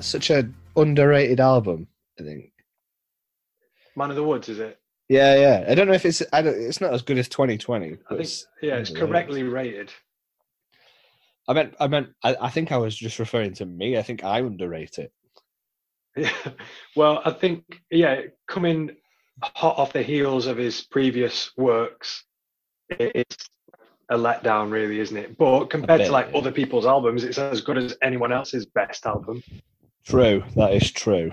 It's such an underrated album. I think. Man of the Woods, is it? Yeah, yeah. I don't know if it's. I don't. It's not as good as 2020. I think. it's Yeah, it's correctly rated. I meant. I meant. I, I think I was just referring to me. I think I underrate it. Yeah. Well, I think yeah, coming hot off the heels of his previous works, it's a letdown, really, isn't it? But compared bit, to like yeah. other people's albums, it's as good as anyone else's best album. True. That is true.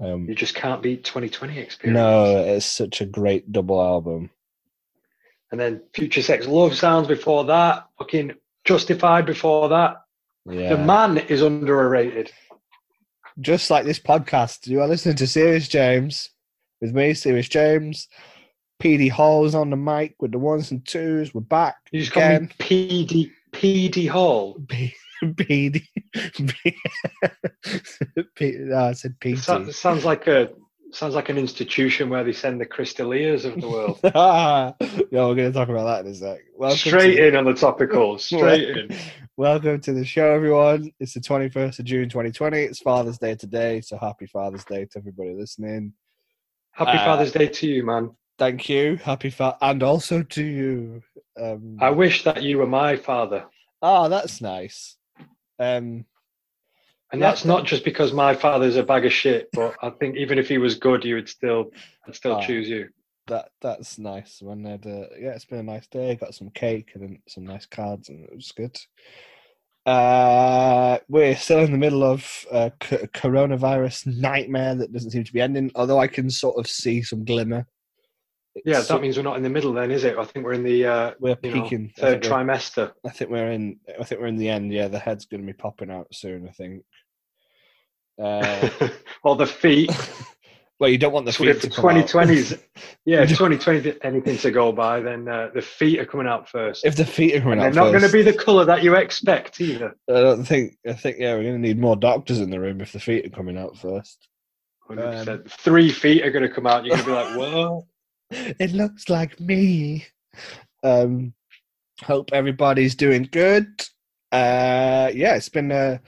Um, You just can't beat 2020 Experience. no, it's such a great double album. And then Future Sex Love Sounds before that, fucking Justified before that. Yeah. The man is underrated. just like this podcast, you are listening to Serious James with me, Serious James. PD Hall's on the mic with the ones and twos. We're back You just call me. PD PD Hall. P- PD. P- no, I said PT. so- sounds like a sounds like an institution where they send the Chris D'Elias of the world. yeah, we're going to talk about that in a sec. Welcome Straight to, in on the topical. Straight in. Welcome to the show, everyone. It's the 21st of June 2020. It's Father's Day today, so happy Father's Day to everybody listening. Happy Uh, Father's Day to you, man. Thank you. Happy fa- and also to you. Um, I wish that you were my father. Oh, that's nice. Um, And that's not just because my father's a bag of shit, but I think even if he was good, you would still I'd still Ah. choose you. that that's nice. When I'd, uh, yeah, it's been a nice day. Got some cake and some nice cards, and it was good. Uh, we're still in the middle of a c- coronavirus nightmare that doesn't seem to be ending. Although I can sort of see some glimmer. Yeah, It's that means we're not in the middle then, is it? I think we're in the uh, we're you know, peaking. I third trimester. I think we're in. I think we're in the end. Yeah, the head's going to be popping out soon. I think. Uh, or the feet. well, you don't want the feet if the 2020s, yeah, if 2020 anything to go by, then uh, the feet are coming out first. If the feet are coming and they're not going to be the colour that you expect either. I don't think. I think yeah, we're going to need more doctors in the room if the feet are coming out first. 100%. Um, Three feet are going to come out. You're going to be like, "Whoa!" It looks like me. Um, hope everybody's doing good. Uh, yeah, it's been a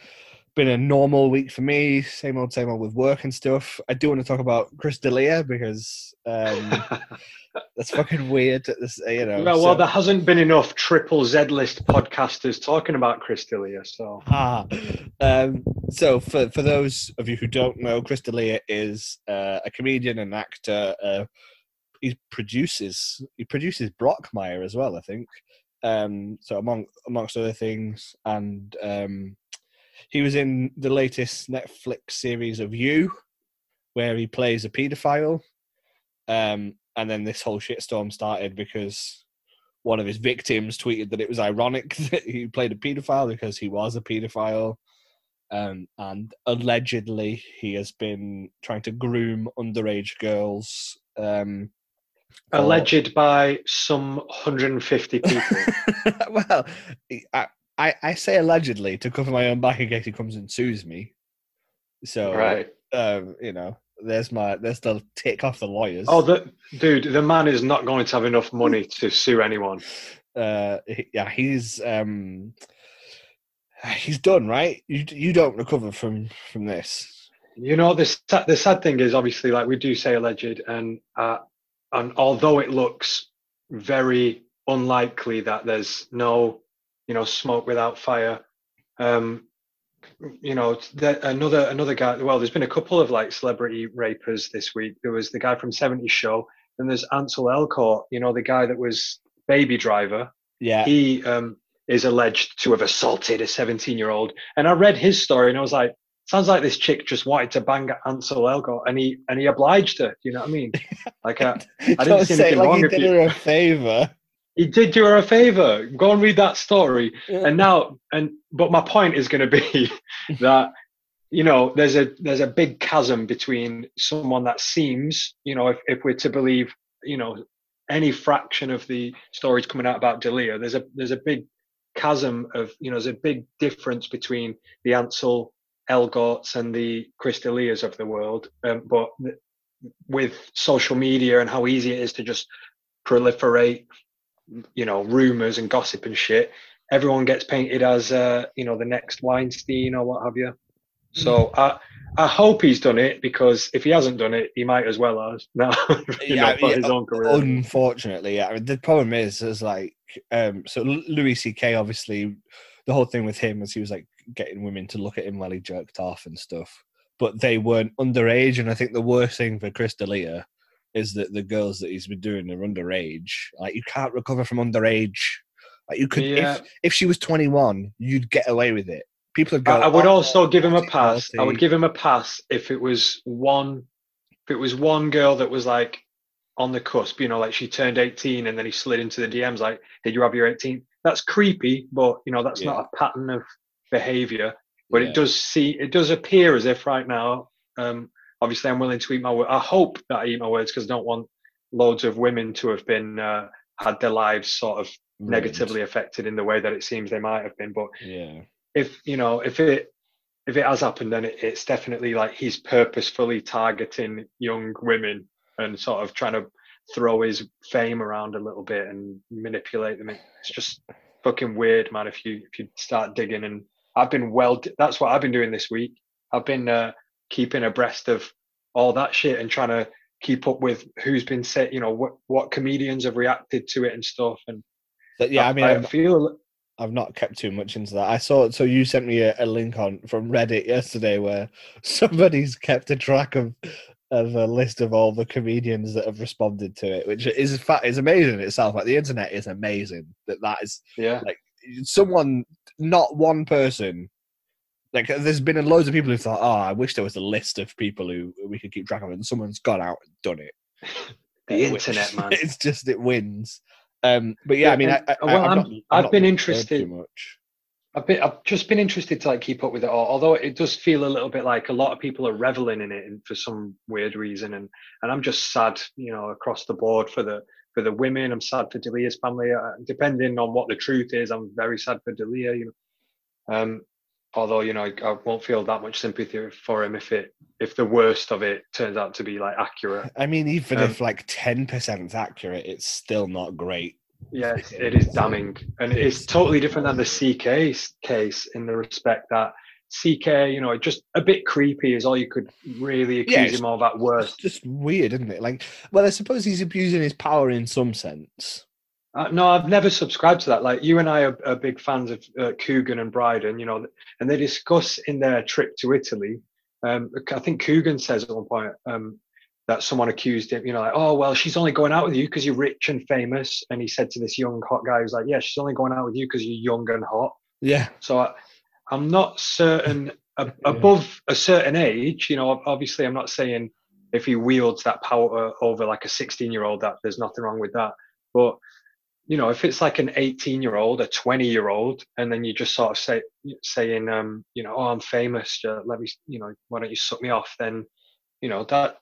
been a normal week for me. Same old, same old with work and stuff. I do want to talk about Chris D'Elia because um, that's fucking weird. This, you know. well, so- well, there hasn't been enough triple Z list podcasters talking about Chris D'Elia, so Ah, um, so for for those of you who don't know, Chris D'Elia is uh, a comedian and actor. Uh, he produces he produces Brockmire as well, I think. Um, so among amongst other things, and um, he was in the latest Netflix series of You, where he plays a paedophile. Um, and then this whole shitstorm started because one of his victims tweeted that it was ironic that he played a paedophile because he was a paedophile. Um, and allegedly, he has been trying to groom underage girls. Um, alleged by some 150 people. well, I, I, I say allegedly to cover my own back in case he comes and sues me. So, right. um, you know, there's my there's the tick off the lawyers. Oh, the, dude, the man is not going to have enough money to sue anyone. uh, yeah, he's um, he's done right. You you don't recover from from this. You know, this the sad thing is obviously like we do say alleged, and uh, and although it looks very unlikely that there's no, you know, smoke without fire, um, you know, the, another another guy. Well, there's been a couple of like celebrity rapers this week. There was the guy from 70 Show, and there's Ansel Elgort. You know, the guy that was Baby Driver. Yeah, He um, is alleged to have assaulted a 17 year old, and I read his story, and I was like. Sounds like this chick just wanted to bang Ansel Elgort, and he and he obliged her. You know what I mean? Like, uh, I don't see say it anything like wrong he did you- her a favor. he did do her a favor. Go and read that story. And now, and but my point is going to be that you know there's a there's a big chasm between someone that seems you know if if we're to believe you know any fraction of the stories coming out about D'Elia, there's a there's a big chasm of you know there's a big difference between the Ansel Elgorts and the Chris D'Elias of the world. Um, but th- with social media and how easy it is to just proliferate, you know, rumors and gossip and shit, everyone gets painted as, uh, you know, the next Weinstein or what have you. So Mm. I, I hope he's done it because if he hasn't done it, he might as well have now. you know, Yeah, for yeah, his own career. Unfortunately, yeah. The problem is, is like, um, so Louis C.K. obviously, the whole thing with him was he was like getting women to look at him while he jerked off and stuff, but they weren't underage. And I think the worst thing for Chris D'Elia is that the girls that he's been doing are underage. Like, you can't recover from underage. Like, you could, Yeah. if if she was twenty one, you'd get away with it. People would I, go. I would "Oh, also give him a pass. I would give him a pass if it was one, if it was one girl that was like on the cusp, you know, like she turned 18 and then he slid into the DMs like, did you have your 18? That's creepy, but you know, that's Yeah. not a pattern of behavior. But Yeah. it does see, it does appear as if right now, um, obviously I'm willing to eat my word. I hope that I eat my words because I don't want loads of women to have been, uh, had their lives sort of negatively affected in the way that it seems they might have been. But Yeah. if you know if it if it has happened then it, it's definitely like he's purposefully targeting young women and sort of trying to throw his fame around a little bit and manipulate them it's just fucking weird man if you if you start digging and i've been well that's what i've been doing this week i've been uh, keeping abreast of all that shit and trying to keep up with who's been said you know what what comedians have reacted to it and stuff and So, yeah, I mean, I feel I've not kept too much into that. I saw so you sent me a, a link on from Reddit yesterday where somebody's kept a track of of a list of all the comedians that have responded to it, which is fact is amazing in itself. Like the internet is amazing that that is yeah like someone, not one person. Like there's been loads of people who thought, oh, I wish there was a list of people who we could keep track of, and someone's gone out and done it. the uh, Which- internet man it's just it wins. Um, but yeah, I mean, I, and- I, uh, well, I've, I'm- not, I've not been interested- too much. I've been, I've just been interested to like keep up with it all. Although it does feel a little bit like a lot of people are reveling in it, for some weird reason, and and I'm just sad, you know, across the board for the for the women. I'm sad for D'Elia's family. Uh, depending on what the truth is, I'm very sad for D'Elia. You know, um, although you know I, I won't feel that much sympathy for him if it if the worst of it turns out to be like accurate. I mean, even Um, if like ten percent is accurate, it's still not great. Yeah, it's, it is damning, and it's totally different than the CK case in the respect that CK, you know, just a bit creepy is all you could really accuse Yeah, him of at It's worst. just weird, isn't it? Like, well, I suppose he's abusing his power in some sense. Uh, no, I've never subscribed to that. Like you and I are, are big fans of uh, Coogan and Brydon, you know, and they discuss in their trip to Italy. Um, I think Coogan says at one point um, that someone accused him, you know, like, oh well, she's only going out with you because you're rich and famous. And he said to this young hot guy, who's like, yeah, she's only going out with you because you're young and hot. Yeah, So I, I'm not certain above a certain age. You know, obviously, I'm not saying if he wields that power over like a 16 year old that there's nothing wrong with that. But you know, if it's like an 18 year old, a 20 year old, and then you just sort of say saying, um, you know, oh, I'm famous. Uh, let me, you know, why don't you suck me off? Then, you know, that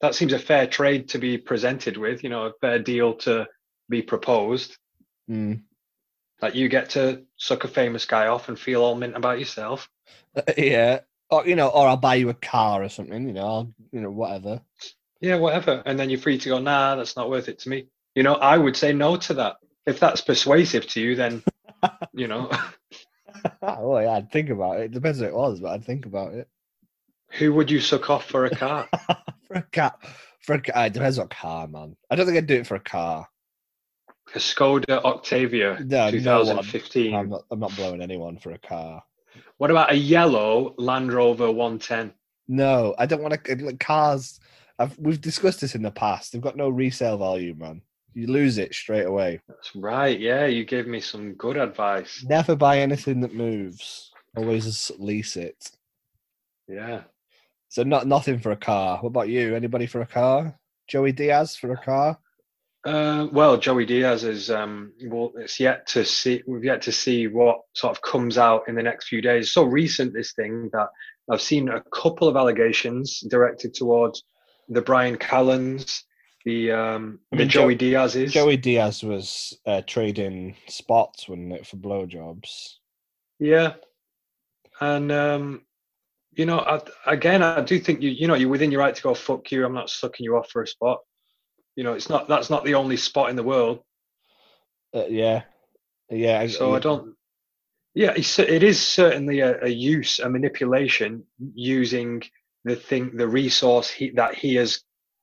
that seems a fair trade to be presented with. You know, a fair deal to be proposed. Mm. Like you get to suck a famous guy off and feel all mint about yourself. Uh, yeah. Or you know, or I'll buy you a car or something. You know, I'll, you know, whatever. Yeah, whatever. And then you're free to go, nah, that's not worth it to me. You know, I would say no to that. If that's persuasive to you, then, you know, oh yeah, I'd think about it. It depends what it was, but I'd think about it. who would you suck off for a car? for a car, for a car, it depends what car, man. I don't think I'd do it for a car. A Skoda Octavia No, no one. 2015. I'm not. I'm not blowing anyone for a car. What about a yellow Land Rover 110? No, I don't want to. Cars. I've, we've discussed this in the past. They've got no resale value, man. You lose it straight away. That's right. Yeah, you gave me some good advice. Never buy anything that moves. Always lease it. Yeah. So not nothing for a car. What about you? Anybody for a car? Joey Diaz for a car? Uh, well, Joey Diaz is. Um, well, it's yet to see. We've yet to see what sort of comes out in the next few days. So recent, this thing that I've seen a couple of allegations directed towards the Bryan Callens, the um, I the mean, Jo- Joey Diaz's. Joey Diaz was uh, trading spots, wasn't it, for blowjobs? Yeah, and um, you know, I, again, I do think you, you know, you're within your right to go fuck you. I'm not sucking you off for a spot. You know, it's not that's not the only spot in the world. Uh, yeah, yeah. I- So I don't. Yeah, it is certainly a, a use, a manipulation using the thing, the resource he, that he has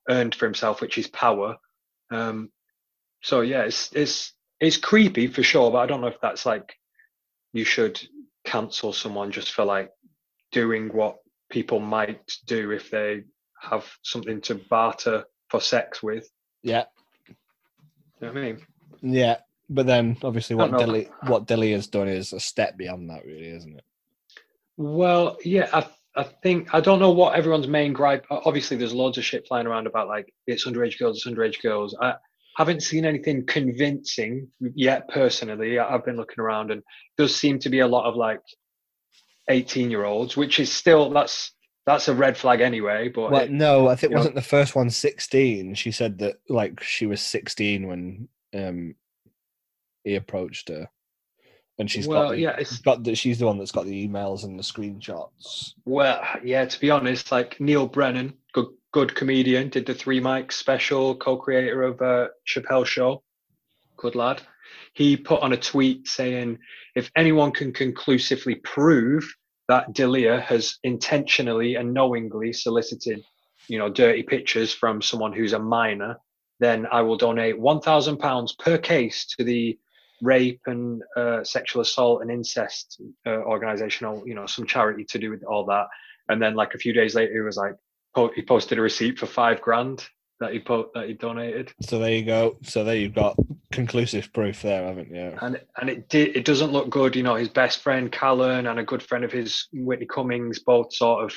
earned for himself, which is power. Um, so yeah, it's it's it's creepy for sure, but I don't know if that's like you should cancel someone just for like doing what people might do if they have something to barter for sex with. Yeah, You know what I mean? yeah. But then, obviously, what. Dilly what Dilly has done is a step beyond that, really, isn't it? Well, yeah, I I think I don't know what everyone's main gripe. Obviously, there's loads of shit flying around about like it's underage girls, it's underage girls. I haven't seen anything convincing yet. Personally, I've been looking around, and does seem to be a lot of like 18 year olds, which is still that's that's a red flag anyway. But Well, it- no, I think wasn't the first one 16. She said that like she was 16 when um he approached her, and she's well, got the, yeah, it's got that she's the one that's got the emails and the screenshots. Well, yeah, to be honest, like Neal Brennan, good good comedian, did the Three Mics special, co-creator of uh, Chappelle Show, good lad. He put on a tweet saying, if anyone can conclusively prove that D'Elia has intentionally and knowingly solicited, you know, dirty pictures from someone who's a minor, then I will donate one thousand pounds per case to the rape and uh, sexual assault and incest uh, organization or you know some charity to do with all that. And then like a few days later he was like he posted a receipt for five grand that he po- that he donated So there you go. So there you've got conclusive proof there, haven't you? and and it did it doesn't look good you know his best friend callen and a good friend of his whitney cummings both sort of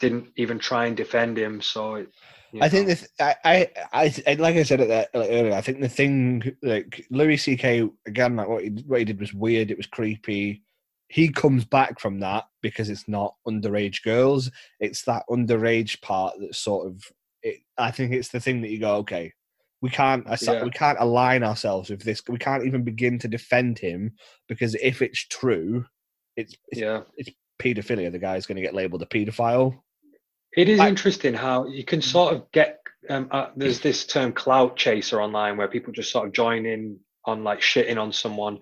didn't even try and defend him so it, you I think know. the th- I, I, I, like I said like, earlier. I think the thing, like Louis C.K. again, like what he what he did was weird. It was creepy. He comes back from that because it's not underage girls. It's that underage part that sort of. It, I think it's the thing that you go, okay, we can't Yeah. we can't align ourselves with this. We can't even begin to defend him because if it's true, it's, it's yeah paedophilia. The guy's going to get labeled a paedophile. It is interesting how you can sort of get. Um, uh, there's this term clout chaser online where people just sort of join in on like shitting on someone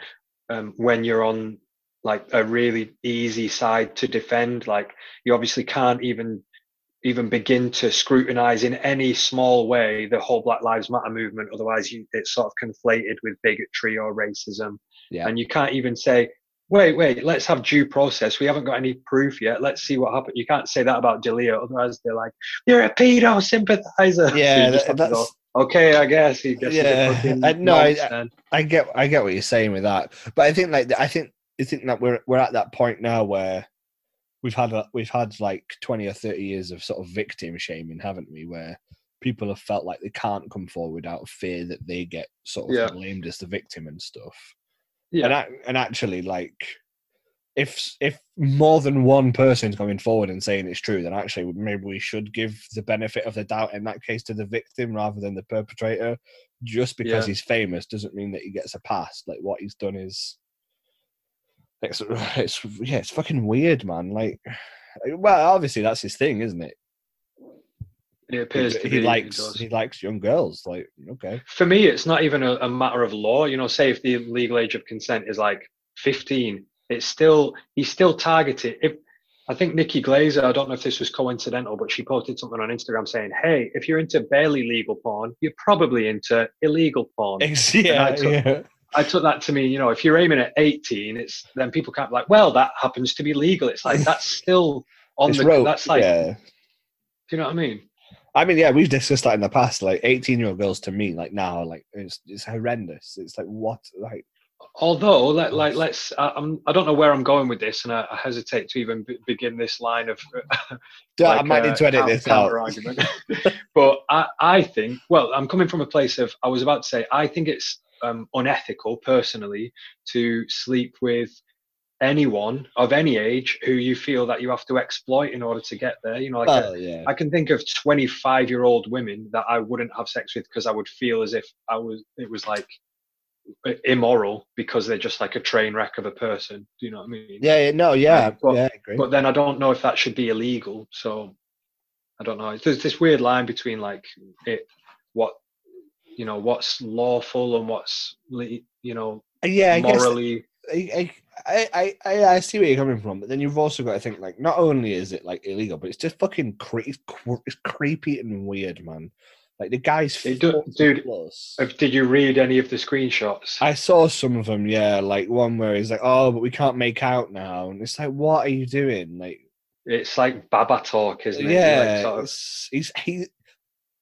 um, when you're on like a really easy side to defend. Like you obviously can't even even begin to scrutinize in any small way the whole Black Lives Matter movement. Otherwise, you, it's sort of conflated with bigotry or racism. Yeah. And you can't even say, wait, wait, let's have due process. We haven't got any proof yet. Let's see what happens. You can't say that about D'Elia. Otherwise, they're like, you're a pedo sympathizer. Yeah, just that- to go, okay, I guess. He gets Yeah, I- no, I- I get I get what you're saying with that, but I think like I think I think that we're we're at that point now where we've had a, we've had like twenty or thirty years of sort of victim shaming, haven't we? Where people have felt like they can't come forward out of fear that they get sort of Yeah. blamed as the victim and stuff. Yeah. And ac- and actually, like if if more than one person's coming forward and saying it's true, then actually maybe we should give the benefit of the doubt in that case to the victim rather than the perpetrator. Just because Yeah. he's famous doesn't mean that he gets a pass. Like what he's done is, it's, it's yeah, it's fucking weird, man. Like, well, obviously that's his thing, isn't it? It appears he, to he likes does. he likes young girls. Like, okay, For me, it's not even a, a matter of law. You know, say if the legal age of consent is like 15, it's still, he's still targeted. If I think Nikki Glazer, I don't know if this was coincidental, but she posted something on Instagram saying, hey, if you're into barely legal porn, you're probably into illegal porn. yeah, I took- yeah. I took that to mean, you know, if you're aiming at 18, it's then people can't be like, well, that happens to be legal. It's like that's still on It's the rope, that's like yeah. do you know what I mean? I mean, yeah, we've discussed that in the past. Like, eighteen-year-old girls to me, like now, like it's it's horrendous. It's like what, like Although, let, like, let's. I, I'm. I don't know where I'm going with this, and I, I hesitate to even be, begin this line of. I like, might uh, need to edit counter- this out. counter-argument. but I, I think. Well, I'm coming from a place of. I was about to say. I think it's um, unethical, personally, to sleep with anyone of any age who you feel that you have to exploit in order to get there. You know, like a- Well, yeah, I can think of 25 year old women that I wouldn't have sex with because I would feel as if I was, it was like, immoral because they're just like a train wreck of a person. Do you know what I mean? Yeah, yeah no, yeah, but- yeah. But then I don't know if that should be illegal. So I don't know. There's this weird line between like it, what you know, what's lawful and what's you know uh, yeah, I morally. I, I, I, I, I see where you're coming from, but then you've also got to think like not only is it like illegal, but it's just fucking cre- it's, it's creepy and weird, man. Like the guy's do- dude, plus. Did you read any of the screenshots? I saw some of them, yeah, like one where he's like, "Oh, but we can't make out now," and it's like, "What are you doing?" Like, It's like Baba talk, isn't it? Like, yeah, sort of- he's he.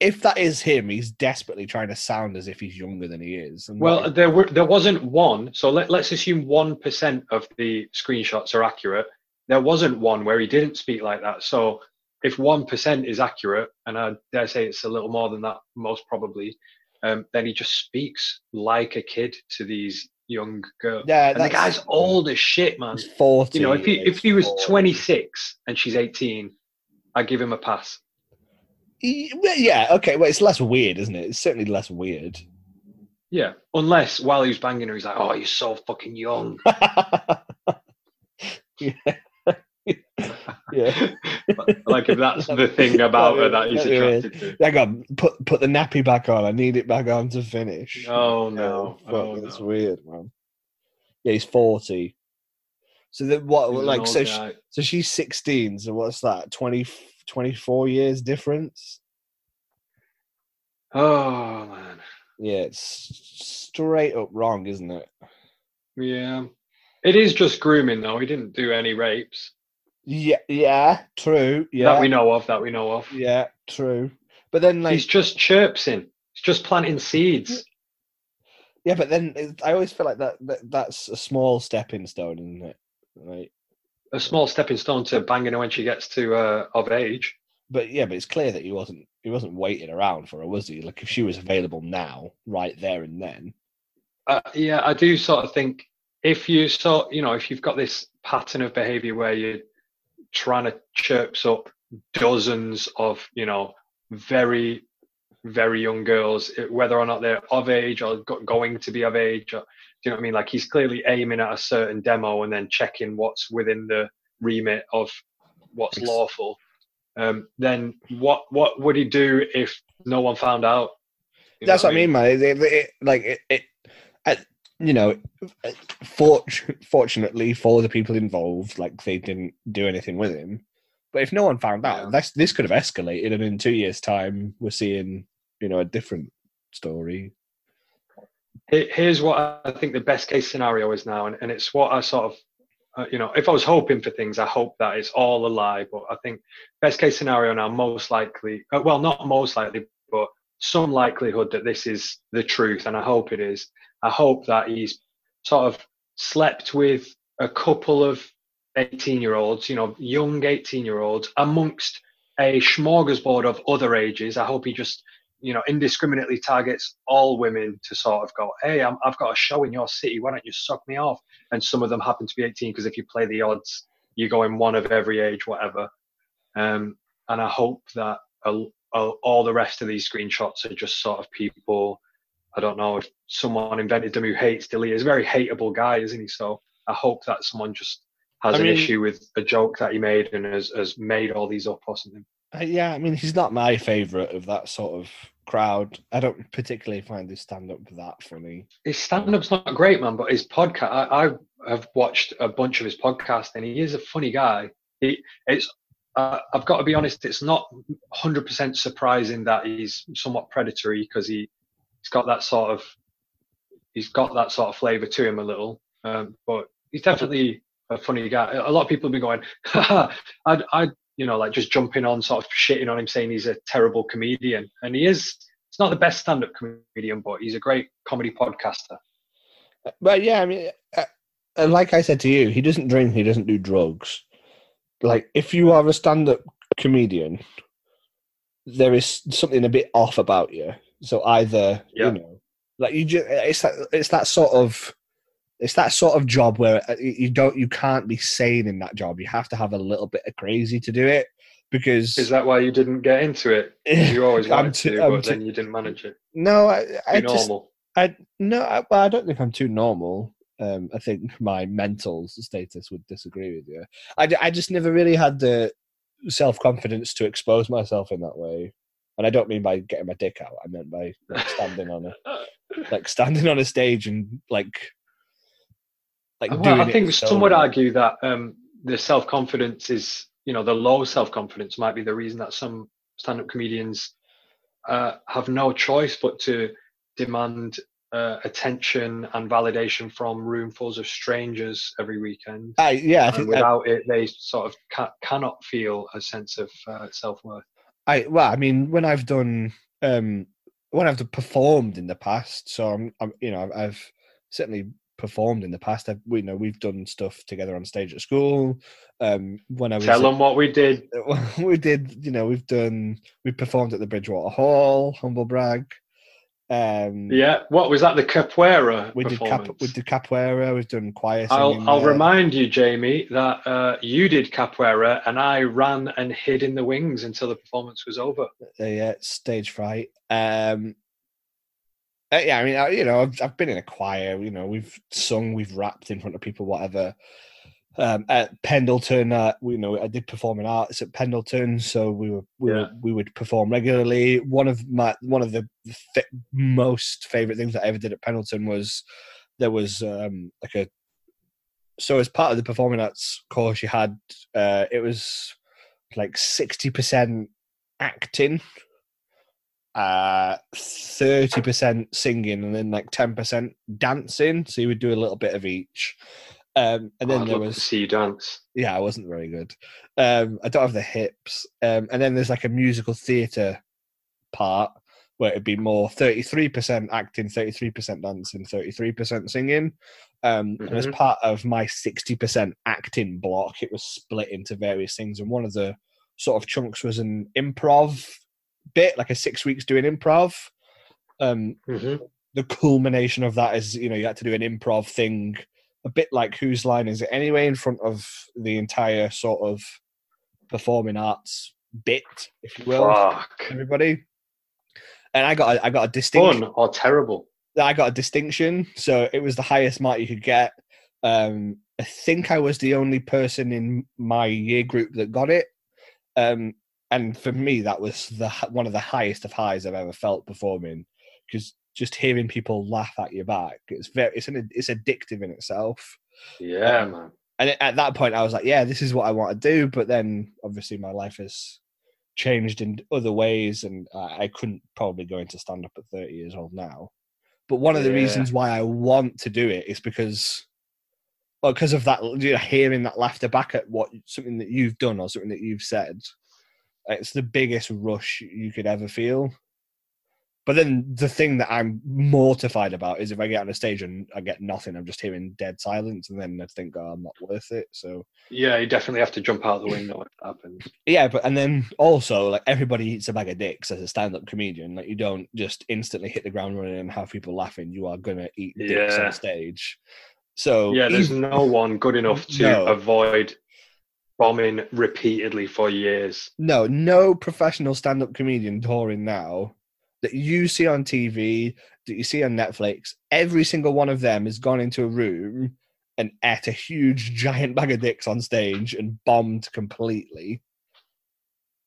If that is him, he's desperately trying to sound as if he's younger than he is. And Well, like, there were there wasn't one. So let, let's assume one percent of the screenshots are accurate. There wasn't one where he didn't speak like that. So if one percent is accurate, and I dare say it's a little more than that, most probably, um, then he just speaks like a kid to these young girls. yeah, the guy's old as shit, man. He's forty. You know, if he if he was 40. twenty six and she's eighteen, I'd give him a pass. Yeah, okay. Well, it's less weird, isn't it? It's certainly less weird. Yeah, unless while he was banging her, he's like, "Oh, you're so fucking young." yeah. yeah. like if that's the thing about her that he's That'd be weird. attracted to. Hang on, put put the nappy back on. I need it back on to finish. Oh no! fuck, Oh, that's no. weird, man. Yeah, he's forty. So then what? He's like so? She, so she's sixteen. So what's that? 20, 24 years difference. Oh man, Yeah, it's straight up wrong, isn't it? yeah. It is just grooming though. He didn't do any rapes Yeah, yeah, true. Yeah, that we know of. That we know of. yeah, true. But then, like, He's just chirpsing. He's just planting seeds. yeah, but then I always feel like that, that that's a small stepping stone, isn't it? Like, A small stepping stone to banging her when she gets to uh, of age. but yeah, but it's clear that he wasn't he wasn't waiting around for her, was he? Like, if she was available now, right there and then. Uh, yeah, I do sort of think if you sort, you know, if you've got this pattern of behavior where you're trying to chirps up dozens of, you know, very, very young girls, whether or not they're of age or going to be of age, or, do you know what I mean? Like he's clearly aiming at a certain demo and then checking what's within the remit of what's lawful. Um, then what what would he do if no one found out? You That's what I mean, man. It, it- it- like it, it I, you know, fort- fortunately for the people involved, like they didn't do anything with him. But if no one found out, Yeah. this this could have escalated, and in two years' time, we're seeing you know a different story. Here's what I think the best case scenario is now, and, and it's what I sort of, uh, you know, if I was hoping for things, I hope that it's all a lie. But I think best case scenario now, most likely, uh, well, not most likely, but some likelihood that this is the truth, and I hope it is. I hope that he's sort of slept with a couple of 18 year olds, you know, young 18 year olds, amongst a smorgasbord of other ages. I hope he just you know, indiscriminately targets all women to sort of go, hey, I'm, I've got a show in your city. Why don't you suck me off? And some of them happen to be 18 because if you play the odds, you go in one of every age, whatever. Um, and I hope that a, a, all the rest of these screenshots are just sort of people. I don't know if someone invented them who hates Dilly. He's a very hateable guy, isn't he? So I hope that someone just has I an issue with a joke that he made and has, has made all these up or something. Uh, yeah, I mean, he's not my favorite of that sort of crowd. I don't particularly find his stand up that funny. his stand-up's not great, man, but his podcast, I, I have watched a bunch of his podcasts, and he is a funny guy. He, it's, uh, I've got to be honest, it's not 100% surprising that he's somewhat predatory because he, he's got that sort of, he's got that sort of flavor to him a little. Um, but he's definitely a funny guy. A lot of people have been going, I'd, I'd, you know, like just jumping on, sort of shitting on him, saying he's a terrible comedian, and he is. He's not the best stand-up comedian, but he's a great comedy podcaster. But yeah, I mean, uh, uh, like I said to you, he doesn't drink, he doesn't do drugs. Like, if you are a stand up comedian, there is something a bit off about you. So either, Yeah. you know, like you just, it's that, it's that sort of, it's that sort of job where uh, you don't, you can't be sane in that job. You have to have a little bit of crazy to do it because. Is that why you didn't get into it? You always wanted too- to, I'm but too- then you didn't manage it. no, I, I just, normal. I no, I, well, I don't think I'm too normal. Um, I think my mental status would disagree with you. I, I just never really had the self confidence to expose myself in that way, and I don't mean by getting my dick out. I meant by like, standing on a like standing on a stage and like like well, doing I think it some would argue that um, the self confidence is, you know, the low self confidence might be the reason that some stand up comedians uh, have no choice but to demand uh, attention and validation from roomfuls of strangers every weekend. I, yeah, I and think I, without it, they sort of ca- cannot feel a sense of uh, self worth. I well, I mean, when I've done um when I've performed in the past, so I'm, I'm you know, I've, I've certainly performed in the past. I've, we you know we've done stuff together on stage at school. Um, when I was Tell them what we did. we did, you know, we've done, we performed at the Bridgewater Hall, humble brag. Um, Yeah, what was that? The capoeira we did cap, we did capoeira. We've done choir. I'll, I'll there. remind you, Jamie, that uh, you did capoeira and I ran and hid in the wings until the performance was over. uh, yeah, stage fright. Um, uh, yeah, I mean, I, you know, I've, I've been in a choir. You know, we've sung, we've rapped in front of people, whatever. Um, at Pendleton, uh, we, you know, I did perform in arts at Pendleton, so we were we Yeah. were, we would perform regularly. One of my one of the most favorite things that I ever did at Pendleton was there was um, like a so as part of the performing arts course you had uh, it was like sixty percent acting uh 30% singing and then like 10% dancing. So you would do a little bit of each. Um and then Oh, there was see you dance. yeah i wasn't very good. Um i don't have the hips. Um and then there's like a musical theatre part where it'd be more 33% acting 33% dancing 33% singing. Um and as Mhm. part of my 60% acting block it was split into various things. And one of the sort of chunks was an improv bit like a six weeks doing improv. Um hmm the culmination of that is you know you had to do an improv thing a bit like whose line is it anyway in front of the entire sort of performing arts bit if you will Fuck. everybody. And i got a, i got a distinction Fun or terrible? i got a distinction. So it was the highest mark you could get. Um i think i was the only person in my year group that got it. Um and for me that was the one of the highest of highs i've ever felt performing because just hearing people laugh at your back it's very it's an it's addictive in itself Yeah, Um, man. and at that point i was like yeah this is what i want to do but then obviously my life has changed in other ways and i, couldn't probably go into stand up at 30 years old now but one of the Yeah. reasons why i want to do it is because well because of that you know, hearing that laughter back at what something that you've done or something that you've said it's the biggest rush you could ever feel but then the thing that I'm mortified about is if I get on a stage and I get nothing, I'm just hearing dead silence, and then I think, oh, I'm not worth it. So Yeah, you definitely have to jump out the window if that happens. yeah, but and then also like everybody eats a bag of dicks as a stand-up comedian. Like you don't just instantly hit the ground running and have people laughing. You are gonna eat dicks Yeah. on stage. So Yeah, there's even- no one good enough to No. avoid bombing repeatedly for years. no no professional stand-up comedian touring now that you see on TV, that you see on Netflix, every single one of them has gone into a room and ate a huge giant bag of dicks on stage and bombed completely.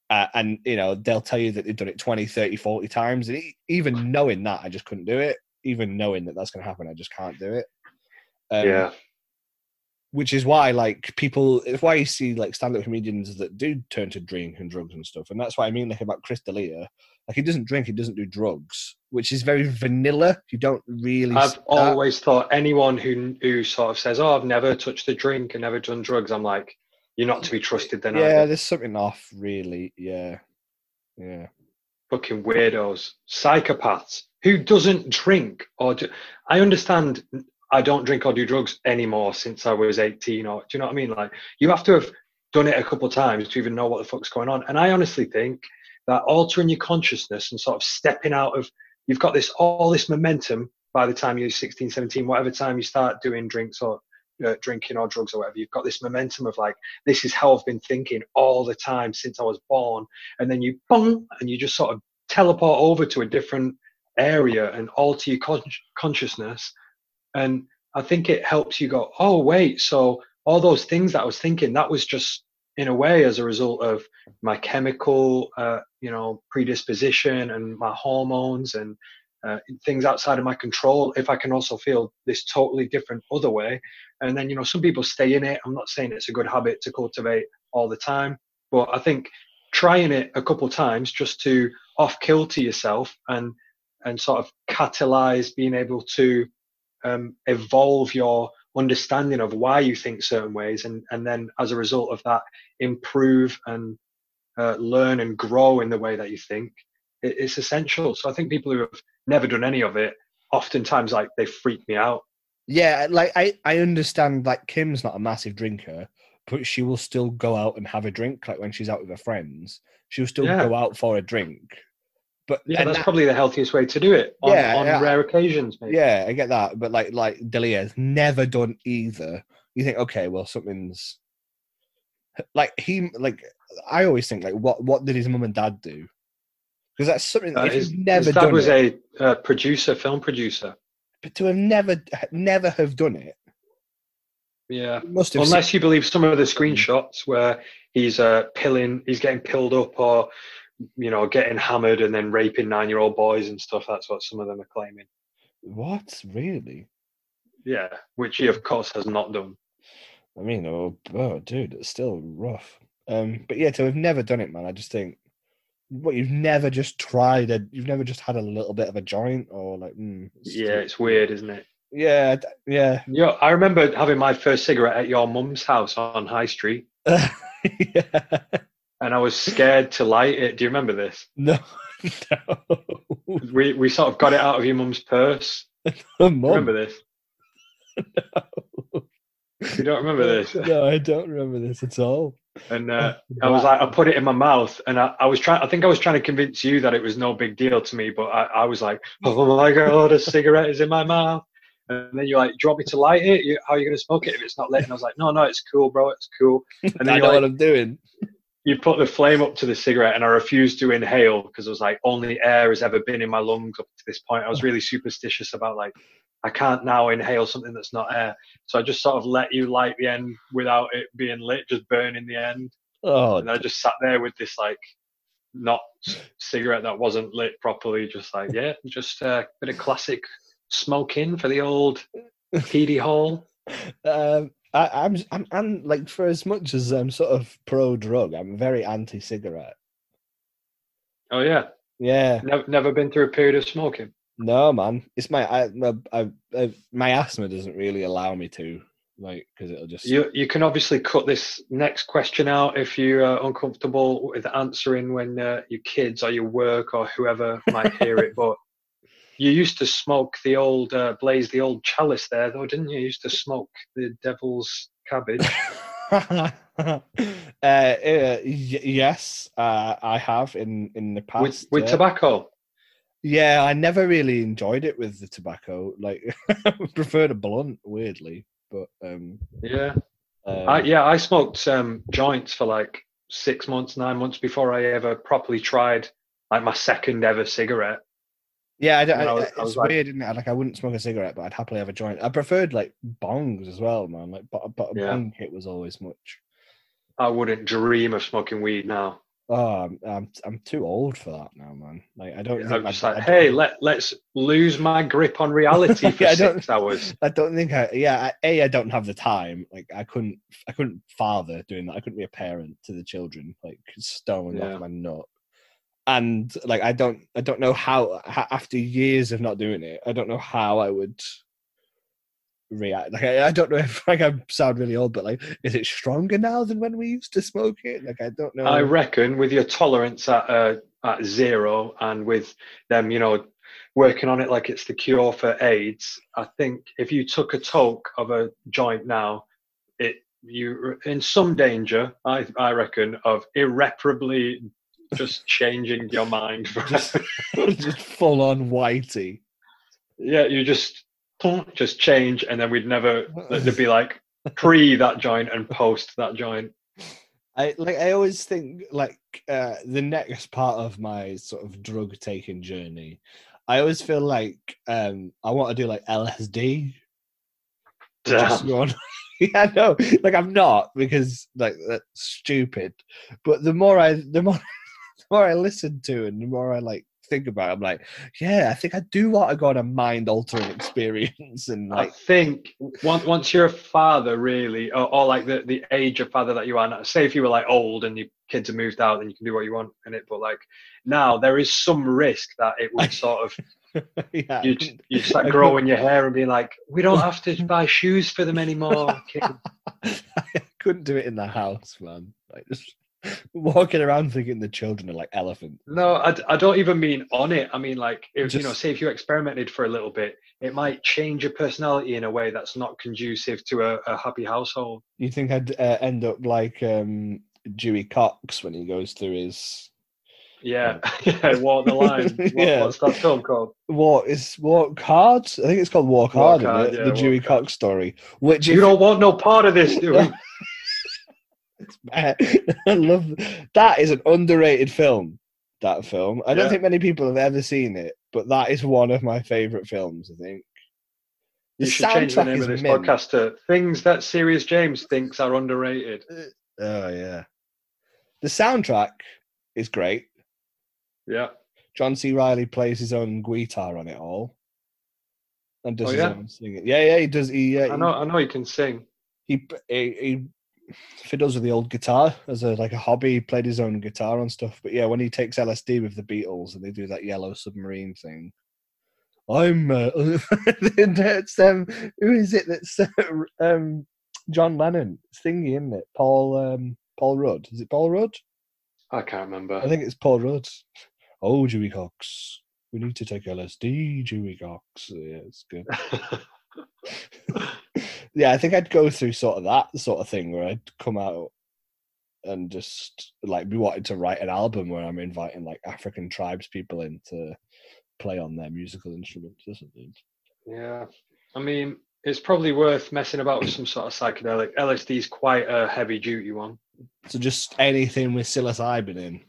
Uh, and you know they'll tell you that they've done it 20 30 40 times and even knowing that i just couldn't do it even knowing that that's going to happen i just can't do it um, yeah, which is why like people it's why you see like stand-up comedians that do turn to drink and drugs and stuff and that's what i mean like about chris D'Elia. like he doesn't drink he doesn't do drugs which is very vanilla you don't really I've always thought anyone who who sort of says, "Oh, I've never touched a drink and never done drugs," I'm like, "You're not to be trusted." Then, yeah either. there's something off really yeah yeah fucking weirdos, psychopaths who doesn't drink or do, I understand I don't drink or do drugs anymore since I was 18 or do you know what I mean? Like you have to have done it a couple times to even know what the fuck's going on. And I honestly think that altering your consciousness and sort of stepping out of you've got this all this momentum by the time you're 16, 17, whatever time you start doing drinks or uh, drinking or drugs or whatever, you've got this momentum of like, this is how I've been thinking all the time since I was born and then you boom, and you just sort of teleport over to a different area and alter your con- consciousness. And I think it helps you go, oh, wait, so all those things that I was thinking, that was just in a way as a result of my chemical, uh, you know, predisposition and my hormones and uh, things outside of my control. If I can also feel this totally different other way, and then you know, some people stay in it. I'm not saying it's a good habit to cultivate all the time, but I think trying it a couple times just to off kilter yourself and and sort of catalyze being able to um, evolve your understanding of why you think certain ways and and then as a result of that improve and uh, learn and grow in the way that you think it, it's essential so i think people who have never done any of it oftentimes like they freak me out Yeah, like I, I understand like Kim's not a massive drinker, but she will still go out and have a drink. Like when she's out with her friends, she'll still Yeah. go out for a drink. But yeah that's that- probably the healthiest way to do it on, Yeah, on yeah. rare occasions maybe. yeah, I get that. But like like D'Elia's never done either. You think, okay, well something's like he like I always think like what what did his mum and dad do? Because that's something Uh, if his, you've never his dad done was it, a uh, producer film producer but to have never never have done it, yeah you must have seen- unless you believe some of the screenshots where he's uh pilling he's getting pilled up or you know getting hammered and then raping nine year old boys and stuff that's what some of them are claiming. What? Really. yeah which he of course has not done. I mean, oh, oh, dude, it's still rough. Um, but yeah, to have never done it, man, I just think, what you've never just tried a, you've never just had a little bit of a joint or like, mm, it's yeah still- it's weird isn't it? Yeah, yeah, yeah i remember having my first cigarette at your mum's house on high street. Yeah. And i was scared to light it do you remember this No, no, we we sort of got it out of your mum's purse remember this No. you don't remember this No, I don't remember this at all. and uh, I was like, I put it in my mouth, and I, I was trying. I think I was trying to convince you that it was no big deal to me, but I, I was like, oh my god, a cigarette is in my mouth. And then you're like, do you want me to light it? You, how are you going to smoke it if it's not lit? And I was like, no, no, it's cool, bro, it's cool. And I know you're what I'm doing. You put the flame up to the cigarette, and I refused to inhale because I was like, only air has ever been in my lungs up to this point. I was really superstitious about like, I can't now inhale something that's not air. So I just sort of let you light the end without it being lit, just burning the end. Oh, and I just sat there with this like not cigarette that wasn't lit properly, just like yeah, just a bit of classic smoking for the old PD hole. um, I, I'm, I'm, I'm like for as much as I'm sort of pro drug, I'm very anti cigarette. Oh yeah, Yeah, never never been through a period of smoking. no, man, it's my, I, my, I, I, my asthma doesn't really allow me to, like, because it'll just. You you can obviously cut this next question out if you're uh, uncomfortable with answering when uh, your kids or your work or whoever might hear it, but. You used to smoke the old uh, blaze, the old chalice there, though, didn't you? You used to smoke the devil's cabbage. uh, uh, y- yes, uh, I have in in the past. with with yeah. tobacco. Yeah, I never really enjoyed it with the tobacco. Like, I preferred a blunt, weirdly. But um, Yeah, um, I, yeah. I smoked um, joints for like six months, nine months before I ever properly tried like my second ever cigarette. Yeah, I, don't- I I- was- it's I was like- weird, isn't it? Like, I wouldn't smoke a cigarette, but I'd happily have a joint. I preferred like bongs as well, man. Like, but, but a Yeah. bong hit was always much. I wouldn't dream of smoking weed now. Oh, I'm, I'm I'm too old for that now, man. Like, I don't. I'm just I, like, hey, let let's lose my grip on reality for Yeah, I don't- six hours. I don't think I. Yeah, I, a I don't have the time. Like I couldn't. I couldn't father doing that. I couldn't be a parent to the children. Like stoned Yeah. off my nut. And like I don't. I don't know how. After years of not doing it, I don't know how I would react. Like I, I don't know if like I sound really old, but like, is it stronger now than when we used to smoke it? Like I don't know. I reckon with your tolerance at uh, at zero and with them, you know, working on it like it's the cure for AIDS, I think if you took a toke of a joint now, it you in some danger. I I reckon of irreparably just changing your mind. Just- just full on whitey. yeah, you just just change, and then we'd never. There'd be like pre that joint and post that joint. I like I always think like uh the next part of my sort of drug taking journey, I always feel like um, I want to do like LSD. Just go on- yeah, no, like I'm not because like that's stupid. But the more I, the more, more I listen to, and the more I like think about, it, I'm like, yeah, I think I do want to go on a mind altering experience, and I think once once you're a father, really, or, or like the, the age of father that you are now. Say if you were like old and your kids have moved out, then you can do what you want in it. But like now, mm. there is some risk that it would sort of yeah, you you start growing your hair and be like, we don't have to buy shoes for them anymore. I couldn't do it in the house, man. Like just walking around thinking the children are like elephants. No, I, I don't even mean on it. I mean like if you know, say if you experimented for a little bit, it might change your personality in a way that's not conducive to a, a happy household. You think I'd uh, end up like um, Dewey Cox when he goes through his Yeah, yeah, walk the line. What, Yeah. What's that film called? walk is walk hard? I think it's called Walk, Walk Hard, Hard, yeah, the Dewey. Cox story. Which You if- don't want no part of this, do you? I love that is an underrated film. That film. I don't Yeah. think many people have ever seen it, but that is one of my favorite films. I think. You The should change the name of this mint. podcast to "Things That Serious James Thinks Are Underrated." Oh yeah. The soundtrack is great. Yeah, John C. Reilly plays his own guitar on it all, and does Oh, his yeah? own singing. Yeah, yeah, he does. He, uh, I know. I know he can sing. he, he, he fiddles with the old guitar as a like a hobby. He played his own guitar and stuff. But yeah, when he takes LSD with the Beatles and they do that Yellow Submarine thing, I'm. Uh, it's um, who is it that's um, John Lennon singing, isn't it? Paul um, Paul Rudd. Is it Paul Rudd? I can't remember. I think it's Paul Rudd. Oh, Dewey Cox. We need to take LSD, Dewey Cox. Yeah, it's good. yeah, I think I'd go through sort of that sort of thing where I'd come out and just like be wanting to write an album where I'm inviting like African tribes people in to play on their musical instruments or something. yeah, I mean, it's probably worth messing about with some sort of psychedelic. LSD is quite a heavy duty one. So just anything with psilocybin in.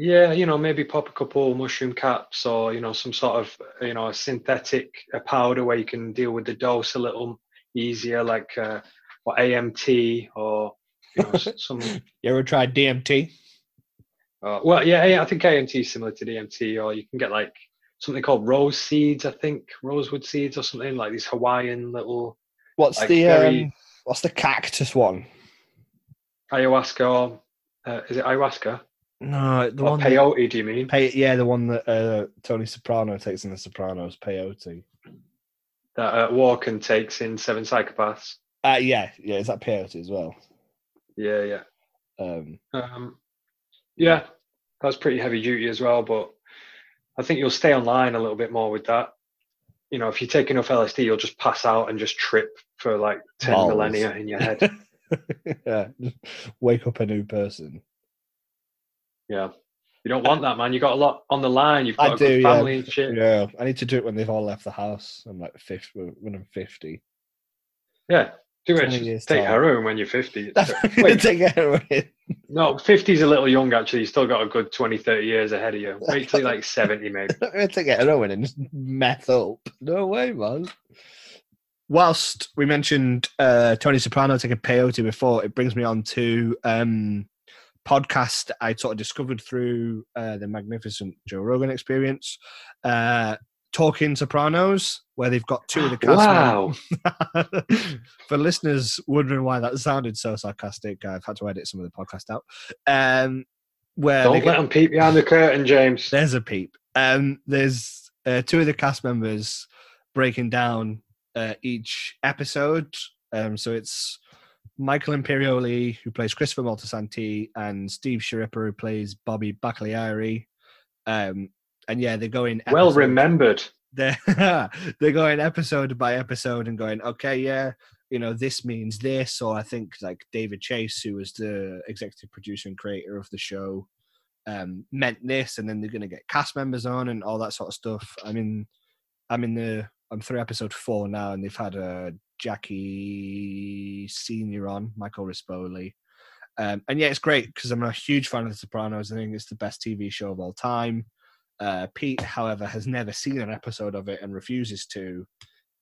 Yeah, you know, maybe pop a couple mushroom caps or, you know, some sort of, you know, a synthetic a powder where you can deal with the dose a little easier, like uh, or AMT or, you know, some. You ever tried DMT? Uh, well, yeah, yeah, I think AMT is similar to DMT, or you can get like something called rose seeds, I think, rosewood seeds or something like these Hawaiian little What's Like the very- um, what's the cactus one? ayahuasca or uh, is it ayahuasca? No, the or one that- peyote, do you mean? Pay, yeah, the one that uh, Tony Soprano takes in The Sopranos, peyote. That uh, Walken takes in Seven Psychopaths. Uh, yeah, yeah, is that peyote as well? Yeah, yeah. Um, Um, yeah, that's pretty heavy duty as well, but I think you'll stay online a little bit more with that. You know, if you take enough LSD, you'll just pass out and just trip for like 10 Balls. millennia in your head. yeah, just wake up a new person. Yeah. You don't want that, man. You've got a lot on the line. You've got a do, good yeah. family and shit. Yeah, I need to do it when they've all left the house. I'm like 50, when I'm 50. Yeah. Do it. 20 Just years take time. heroin when you're 50. Wait, take heroin. no, 50 is a little young, actually. You've still got a good 20, 30 years ahead of you. Wait till you're like 70, maybe. I'm going to take heroin and just meth up. No way, man. Whilst we mentioned uh, Tony Soprano taking peyote before, it brings me on to um, podcast I sort of discovered through uh, the magnificent Joe Rogan experience, uh, Talking Sopranos, where they've got two of the cast Wow. For listeners wondering why that sounded so sarcastic, I've had to edit some of the podcast out. Um, where Don't get- let them peep behind the curtain, James. there's a peep. Um, there's uh, two of the cast members breaking down uh, each episode. Um, so it's Michael Imperioli who plays Christopher Moltisanti and Steve Schirripa who plays Bobby Baccalieri. Um, and yeah, they're going Well remembered. they're they're going episode by episode and going, okay, yeah, you know, this means this. Or I think like David Chase, who was the executive producer and creator of the show, um, meant this, and then they're going to get cast members on and all that sort of stuff. I mean, I'm in the I'm through episode four now, and they've had uh, Jackie Senior on, Michael Rispoli. Um, and yeah, it's great because I'm a huge fan of The Sopranos. I think it's the best TV show of all time. Uh, Pete, however, has never seen an episode of it and refuses to,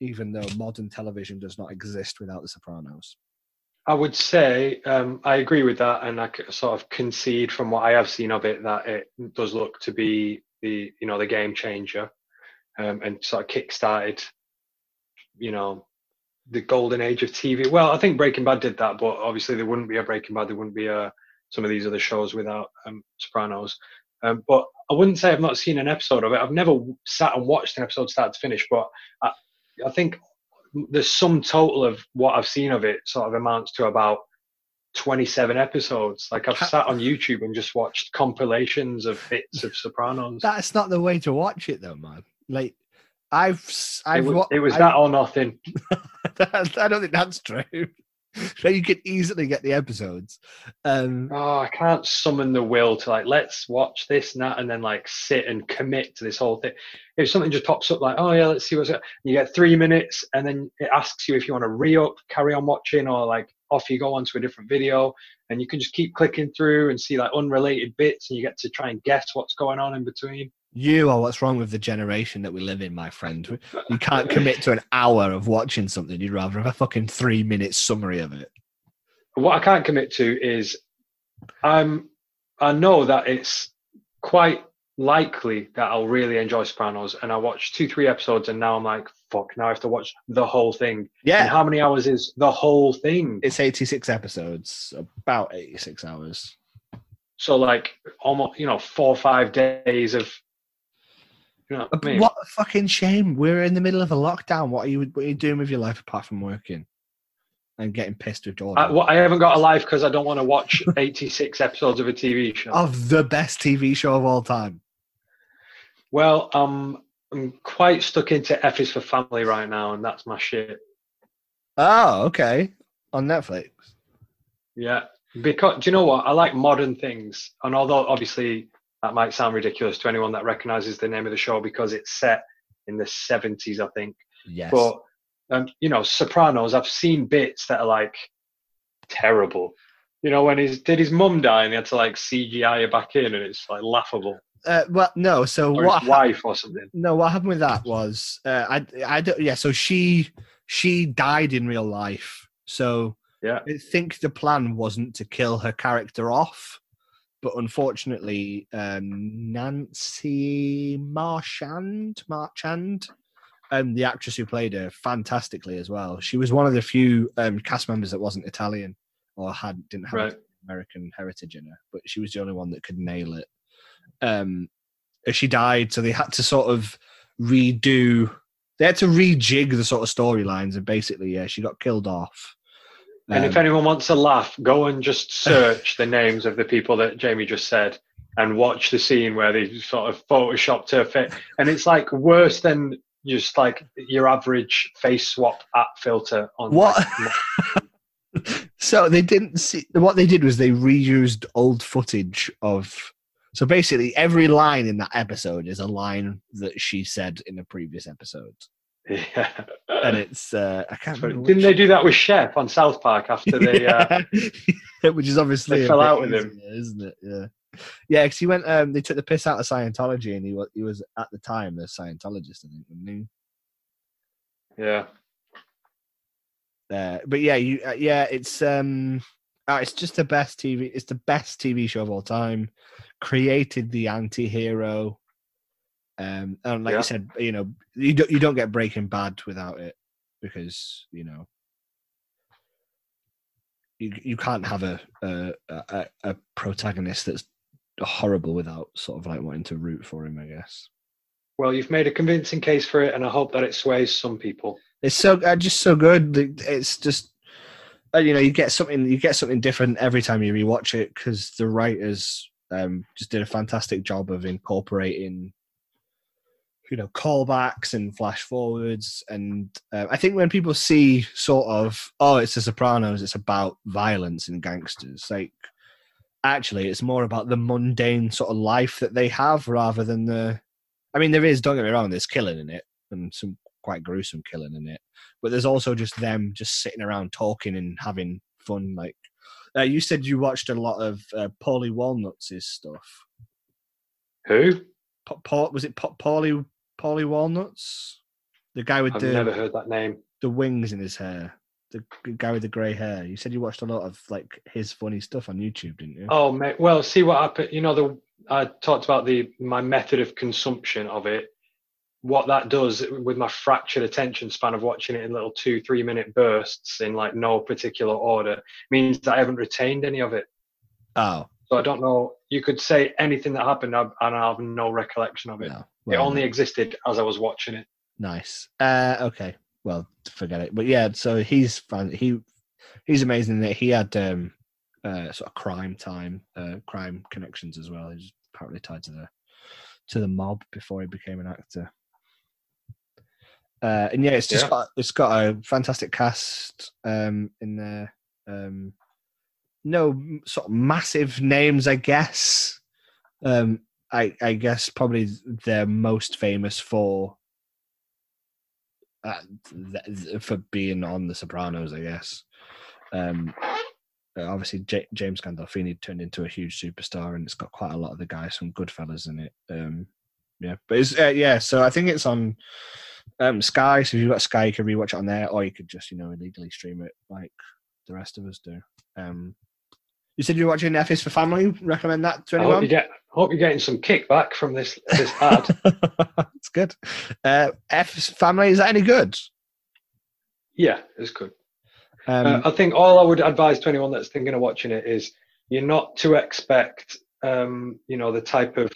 even though modern television does not exist without The Sopranos. I would say um, I agree with that, and I sort of concede from what I have seen of it that it does look to be the you know the game changer, um, and sort of kick-started, you know, the golden age of TV. Well, I think Breaking Bad did that, but obviously there wouldn't be a Breaking Bad, there wouldn't be a some of these other shows without um, Sopranos. Um, but I wouldn't say I've not seen an episode of it. I've never sat and watched an episode start to finish, but I, I think the sum total of what I've seen of it sort of amounts to about 27 episodes. Like I've sat on YouTube and just watched compilations of bits of Sopranos. That's not the way to watch it, though, man. Like, I've, it I've, was, it was that or nothing. I don't think that's true. so you can easily get the episodes. Um, Oh, I can't summon the will to like let's watch this and that, and then like sit and commit to this whole thing. If something just pops up like, oh yeah, let's see what's it. You get three minutes, and then it asks you if you want to re-up, carry on watching, or like off you go onto a different video, and you can just keep clicking through and see like unrelated bits, and you get to try and guess what's going on in between. You are what's wrong with the generation that we live in, my friend. You can't commit to an hour of watching something. You'd rather have a fucking three minute summary of it. what I can't commit to is I'm I know that it's quite likely that I'll really enjoy Sopranos and I watched two, three episodes and now I'm like, fuck, now I have to watch the whole thing. And Yeah. how many hours is the whole thing? It's 86 episodes, about 86 hours. So like almost you know, four or five days of you know what I mean? What a fucking shame. We're in the middle of a lockdown. What are you, what are you doing with your life apart from working and getting pissed with Jordan? I, well, I haven't got a life because I don't want to watch 86 episodes of a TV show. of the best TV show of all time. Well, um, I'm quite stuck into F is for Family right now, and that's my shit. Oh, okay. On Netflix. Yeah, because do you know what? I like modern things, and although obviously that might sound ridiculous to anyone that recognizes the name of the show because it's set in the 70s, I think. Yes. But um, you know, Sopranos, I've seen bits that are like terrible. You know, when his did his mum die and he had to like CGI her back in, and it's like laughable. uh, well, no. So Or what? wife or something. No, what happened with that was uh, I I don't yeah. So she she died in real life. So Yeah. I think the plan wasn't to kill her character off, but unfortunately, um, Nancy Marchand Marchand, um, the actress who played her, fantastically as well. She was one of the few um, cast members that wasn't Italian or had didn't have Right. American heritage in her, but she was the only one that could nail it. Um, she died, so they had to sort of redo. They had to rejig the sort of storylines, and basically, yeah, she got killed off. And if Um, anyone wants to laugh, go and just search the names of the people that Jamie just said and watch the scene where they sort of photoshopped her fit. And it's like worse than just like your average face swap app filter on What? like, so they didn't see what they did was they reused old footage of. So basically, every line in that episode is a line that she said in a previous episode, yeah. and it's uh, I can't remember. didn't they do that with Chef on South Park after they uh, which is obviously they fell out with him. isn't it? Yeah, yeah. Because he went, um, they took the piss out of Scientology, and he was he was at the time a Scientologist, I think, wasn't he? yeah. Uh, but yeah, you uh, yeah, it's um, uh, it's just the best TV. It's the best TV show of all time. Created the anti-hero. Um, and like Yeah. you said, you know, you don't you don't get Breaking Bad without it because you know you you can't have a a, a, a protagonist that's horrible without sort of like wanting to root for him. I guess Well, you've made a convincing case for it, and I hope that it sways some people. it's so uh, just so good. It's just uh, you know you get something you get something different every time you rewatch it because the writers um, just did a fantastic job of incorporating you know callbacks and flash forwards and uh, i think when people see sort of oh it's the sopranos it's about violence and gangsters like actually it's more about the mundane sort of life that they have rather than the i mean there is don't get me wrong there's killing in it and some quite gruesome killing in it but there's also just them just sitting around talking and having fun like uh, you said you watched a lot of uh, paulie walnuts' stuff Who? Paul was it Pa- Paulie Paulie Walnuts? The guy with I've the never heard that name. the wings in his hair. The guy with the grey hair. You said you watched a lot of like his funny stuff on YouTube, didn't you? Oh, mate. Well, see what happened. You know, the I talked about the my method of consumption of it. What that does with my fractured attention span of watching it in little two, three minute bursts in like no particular order means that I haven't retained any of it. Oh, So I don't know. You could say anything that happened, and I have no recollection of it. no. It only existed as I was watching it. Nice. Uh, okay. Well, forget it. But yeah, so he's fun. He he's amazing that he had um, uh, sort of crime time, uh, crime connections as well. He's apparently tied to the to the mob before he became an actor. Uh, and yeah, it's just Yeah. got it's got a fantastic cast um, in there. Um, no sort of massive names, I guess. Um, I I guess probably they're most famous for uh, th- for being on The Sopranos, I guess. Um, uh, obviously, J- James Gandolfini turned into a huge superstar, and it's got quite a lot of the guys from Goodfellas in it. Um, yeah, but it's uh, yeah. So I think it's on um, Sky. So if you've got Sky, you can rewatch it on there, or you could just you know illegally stream it like the rest of us do. Um, you said you're watching F is for Family. Recommend that to you anyone? get. Hope you're getting some kickback from this this ad. it's good. Uh, F's Family is that any good? yeah, it's good. Um, Uh, I think all I would advise to anyone that's thinking of watching it is you're not to expect, um, you know, the type of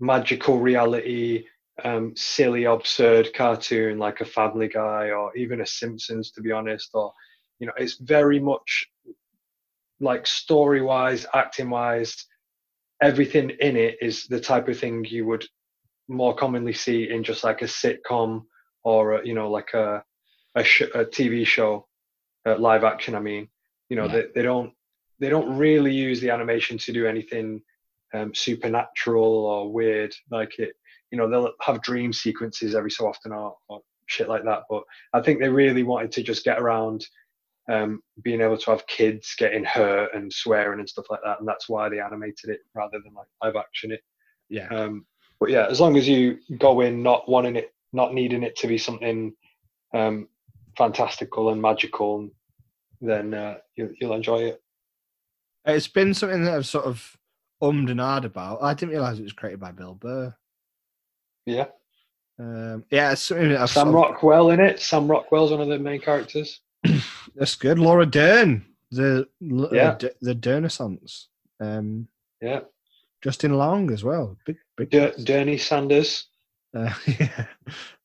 magical reality, um, silly, absurd cartoon like a Family Guy or even a Simpsons, to be honest. Or, you know, it's very much like story wise, acting wise, everything in it is the type of thing you would more commonly see in just like a sitcom or, a, you know, like a, a, sh- a TV show uh, live action. I mean, you know, Yeah. they, they don't they don't really use the animation to do anything um, supernatural or weird. Like it, you know, they'll have dream sequences every so often or, or shit like that. But I think they really wanted to just get around um, being able to have kids getting hurt and swearing and stuff like that, and that's why they animated it rather than like live action it. yeah. Um, but yeah, as long as you go in not wanting it, not needing it to be something um, fantastical and magical, then uh, you'll, you'll enjoy it. It's been something that I've sort of ummed and ahed about. I didn't realize it was created by Bill Burr. Yeah, Um, yeah, it's something Sam sort of- Rockwell in it. Sam Rockwell's one of the main characters. That's good. Laura Dern, the Yeah. yeah. the, the. Um, Yeah, Justin Long as well. Big, big. D- Dernie Sanders. Uh, yeah.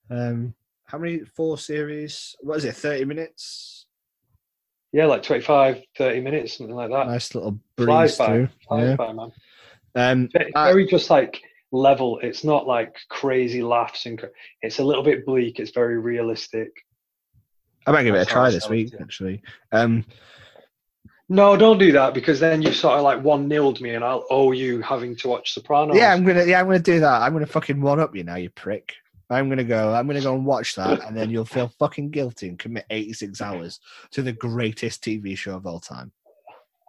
Um, how many? Four series. What is it? Thirty minutes. Yeah, like 25, 30 minutes, something like that. Nice little Flies breeze by, through. flies Yeah. by, man. Um, It's I- very just like level. It's not like crazy laughs and. cra- It's a little bit bleak. It's very realistic. I might give it a try this week. yeah. Actually. Um, No, don't do that because then you sort of like one nilled me, and I'll owe you having to watch Sopranos. yeah, I'm gonna. Yeah, I'm gonna do that. I'm gonna fucking one up you now, you prick. I'm gonna go. I'm gonna go and watch that, and then you'll feel fucking guilty and commit 86 hours to the greatest TV show of all time.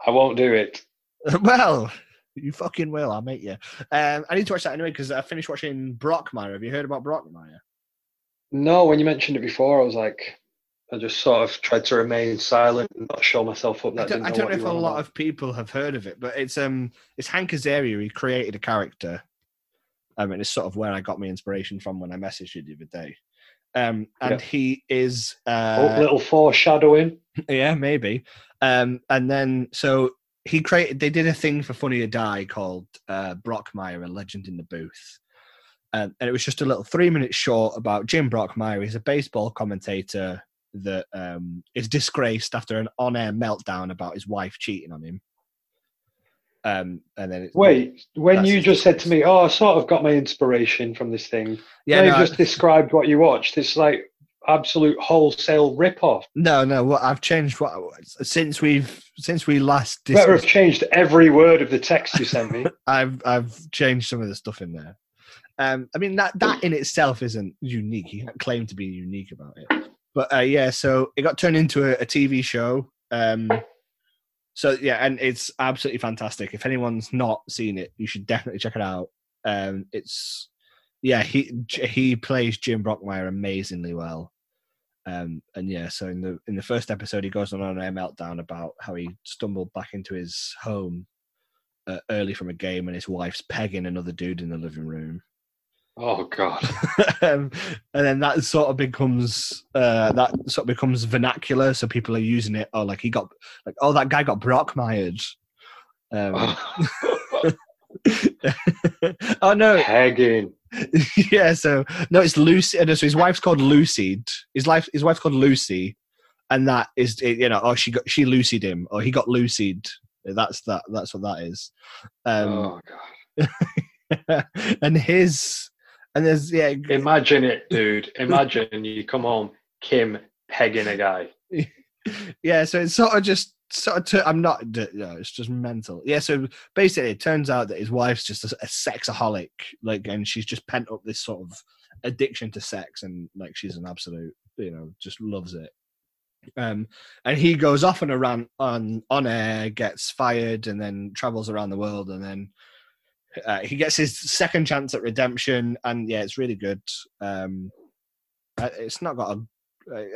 I won't do it. well, you fucking will. I'll make you. Um, I need to watch that anyway because I finished watching Brockmire. Have you heard about Brockmire? No, when you mentioned it before, I was like, I just sort of tried to remain silent and not show myself up. That I don't, I know don't know if a lot about. of people have heard of it, but it's um it's Hank Azaria. He created a character. I mean, it's sort of where I got my inspiration from when I messaged you the other day. Um, and Yeah. he is oh, uh, little foreshadowing. yeah, maybe. Um, and then so he created. They did a thing for Funny or Die called uh, Brockmire, a legend in the booth, um, and it was just a little three-minute short about Jim Brockmire. He's a baseball commentator that um, is disgraced after an on-air meltdown about his wife cheating on him. Um, and then it, Wait, when you just said to me, "Oh, I sort of got my inspiration from this thing," yeah, yeah, you no, just described what you watched. It's like absolute wholesale rip-off. no, no. What I've changed what since we've since we last Better have changed every word of the text you sent me. I've I've changed some of the stuff in there. Um, I mean that that in itself isn't unique. You can't claim to be unique about it. But uh, yeah, so it got turned into a, a TV show. Um, so yeah, and it's absolutely fantastic. If anyone's not seen it, you should definitely check it out. Um, it's yeah, he he plays Jim Brockmire amazingly well. Um, and yeah, so in the in the first episode, he goes on a meltdown about how he stumbled back into his home uh, early from a game, and his wife's pegging another dude in the living room. Oh God. um, and then that sort of becomes uh, that sort of becomes vernacular, so people are using it. Oh, like he got like oh that guy got Brockmired. Um, oh no, Pegging. yeah. So no, it's Lucy. uh, So his wife's called Lucy. His life, his wife's called Lucy, and that is you know, oh she got she Lucied him, or he got Lucied. That's that. That's what that is. Um, oh God. and his and there's yeah Imagine it, dude. Imagine you come home, Kim pegging a guy. yeah so it's sort of just sort of t- i'm not no it's just mental yeah so basically it turns out that his wife's just a, a sexaholic like and she's just pent up this sort of addiction to sex and like she's an absolute you know just loves it um and he goes off on a rant on on air gets fired and then travels around the world and then uh, he gets his second chance at redemption and yeah it's really good um uh, it's not got a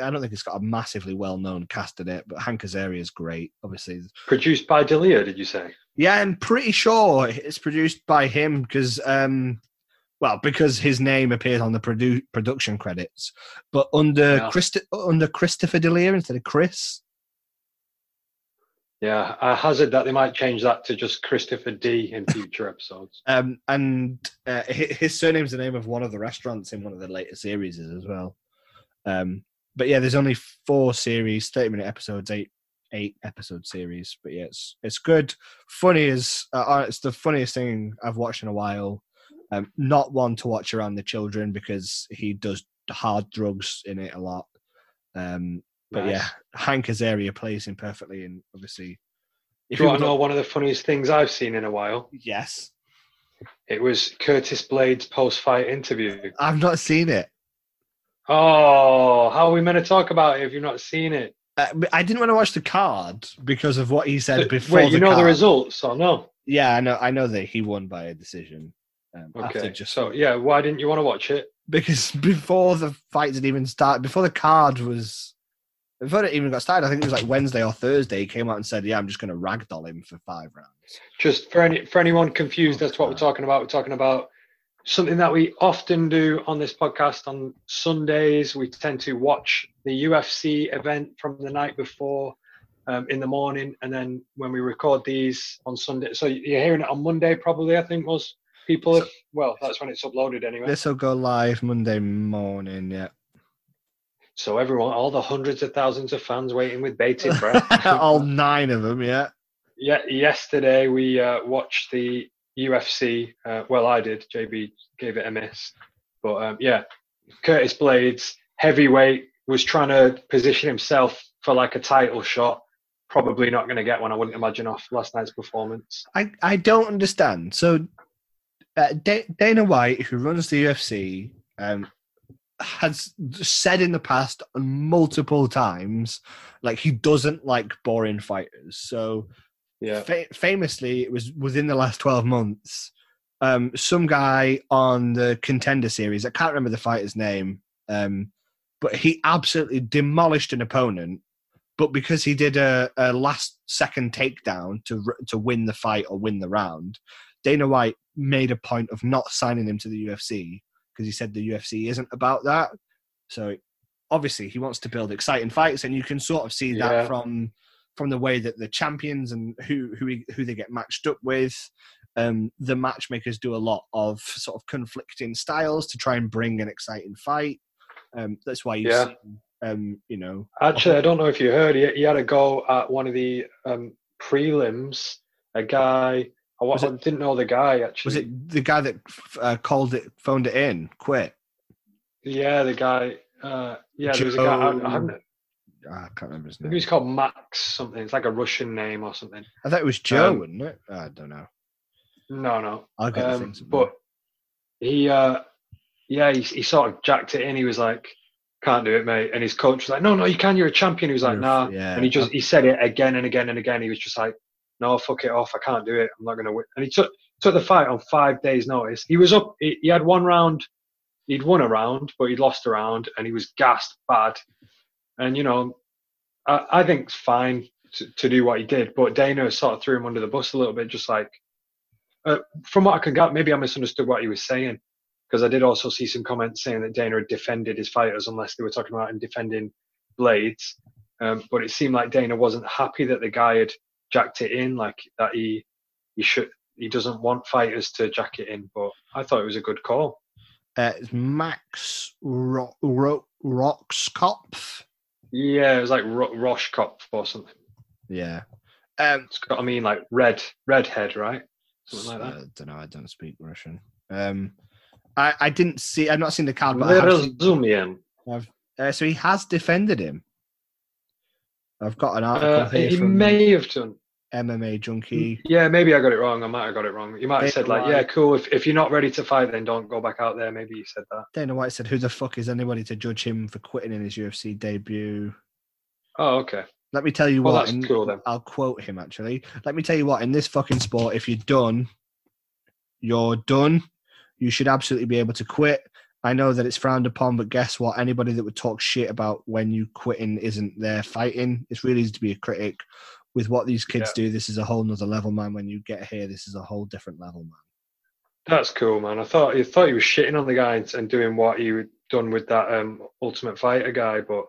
I don't think it's got a massively well-known cast in it, but Hank Azaria is great. Obviously, Produced by D'Elia, did you say? yeah, I'm pretty sure it's produced by him because, um, well, because his name appears on the produ- production credits, but under Yeah. Christ- under Christopher D'Elia instead of Chris. Yeah, I hazard that they might change that to just Christopher D in future episodes. Um, and uh, hi- his surname's the name of one of the restaurants in one of the later series as well. Um, but yeah, there's only four series, 30 minute episodes, eight eight episode series. But yeah, it's it's good. Funny is uh, uh, it's the funniest thing I've watched in a while. Um, not one to watch around the children because he does hard drugs in it a lot. Um, but Nice. yeah, Hank Azaria plays him perfectly, and obviously, if you want to know one of the funniest things I've seen in a while? yes, It was Curtis Blaydes' post-fight interview. I've not seen it. Oh, how are we meant to talk about it if you've not seen it? Uh, I didn't want to watch the card because of what he said Th- before. Wait, you know the results or no? Yeah, I know. I know that he won by a decision. Um, Okay, just so yeah, why didn't you want to watch it? because before the fight had even started, before the card was, before it even got started, I think it was like Wednesday or Thursday. He came out and said, "Yeah, I'm just going to ragdoll him for five rounds." Just for any for anyone confused, Oh, that's what we're talking about. We're talking about something that we often do on this podcast on Sundays. We tend to watch the UFC event from the night before um, in the morning, and then when we record these on Sunday, so you're hearing it on Monday, probably. I think most people. Have, well, that's when it's uploaded anyway. This will go live Monday morning. Yeah, So everyone, all the hundreds of thousands of fans waiting with bated breath. all nine of them. Yeah, yeah, yesterday we uh, watched the UFC. Uh, well, I did. JB gave it a miss, but um, yeah, Curtis Blaydes, heavyweight, was trying to position himself for like a title shot. Probably not going to get one. I wouldn't imagine off last night's performance. I I don't understand. So uh, Da- Dana White, who runs the UFC, um, has said in the past multiple times, like he doesn't like boring fighters. So Yeah, fa- famously, it was within the last twelve months. Um, some guy on the contender series, I can't remember the fighter's name, um, but he absolutely demolished an opponent. But because he did a, a last second takedown to to win the fight or win the round, Dana White made a point of not signing him to the UFC because he said the UFC isn't about that. So obviously he wants to build exciting fights, and you can sort of see that from from the way that the champions and who who he- who they get matched up with. Um, the matchmakers do a lot of sort of conflicting styles to try and bring an exciting fight. Um, that's why you Yeah. see, um, you know, actually, I don't know if you heard. He, he had a go at one of the um, prelims. A guy. I, Was I it- didn't know the guy actually. was it the guy that uh, called it, phoned it in, quit? Yeah, the guy. Uh, yeah, there was a guy. I, I, Ah, I can't remember his name. he was called Max something. It's like a Russian name or something. I thought it was Joe, um, wasn't it? I don't know. No, no. I'll get Um, things. but he, uh, yeah, he, he sort of jacked it in. He was like, "Can't do it, mate." And his coach was like, "No, no, you can. You're a champion." He was like, "Nah." yeah. And he just he said it again and again and again. He was just like, "No, fuck it off. I can't do it. I'm not gonna win." And he took took the fight on five days' notice. He was up. He, he had one round. He'd won a round, but he'd lost a round, and he was gassed bad. And you know, I, I think it's fine to, to do what he did, but Dana sort of threw him under the bus a little bit, just like uh, from what I can get. Maybe I misunderstood what he was saying because I did also see some comments saying that Dana had defended his fighters, unless they were talking about him defending Blaydes. Um, but it seemed like Dana wasn't happy that the guy had jacked it in, like that he he should he doesn't want fighters to jack it in. But I thought it was a good call. Uh, it's Max Ro- Ro- Rohskopf. Yeah, it was like Ro- Roshkopf or something. Yeah. Um, It's got I mean like red red head, right? Something like that. I don't know. I don't speak Russian. Um, I, I didn't see. I've not seen the card, but I have uh, so he has defended him. I've got an article Uh, here he from may have done. MMA Junkie. Mm, yeah, maybe I got it wrong. I might have got it wrong. You might have said like, Dana "Yeah, cool. If if you're not ready to fight, then don't go back out there." Maybe you said that. Dana White said, "Who the fuck is anybody to judge him for quitting in his UFC debut?" Oh, okay. Let me tell you Well, what. in- cool then. I'll quote him actually. Let me tell you what. In this fucking sport, if you're done, you're done. You should absolutely be able to quit. I know that it's frowned upon, but guess what? Anybody that would talk shit about when you quitting isn't there fighting. It's really easy to be a critic. With what these kids do, this is a whole nother level, man. When you get here, this is a whole different level, man. That's cool, man. I thought you thought he was shitting on the guy and, doing what he had done with that um, Ultimate Fighter guy, but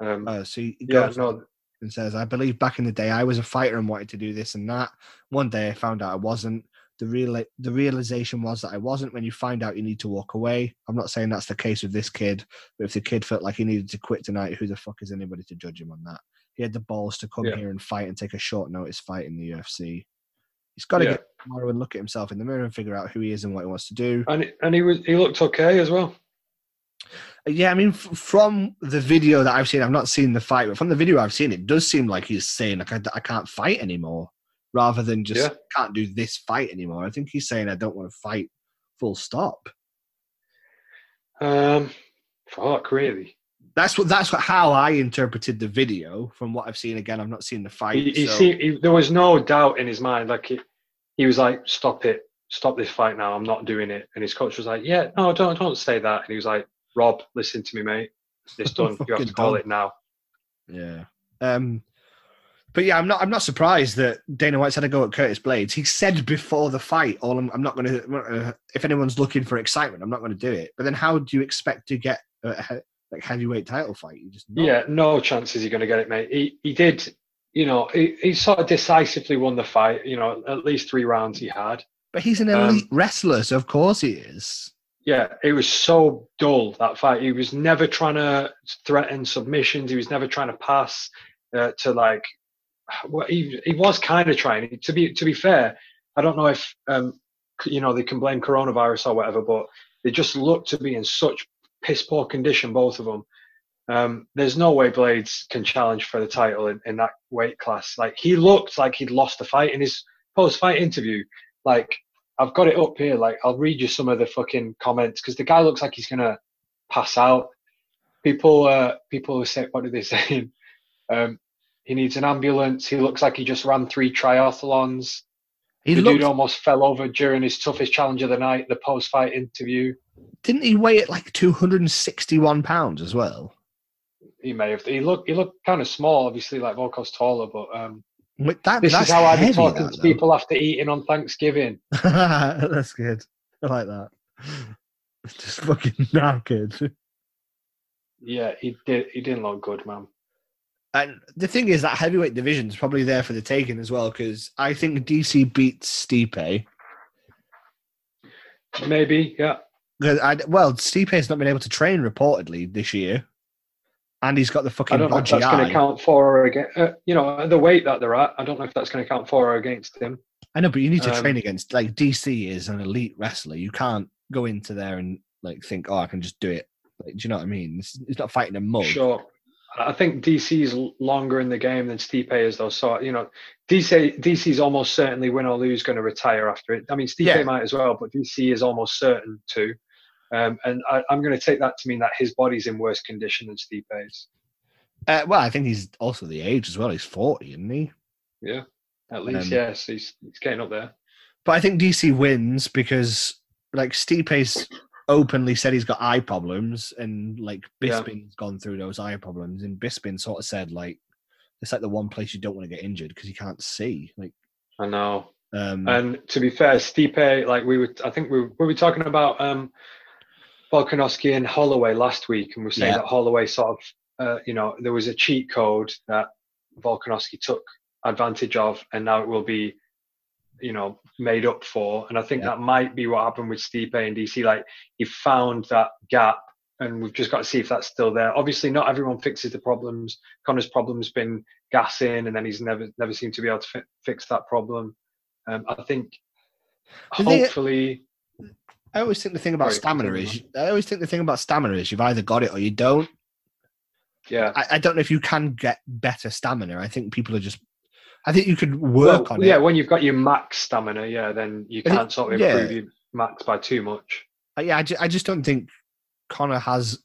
um, Uh, so he yeah, goes no, and says, I believe back in the day I was a fighter and wanted to do this and that. One day I found out I wasn't. The real the realization was that I wasn't. When you find out, you need to walk away. I'm not saying that's the case with this kid, but if the kid felt like he needed to quit tonight, who the fuck is anybody to judge him on that? He had the balls to come Yeah. here and fight and take a short notice fight in the UFC. He's got to Yeah. get tomorrow and look at himself in the mirror and figure out who he is and what he wants to do. and and he was he looked okay as well. Yeah, I mean, f- from the video that I've seen, I've not seen the fight, but from the video I've seen, it does seem like he's saying, like, I, I can't fight anymore, rather than just Yeah. can't do this fight anymore. I think he's saying, I don't want to fight full stop. Um, fuck, really. That's what that's what how I interpreted the video from what I've seen. Again, I've not seen the fight. He, he, so- see, he, there was no doubt in his mind. Like he, he was like, "Stop it, stop this fight now. I'm not doing it." And his coach was like, "Yeah, no, don't don't say that." And he was like, "Rob, listen to me, mate. It's done. you have to call done. it now." Yeah. Um, but yeah, I'm not. I'm not surprised that Dana White's had a go at Curtis Blaydes. He said before the fight, "All I'm, I'm not going to. If anyone's looking for excitement, I'm not going to do it." But then, how do you expect to get a he- like heavyweight title fight? You just. Yeah, no chances you're going to get it, mate. He he did. You know, he, he sort of decisively won the fight. You know, at least three rounds he had. But he's an Um, elite wrestler, so of course he is. Yeah, it was so dull that fight. He was never trying to threaten submissions. He was never trying to pass uh, to like. Well, he he was kind of trying. To be to be fair, I don't know if um you know they can blame coronavirus or whatever, but they just looked to be in such piss poor condition, both of them. Um, there's no way Blaydes can challenge for the title in, in that weight class. Like he looked like he'd lost the fight in his post-fight interview. Like I've got it up here. Like I'll read you some of the fucking comments because the guy looks like he's gonna pass out. People, uh, people say, what are they saying? Um, he needs an ambulance. He looks like he just ran three triathlons. He the looked, dude almost fell over during his toughest challenge of the night, the post-fight interview. Didn't he weigh at like 261 pounds as well? He may have. He looked. He looked kind of small. Obviously, like Volkov's taller, but um, That, this that's is how I be talking that, to though. people after eating on Thanksgiving. that's good. I like that. Just fucking knackered. Yeah, he did. He didn't look good, man. And the thing is, that heavyweight division is probably there for the taking as well, because I think DC beats Stipe. Maybe, yeah. I, well, Stipe has not been able to train reportedly this year, and he's got the fucking. I don't know if that's going to count for or against. Uh, you know, the weight that they're at. I don't know if that's going to count for or against him. I know, but you need to Um, train against like DC is an elite wrestler. You can't go into there and like think, oh, I can just do it. Like, do you know what I mean? It's, it's not fighting a mug. Sure. I think DC is longer in the game than Stipe is, though. So you know, DC DC's almost certainly win or lose going to retire after it. I mean, Stipe Yeah. might as well, but DC is almost certain to. Um, and I, I'm going to take that to mean that his body's in worse condition than Stipe's. Uh, well, I think he's also the age as well. He's forty, isn't he? Yeah, at least Um, yes, he's he's getting up there. but I think DC wins because like Stipe's openly said he's got eye problems, and like Yeah. Bisping's gone through those eye problems, and Bisping sort of said like it's like the one place you don't want to get injured because you can't see. Like, I know. um, And to be fair, Stipe, like we were, I think we were, we were talking about um, Volkanovski and Holloway last week, and we are saying Yeah. that Holloway sort of, uh, you know, there was a cheat code that Volkanovski took advantage of, and now it will be, you know, made up for. And I think Yeah. that might be what happened with Stipe and DC. Like he found that gap, and we've just got to see if that's still there. Obviously, not everyone fixes the problems. Conor's problem's been gassing, and then he's never never seemed to be able to fi- fix that problem. Um, I think hopefully, I always think the thing about Sorry, stamina is I always think the thing about stamina is you've either got it or you don't. yeah. I, I don't know if you can get better stamina. I think people are just. I think you could work Well, on yeah, it. Yeah, when you've got your max stamina, yeah, then you can't sort of yeah. improve your max by too much. Uh, yeah, I just, I just don't think Conor has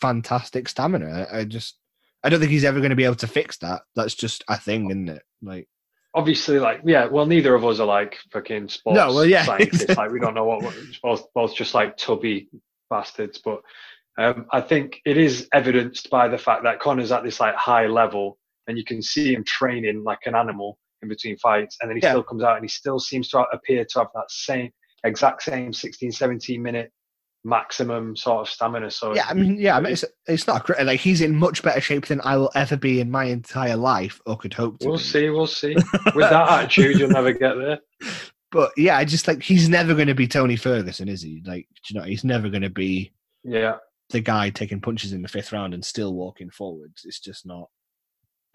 fantastic stamina. I, I just, I don't think he's ever going to be able to fix that. That's just a thing, isn't it? Like, Obviously, like yeah, well, neither of us are like fucking sports well, yeah. scientists. like we don't know what we're both both just like tubby bastards. But um, I think it is evidenced by the fact that Conor's at this like high level, and you can see him training like an animal in between fights, and then he Yeah. still comes out and he still seems to appear to have that same exact same 16, 17 minute maximum sort of stamina. So yeah, I mean, yeah, I mean, it's it's not great. Like, he's in much better shape than I will ever be in my entire life, or could hope to. We'll be. see, we'll see. With that attitude, you'll never get there. But yeah, I just like he's never going to be Tony Ferguson, is he? Like, do you know, he's never going to be Yeah. the guy taking punches in the fifth round and still walking forwards. It's just not.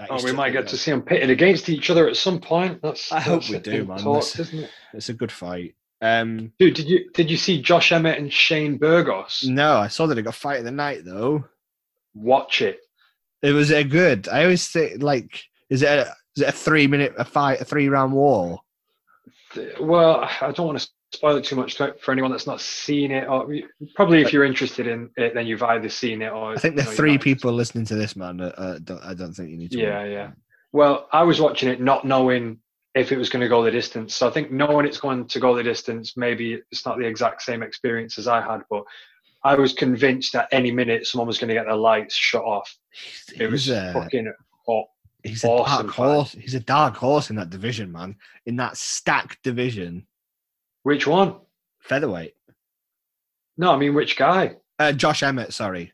Oh, we might get to see them pitted against each other at some point. That's I hope we do, man. isn't it? It's a good fight. Um, Dude, did you did you see Josh Emmett and Shane Burgos? no, I saw that it got fight of the night though. Watch it. It was a good. I always think like, is it a, is it a three minute a fight a three round war? Well, I don't want to spoil it too much for anyone that's not seen it. Or probably if you're interested in it, then you've either seen it or. I think the you know, you're three people listening to this man. Uh, don't, I don't think you need to. Yeah, yeah. Well, I was watching it not knowing if it was going to go the distance. So I think knowing it's going to go the distance, maybe it's not the exact same experience as I had, but I was convinced at any minute someone was going to get their lights shut off. He's, It was a, fucking hot. he's a awesome dark fight. horse. He's a dark horse in that division, man. In that stacked division, Which one? featherweight. No, I mean which guy? Uh, Josh Emmett, sorry.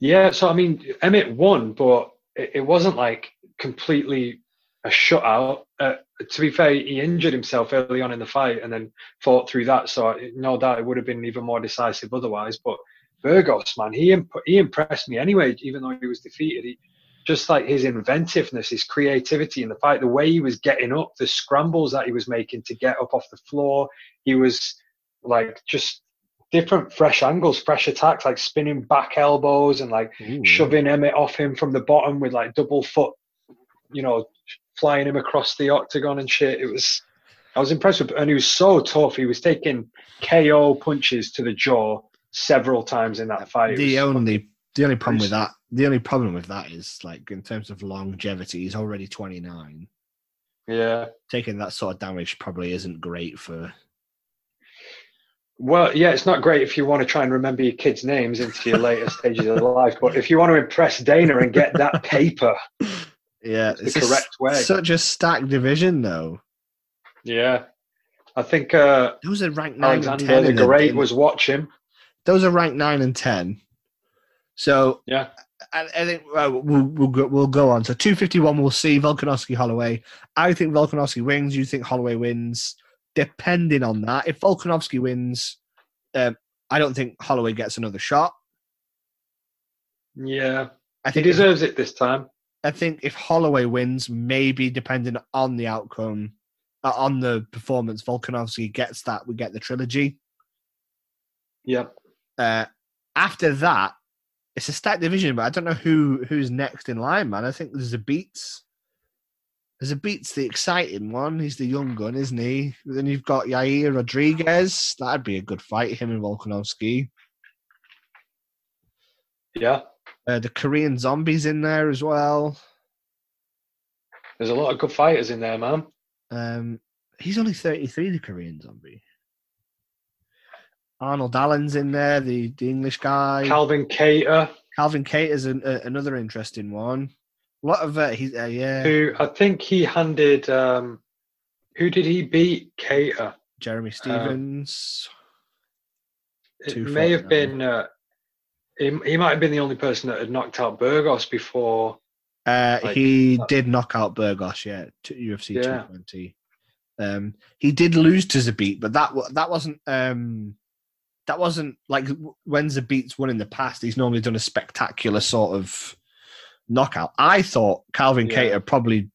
Yeah, so I mean Emmett won, but it, it wasn't like completely a shutout. Uh, to be fair, he injured himself early on in the fight and then fought through that. So no doubt it would have been even more decisive otherwise. But Burgos, man, he imp- he impressed me anyway. Even though he was defeated, he, just like his inventiveness, his creativity in the fight, the way he was getting up, the scrambles that he was making to get up off the floor, he was like just different fresh angles, fresh attacks, like spinning back elbows and like shoving Emmett off him from the bottom with like double foot, you know, flying him across the octagon and shit. It was, I was impressed with, and he was so tough. He was taking KO punches to the jaw several times in that fight. It the only the only problem with that the only problem with that is like in terms of longevity, he's already twenty nine. yeah. Taking that sort of damage probably isn't great for. Well, yeah, it's not great if you want to try and remember your kids' names into your later stages of life, but if you want to impress Dana and get that paper, Yeah, the it's s- correct way. Such a stacked division, though. yeah, I think uh, Those are ranked nine and ten. the the- Great in- was watching. those are ranked nine and ten. So Yeah. I, I think uh, we'll we'll go, we'll go on. So two fifty one, we'll see Volkanovski Holloway. I think Volkanovski wins. You think Holloway wins? Depending on that, if Volkanovski wins, um, I don't think Holloway gets another shot. Yeah, I think if- deserves it this time. I think if Holloway wins, maybe depending on the outcome, uh, on the performance, Volkanovski gets that. We get the trilogy. Yeah. Uh, after that, it's a stacked division, but I don't know who who's next in line, man. I think there's a Beats. There's a Beats, the exciting one. He's the young gun, isn't he? Then you've got Yair Rodriguez. That'd be a good fight. Him and Volkanovski. Yeah. Uh, the Korean zombies in there as well. There's a lot of good fighters in there, man. Um, He's only 33, the Korean zombie. Arnold Allen's in there, the, the English guy. Calvin Kattar, Calvin Kate is an, uh, another interesting one. A lot of uh, he's uh, yeah. who I think he handed. Um, who did he beat? Kattar. Jeremy Stephens. It may have been. Uh, he, he might have been the only person that had knocked out Burgos before. Uh, Like, he uh, did knock out Burgos, yeah, to UFC Yeah. 220. Um, he did lose to Zabit, but that that wasn't um, that wasn't like when Zabit's won in the past. He's normally done a spectacular sort of knockout. I thought Calvin Yeah. Kattar probably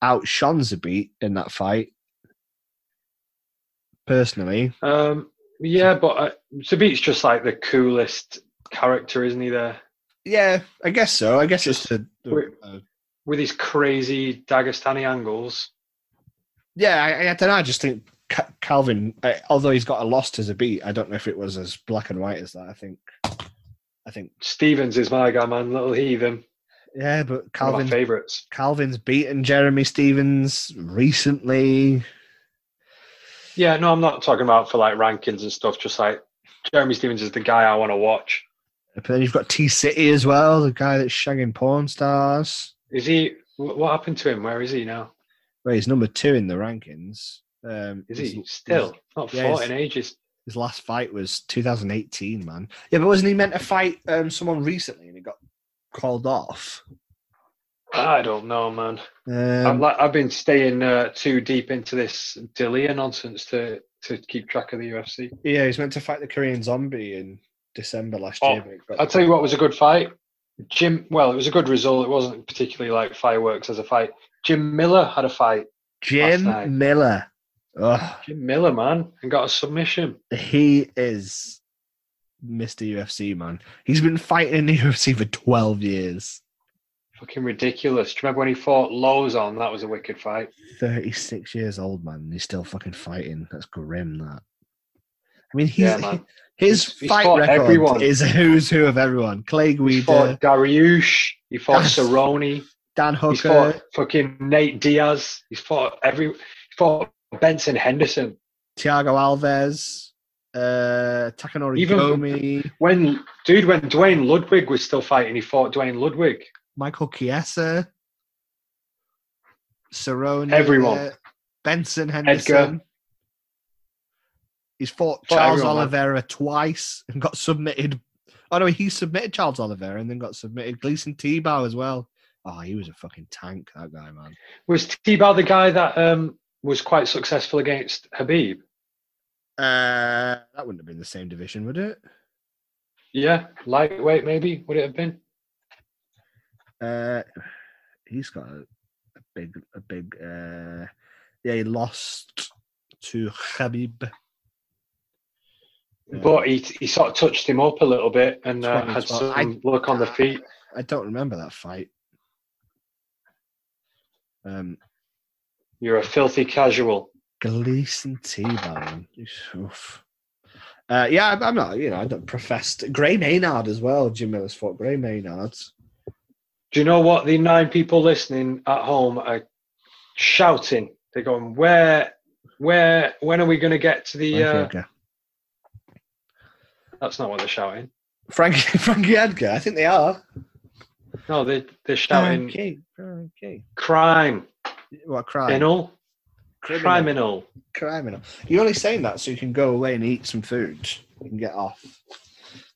outshone Zabit in that fight. Personally, Um, yeah, but uh, Zabit's just like the coolest character, isn't he? There yeah, I guess so. I guess it's the, Wait. uh, with his crazy Dagestani angles. Yeah, I, I don't know. I just think Calvin, uh, although he's got a loss to Zabit, I don't know if it was as black and white as that. I think, I think, Stephens is my guy, man. Little heathen. yeah, but One of my Calvin's favorites. Calvin's beaten Jeremy Stephens recently. Yeah, no, I'm not talking about for like rankings and stuff. Just like Jeremy Stephens is the guy I want to watch. But then you've got T City as well, the guy that's shagging porn stars. Is he? What happened to him? Where is he now? Well, he's number two in the rankings. Um, Is he still not yeah, fought in ages? His last fight was 2018, man. Yeah, but wasn't he meant to fight um, someone recently and he got called off? I don't know, man. Um, I've like I've been staying uh, too deep into this D'Elia nonsense to to keep track of the UFC. Yeah, he's meant to fight the Korean zombie in December last Oh, year. but I'll tell you what was a good fight. Jim, well, it was a good result. It wasn't particularly like fireworks as a fight. Jim Miller had a fight. Jim. Miller. Ugh, Jim Miller, man, and got a submission. he is Mr. UFC, man. He's been fighting in the UFC for 12 years. Fucking ridiculous. Do you remember when he fought Lauzon? That was a wicked fight. 36 years old, man. and He's still fucking fighting. That's grim, that. I mean, he's, Yeah, man. his He's- he's fight record everyone. is a who's who of everyone. Clay He Guida, fought Dariush. He fought Cerrone. Dan He's Hooker, fought fucking Nate Diaz. He's fought every. He fought Benson Henderson. Thiago Alves, uh, Takanori Even- Gomi, When dude, when Duane Ludwig was still fighting, he fought Duane Ludwig. Michael Chiesa, Cerrone, Everyone. Benson Henderson. He's fought Fought Charles everyone, man. Oliveira twice and got submitted. Oh no, he submitted Charles Oliveira and then got submitted Gleison Tibau as well. Oh, he was a fucking tank, that guy, man. Was Tibau the guy that um, was quite successful against Khabib? Uh, that wouldn't have been the same division, would it? Yeah, lightweight maybe. Would it have been? Uh, he's got a, a big, a big. Uh, yeah, he lost to Khabib. But he he sort of touched him up a little bit and uh, had 2012. some look on the feet. I don't remember that fight. Um, You're a filthy casual. Gleison T-Bone. Oof. Uh, yeah, I'm- not. You know, I don't professed. Gray Maynard as well. Jim Miller's fought Gray Maynard. Do you know what the nine people listening at home are shouting? They're going, "Where, where, when are we going to get to the?" Uh. That's not what they're shouting. Frankie, Frankie Edgar. I think they are. No, they they're shouting Okay. Okay. crime, What crime? criminal, Criminal. criminal. criminal. You're only saying that so you can go away and eat some food. You can get off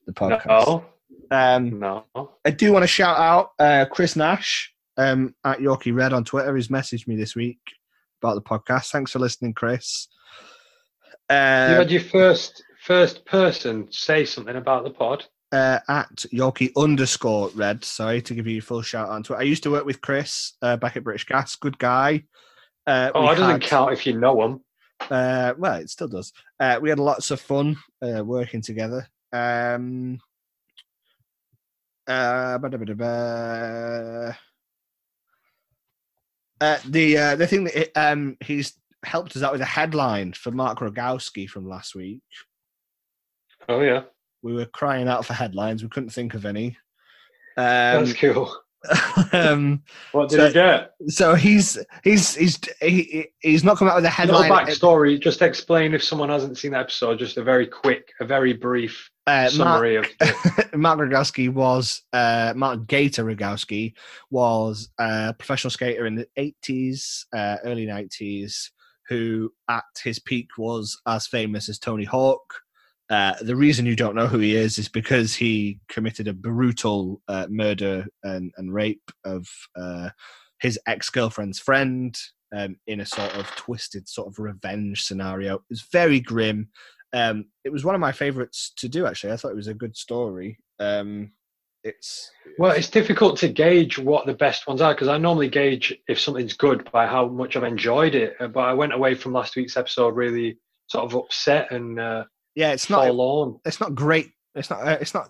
the podcast. No, Um, no. I do want to shout out uh, Chris Nash um, at Yorkie Red on Twitter. He's messaged me this week about the podcast. Thanks for listening, Chris. you Uh, had your first first person say something about the pod. uh, at Yorkie underscore Red. Sorry to give you a full shout out on Twitter. I used to work with Chris uh, back at British Gas. Good guy. Uh, Oh, it doesn't had- count if you know him. Uh, well, it still does. Uh, we had lots of fun uh, working together. Um, uh. Uh, the uh, the thing that it, um, he's helped us out with a headline for Mark Rogowski from last week. Oh yeah, We were crying out for headlines. We couldn't think of any. Um, that's cool. um, What did So- he get? so he's he's he's he, he's not come out with a No headline. backstory. Just explain if someone hasn't seen the episode. Just a very quick, a very brief uh, Mark, summary of. Mark Rogowski was uh, Mark Gator Rogowski was a professional skater in the eighties, uh, early nineties, who at his peak was as famous as Tony Hawk. Uh, the reason you don't know who he is is because he committed a brutal uh, murder and, and rape of uh, his ex girlfriend's friend um, in a sort of twisted sort of revenge scenario. It was very grim. Um, it was one of my favorites to do. Actually, I thought it was a good story. Um, it's Well, it's difficult to gauge what the best ones are because I normally gauge if something's good by how much I've enjoyed it. But I went away from last week's episode really sort of upset and uh, yeah, it's not it's not great. It's not uh, it's not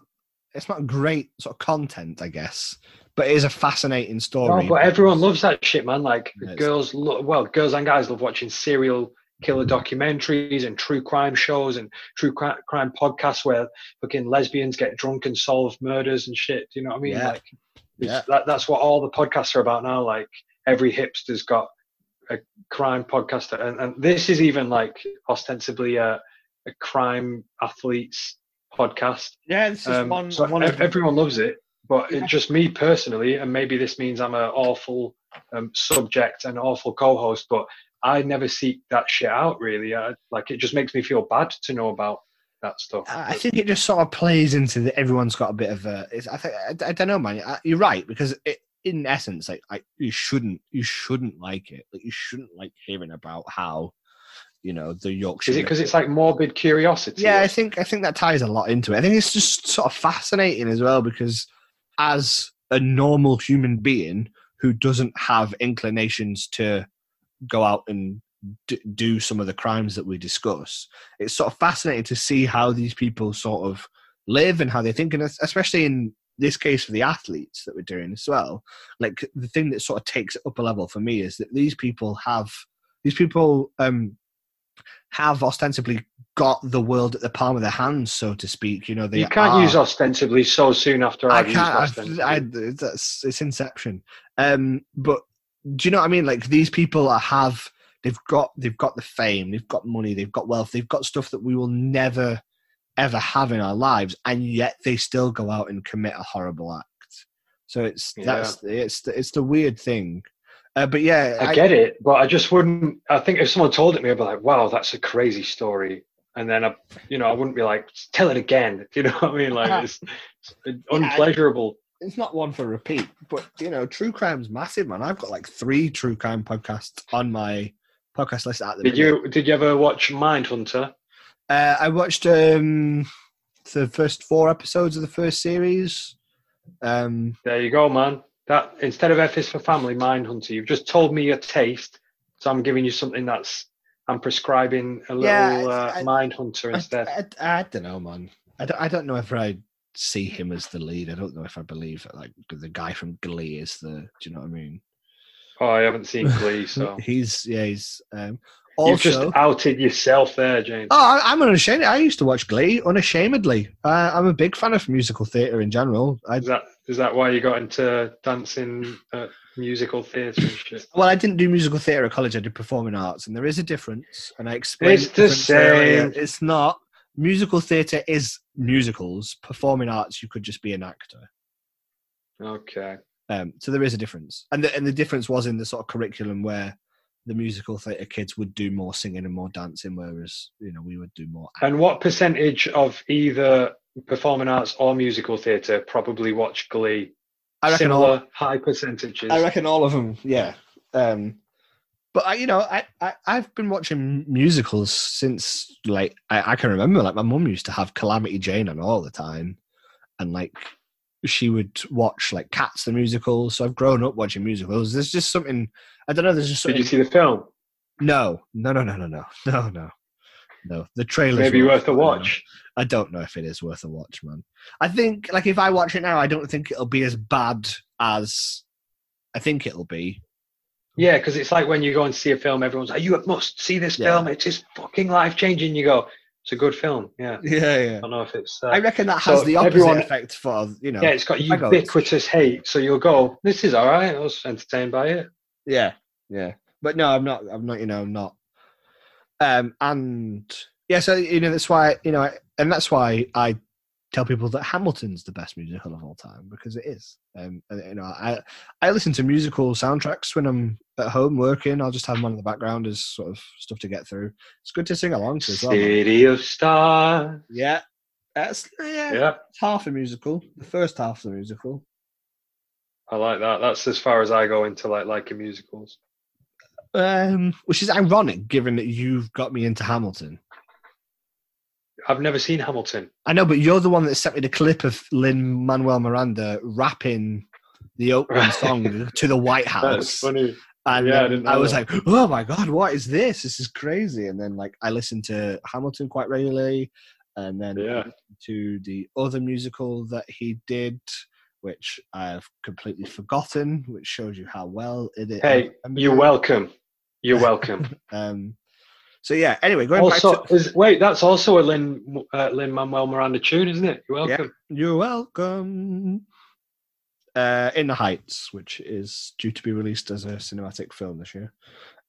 it's not great sort of content, I guess. But it is a fascinating story. No, but everyone loves that shit, man. Like Yeah, girls, lo- well, girls and guys love watching serial killer documentaries and true crime shows and true cri- crime podcasts where fucking lesbians get drunk and solve murders and shit. Do you know what I mean? Yeah. Like, Yeah. that, that's what all the podcasts are about now. Like every hipster's got a crime podcaster, and, and this is even like ostensibly a, a crime athletes podcast. yeah, this is Um, one. so one ev- of, everyone loves it, but Yeah. it just me personally, and maybe this means I'm an awful um, subject and awful co-host, but I never seek that shit out. Really, I, like it just makes me feel bad to know about that stuff. I think it just sort of plays into that. Everyone's got a bit of a. It's, I think I, I don't know, man. I- You're right because it, in essence, like I, you shouldn't you shouldn't like it. Like you shouldn't like hearing about how you know the Yorkshire. Is it because it's like morbid curiosity? yeah, I think I think that ties a lot into it. I think it's just sort of fascinating as well because as a normal human being who doesn't have inclinations to go out and d- do some of the crimes that we discuss, it's sort of fascinating to see how these people sort of live and how they think, and especially in this case for the athletes that we're doing as well. Like the thing that sort of takes it up a level for me is that these people have these people um have ostensibly got the world at the palm of their hands, so to speak. You know, they you can't are- use ostensibly so soon after I I've used can't. I, that's it's Inception. Um, but do you know what I mean? Like these people have they've got they've got the fame, they've got money, they've got wealth, they've got stuff that we will never ever have in our lives, and yet they still go out and commit a horrible act. So it's that's it's it's the weird thing. Uh, but yeah, I get it, but I just wouldn't. I think if someone told it me, I'd be like, "Wow, that's a crazy story," and then I, you know, I wouldn't be like, "Tell it again." You know what I mean? Like it's, it's unpleasurable. it's not one for repeat, but you know, true crime's massive, man. I've got like three true crime podcasts on my podcast list at the Did minute. you did you ever watch Mindhunter? Uh, I watched um, the first four episodes of the first series. Um, There you go, man. That instead of F is for Family, Mindhunter. You've just told me your taste, so I'm giving you something that's. I'm prescribing a little Yeah, uh, I- Mindhunter I, instead. I, I don't know, man. I don't, I don't know if I see him as the lead. I don't know if I believe that, like the guy from Glee is the. Do you know what I mean? oh, I haven't seen Glee, so He's yeah. He's um, you've just outed yourself there, James. Oh, I- I'm unashamed. I used to watch Glee unashamedly. Uh, I'm a big fan of musical theatre in general. I, Is that is that why you got into dancing at musical theatre and shit? well, I didn't do musical theatre at college. I did performing arts, and there is a difference. And I explained It's the difference earlier. same. It's not. Musical theatre is musicals. Performing arts, you could just be an actor. Okay. Um, so there is a difference, and the, and the difference was in the sort of curriculum where the musical theatre kids would do more singing and more dancing, whereas you know we would do more. And what percentage of either performing arts or musical theatre probably watch Glee? I reckon all, Similar high percentages. I reckon all of them, yeah. Um, but I, you know, I, I I've been watching musicals since like I, I can remember. Like my mum used to have Calamity Jane on all the time, and like she would watch like Cats the musical. So I've grown up watching musicals. There's just something I don't know. There's just something. Did you see the film? No, no, no, no, no, no, no, no. no. The trailer maybe worth, worth a watch. I don't, know if it is worth a watch, man. I think like if I watch it now, I don't think it'll be as bad as I think it'll be. Yeah, because it's like when you go and see a film, everyone's like, "You must see this yeah. film. It is fucking life changing." You go, it's a good film. Yeah. Yeah, I don't know if it's. Uh, I reckon that has so the opposite everyone- effect for you know. yeah, it's got ubiquitous hate. So you'll go, this is all right. I was entertained by it. Yeah, yeah. But no, I'm not. I'm not. You know, I'm not. Um, and yeah, so you know that's why you know, and that's why I tell people that Hamilton's the best musical of all time because it is. Um, and, you know, I I listen to musical soundtracks when I'm at home working. I'll just have them on in the background as sort of stuff to get through. It's good to sing along to as well. City of Stars. Yeah, that's yeah, Yeah, It's half a musical. The first half of the musical. I like that. That's as far as I go into like liking musicals. Um, which is ironic given that you've got me into Hamilton. I've never seen Hamilton. I know, but you're the one that sent me the clip of Lin Manuel Miranda rapping the opening Right. song to the White That's House. funny. And Yeah, I um, I, was that. like, oh my God, what is this? This is crazy. And then, like, I listened to Hamilton quite regularly. And then Yeah. to the other musical that he did, which I've completely forgotten, which shows you how well it is. Hey, you're welcome. You're welcome. Um, so, yeah, anyway, going also, back to. is, wait, that's also a Lin uh, Lin Manuel Miranda tune, isn't it? You're Yeah. welcome. You're welcome. Uh, in the Heights, which is due to be released as a cinematic film this year.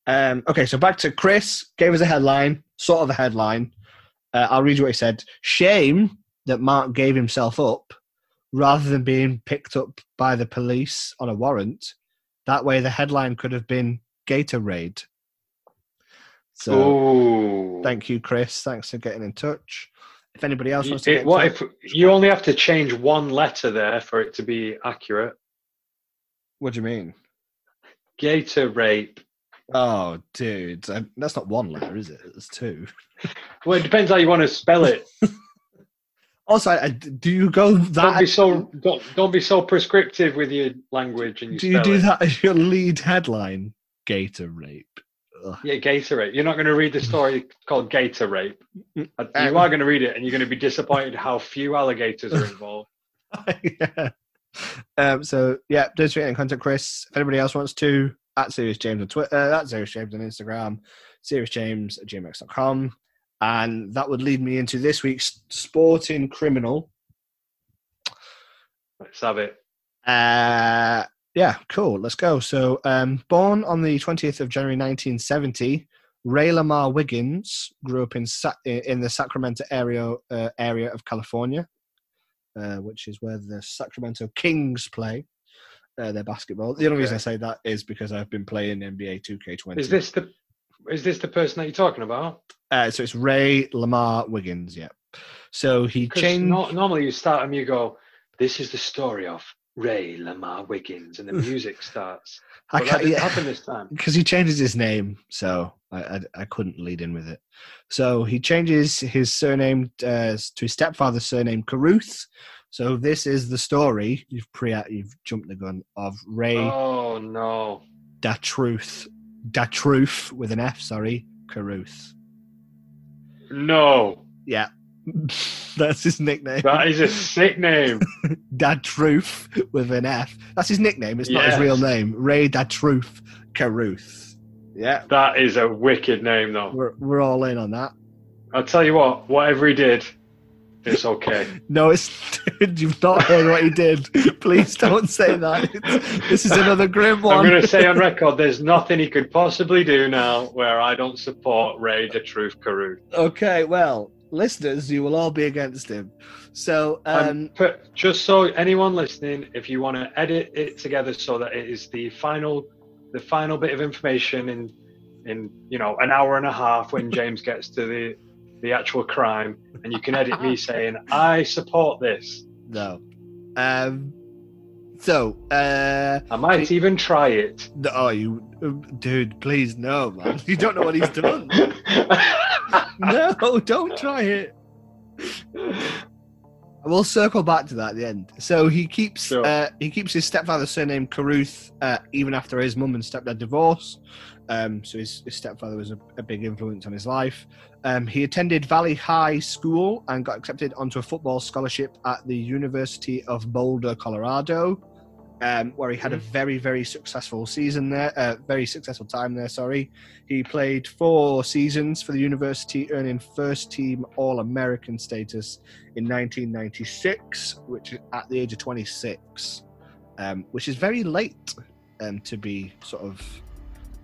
Um, okay, so back to Chris. Gave us a headline, sort of a headline. Uh, I'll read you what he said. Shame that Mark gave himself up rather than being picked up by the police on a warrant. That way, the headline could have been Gator Raid. So, Ooh. thank you, Chris. Thanks for getting in touch. If anybody else wants to It- get in what touch, if you only have to change one letter there for it to be accurate? what do you mean? Gator rape. Oh, dude, I- that's not one letter, is it? It's two. Well, it depends how you want to spell it. Also, I, do you go Don't that? be so don't, don't be so prescriptive with your language and you do you do it. that as your lead headline? Gator rape. Ugh. Yeah, Gator rape. You're not going to read the story called Gator rape. Uh, You are going to read it, and you're going to be disappointed how few alligators are involved. yeah. Um, so yeah, don't forget in contact Chris. If anybody else wants to, at Serious James on Twitter, at Serious James on Instagram, Serious James at gmx.com. And that would lead me into this week's sporting criminal. Let's have it. Uh, yeah, cool. Let's go. So, um, born on the 20th of January 1970, Rae Lamar Wiggins grew up in Sa- in the Sacramento area uh, area of California, uh, which is where the Sacramento Kings play uh, their basketball. The only reason I say that is because I've been playing NBA 2K20. Is this the is this the person that you're talking about? Uh, so it's Rae Lamar Wiggins. Yeah. So he changed. no- normally you start and you go, "This is the story of Rae Lamar Wiggins," and the music starts. I that can't, yeah. happen this time. because he changes his name, so I, I I couldn't lead in with it. So he changes his surname uh, to his stepfather's surname Carruth. So this is the story. You've pre you've jumped the gun of Rae Oh no! Datruth Datruth with an F. Sorry, Carruth. No, Yeah, that's his nickname. that is a sick name. Datruth with an F. That's his nickname. It's not his real name. Rae Dad Truth Carruth. Yeah, That is a wicked name, though. we're we're all in on that. I'll tell you what. Whatever he did, it's okay. No, it's you've not heard what he did. Please don't say that. It's, this is another grim one. I'm going to say on record, there's nothing he could possibly do now where I don't support Rae the Truth Carew. Okay, well, listeners, you will all be against him. So, um, Um, just so anyone listening, if you want to edit it together so that it is the final, the final bit of information in, in you know, an hour and a half when James gets to the, the actual crime, and you can edit me saying I support this. no. Um, so, uh, I might even try it. no, oh, you, dude, please no, man. You don't know what he's done. No, don't try it. We'll circle back to that at the end. So he keeps Sure. uh, he keeps his stepfather's surname Carruth uh, even after his mum and stepdad divorce. Um, so his, his stepfather was a, a big influence on his life. Um, he attended Valley High School and got accepted onto a football scholarship at the University of Boulder, Colorado. Um, where he had a very, very successful season there, uh, very successful time there. Sorry, he played four seasons for the university, earning first team All American status in 1996, which is at the age of 26, um, which is very late um, to be sort of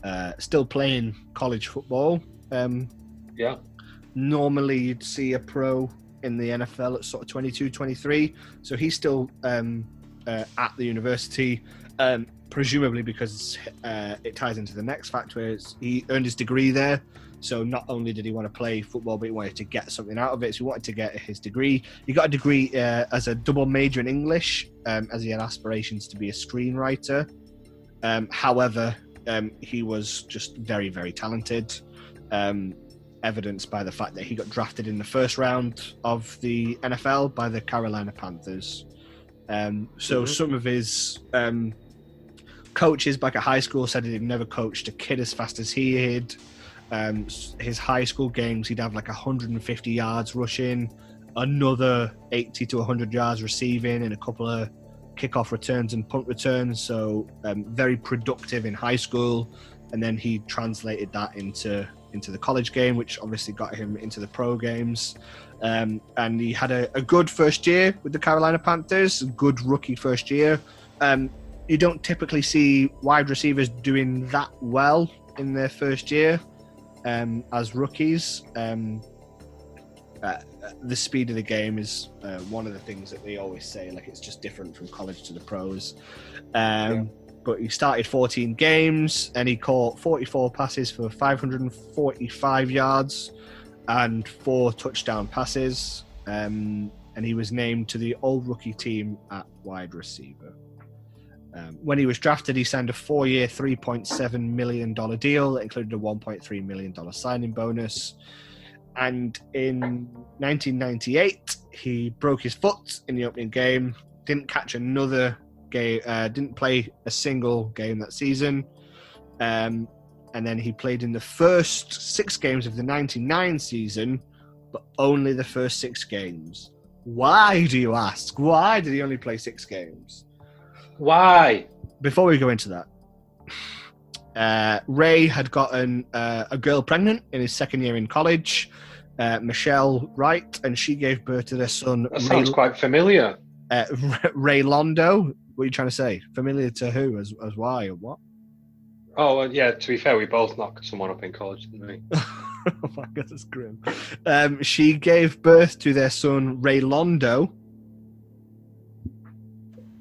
uh, still playing college football. Um, Yeah. normally you'd see a pro in the NFL at sort of 22, 23. So he's still um, uh, at the university, um, presumably because uh, it ties into the next fact where he earned his degree there. So not only did he want to play football, but he wanted to get something out of it. So he wanted to get his degree. He got a degree uh, as a double major in English, um, as he had aspirations to be a screenwriter. Um, however, um, he was just very, very talented. Um, evidenced by the fact that he got drafted in the first round of the NFL by the Carolina Panthers. Um, so Mhm. some of his um, coaches back at high school said he'd never coached a kid as fast as he had. Um, his high school games, he'd have like 150 yards rushing, another 80 to 100 yards receiving, and a couple of kickoff returns and punt returns. So um, very productive in high school, and then he translated that into into the college game, which obviously got him into the pro games. Um, and he had a, a good first year with the Carolina Panthers, a good rookie first year. Um, you don't typically see wide receivers doing that well in their first year um, as rookies. Um, uh, the speed of the game is uh, one of the things that they always say, like it's just different from college to the pros. Um, Yeah. But he started 14 games and he caught 44 passes for 545 yards and four touchdown passes. Um, and he was named to the All Rookie team at wide receiver. Um, when he was drafted, he signed a four-year, $3.7 million deal that included a $1.3 million signing bonus. And in 1998, he broke his foot in the opening game, didn't catch another game, uh, didn't play a single game that season. Um, and then he played in the first six games of the 99 season, but only the first six games. Why, do you ask? Why did he only play six games? Why? before we go into that, uh, Rae had gotten uh, a girl pregnant in his second year in college, uh, Michelle Wright, and she gave birth to their son, That Ray, sounds quite familiar. uh, Ray Londo. What are you trying to say? Familiar to who? As, as why or what? Oh, well, yeah. To be fair, we both knocked someone up in college, didn't we? oh my god, that's grim. Um, she gave birth to their son, Ray Londo.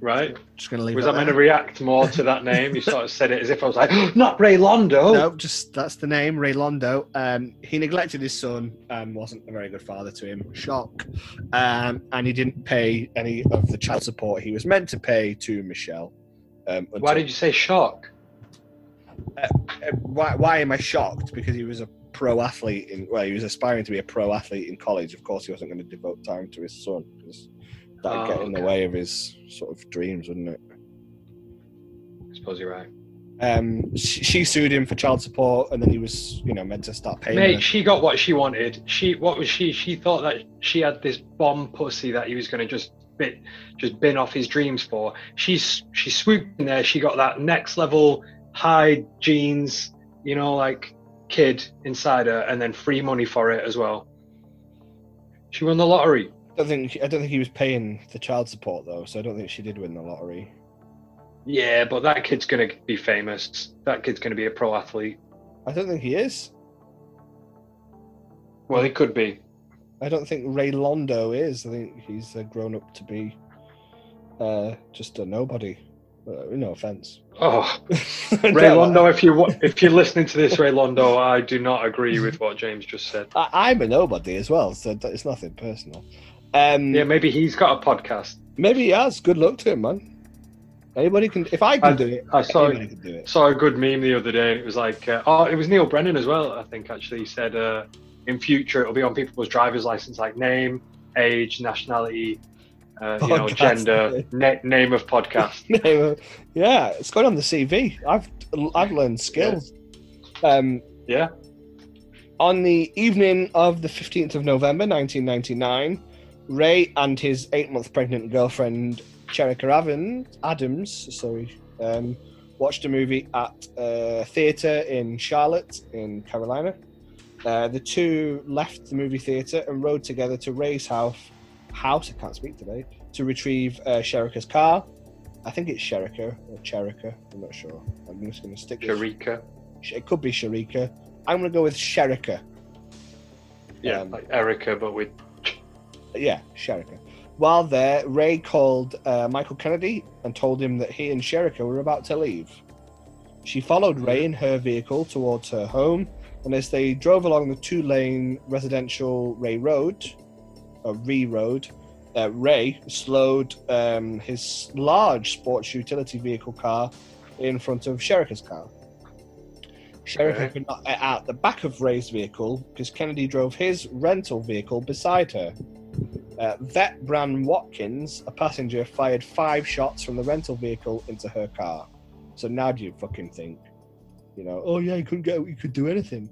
Right? Just going to leave Was I meant to react more to that name? You sort of said it as if I was like, not Ray Londo. No, just that's the name, Ray Londo. Um, he neglected his son and wasn't a very good father to him. Shock. Um, and he didn't pay any of the child support he was meant to pay to Michelle. Um, Why did you say shock? Uh, why, why am I shocked? Because he was a pro athlete in well, he was aspiring to be a pro athlete in college. Of course, he wasn't going to devote time to his son because that'd Oh, get in the way of his sort of dreams, wouldn't it? I suppose you're right. Um, she, she sued him for child support, and then he was, you know, meant to start paying. Mate, her. she got what she wanted. She what was she? She thought that she had this bomb pussy that he was going to just bit, just bin off his dreams for. She's she swooped in there. She got that next level high jeans, you know, like kid inside her, and then free money for it as well. She won the lottery. I don't think I don't think he was paying the child support though, so I don't think she did win the lottery. Yeah, but that kid's going to be famous. That kid's going to be a pro athlete. I don't think he is. Well, he could be. I don't think Ray Londo is. I think he's grown up to be uh, just a nobody. Uh, no offense. Oh, Ray Londo, if you if you're listening to this, Ray Londo, I do not agree with what James just said. I, I'm a nobody as well, so it's nothing personal. Um, Yeah, maybe he's got a podcast. maybe he has. Good luck to him, man. Anybody can. If I can I- do it, I saw anybody can do it. saw a good meme the other day, and it was like, uh, oh, it was Neal Brennan as well. I think actually he said, uh, in future it'll be on people's driver's license, like name, age, nationality, uh, you know, gender, na- name of podcast. yeah, it's going on the CV. I've I've learned skills. Um, Yeah. On the evening of the 15th of November 1999, Rae and his eight month pregnant girlfriend Cherica Adams, Adams sorry, um, watched a movie at a theatre in Charlotte, in Carolina. Uh, the two left the movie theatre and rode together to Rae's house. House, I can't speak today. To retrieve uh, Sherika's car. I think it's Sherika or Cherika. I'm not sure. I'm just going to stick with Sharika. It could be Sherika. I'm going to go with Sherika. Yeah, Um, like Erica, but with Yeah, Sherika. While there, Rae called uh, Michael Kennedy and told him that he and Sherika were about to leave. She followed Rae in her vehicle towards her home, and as they drove along the two lane residential Rea Road, or Ree Road, uh, Rae slowed um, his large sports utility vehicle car in front of Sherika's car. Sherika Okay. could not get out the back of Rae's vehicle because Kennedy drove his rental vehicle beside her. Uh, Van Brett Watkins, a passenger, fired five shots from the rental vehicle into her car. So now do you fucking think? You know, oh yeah, you couldn't get, you could do anything.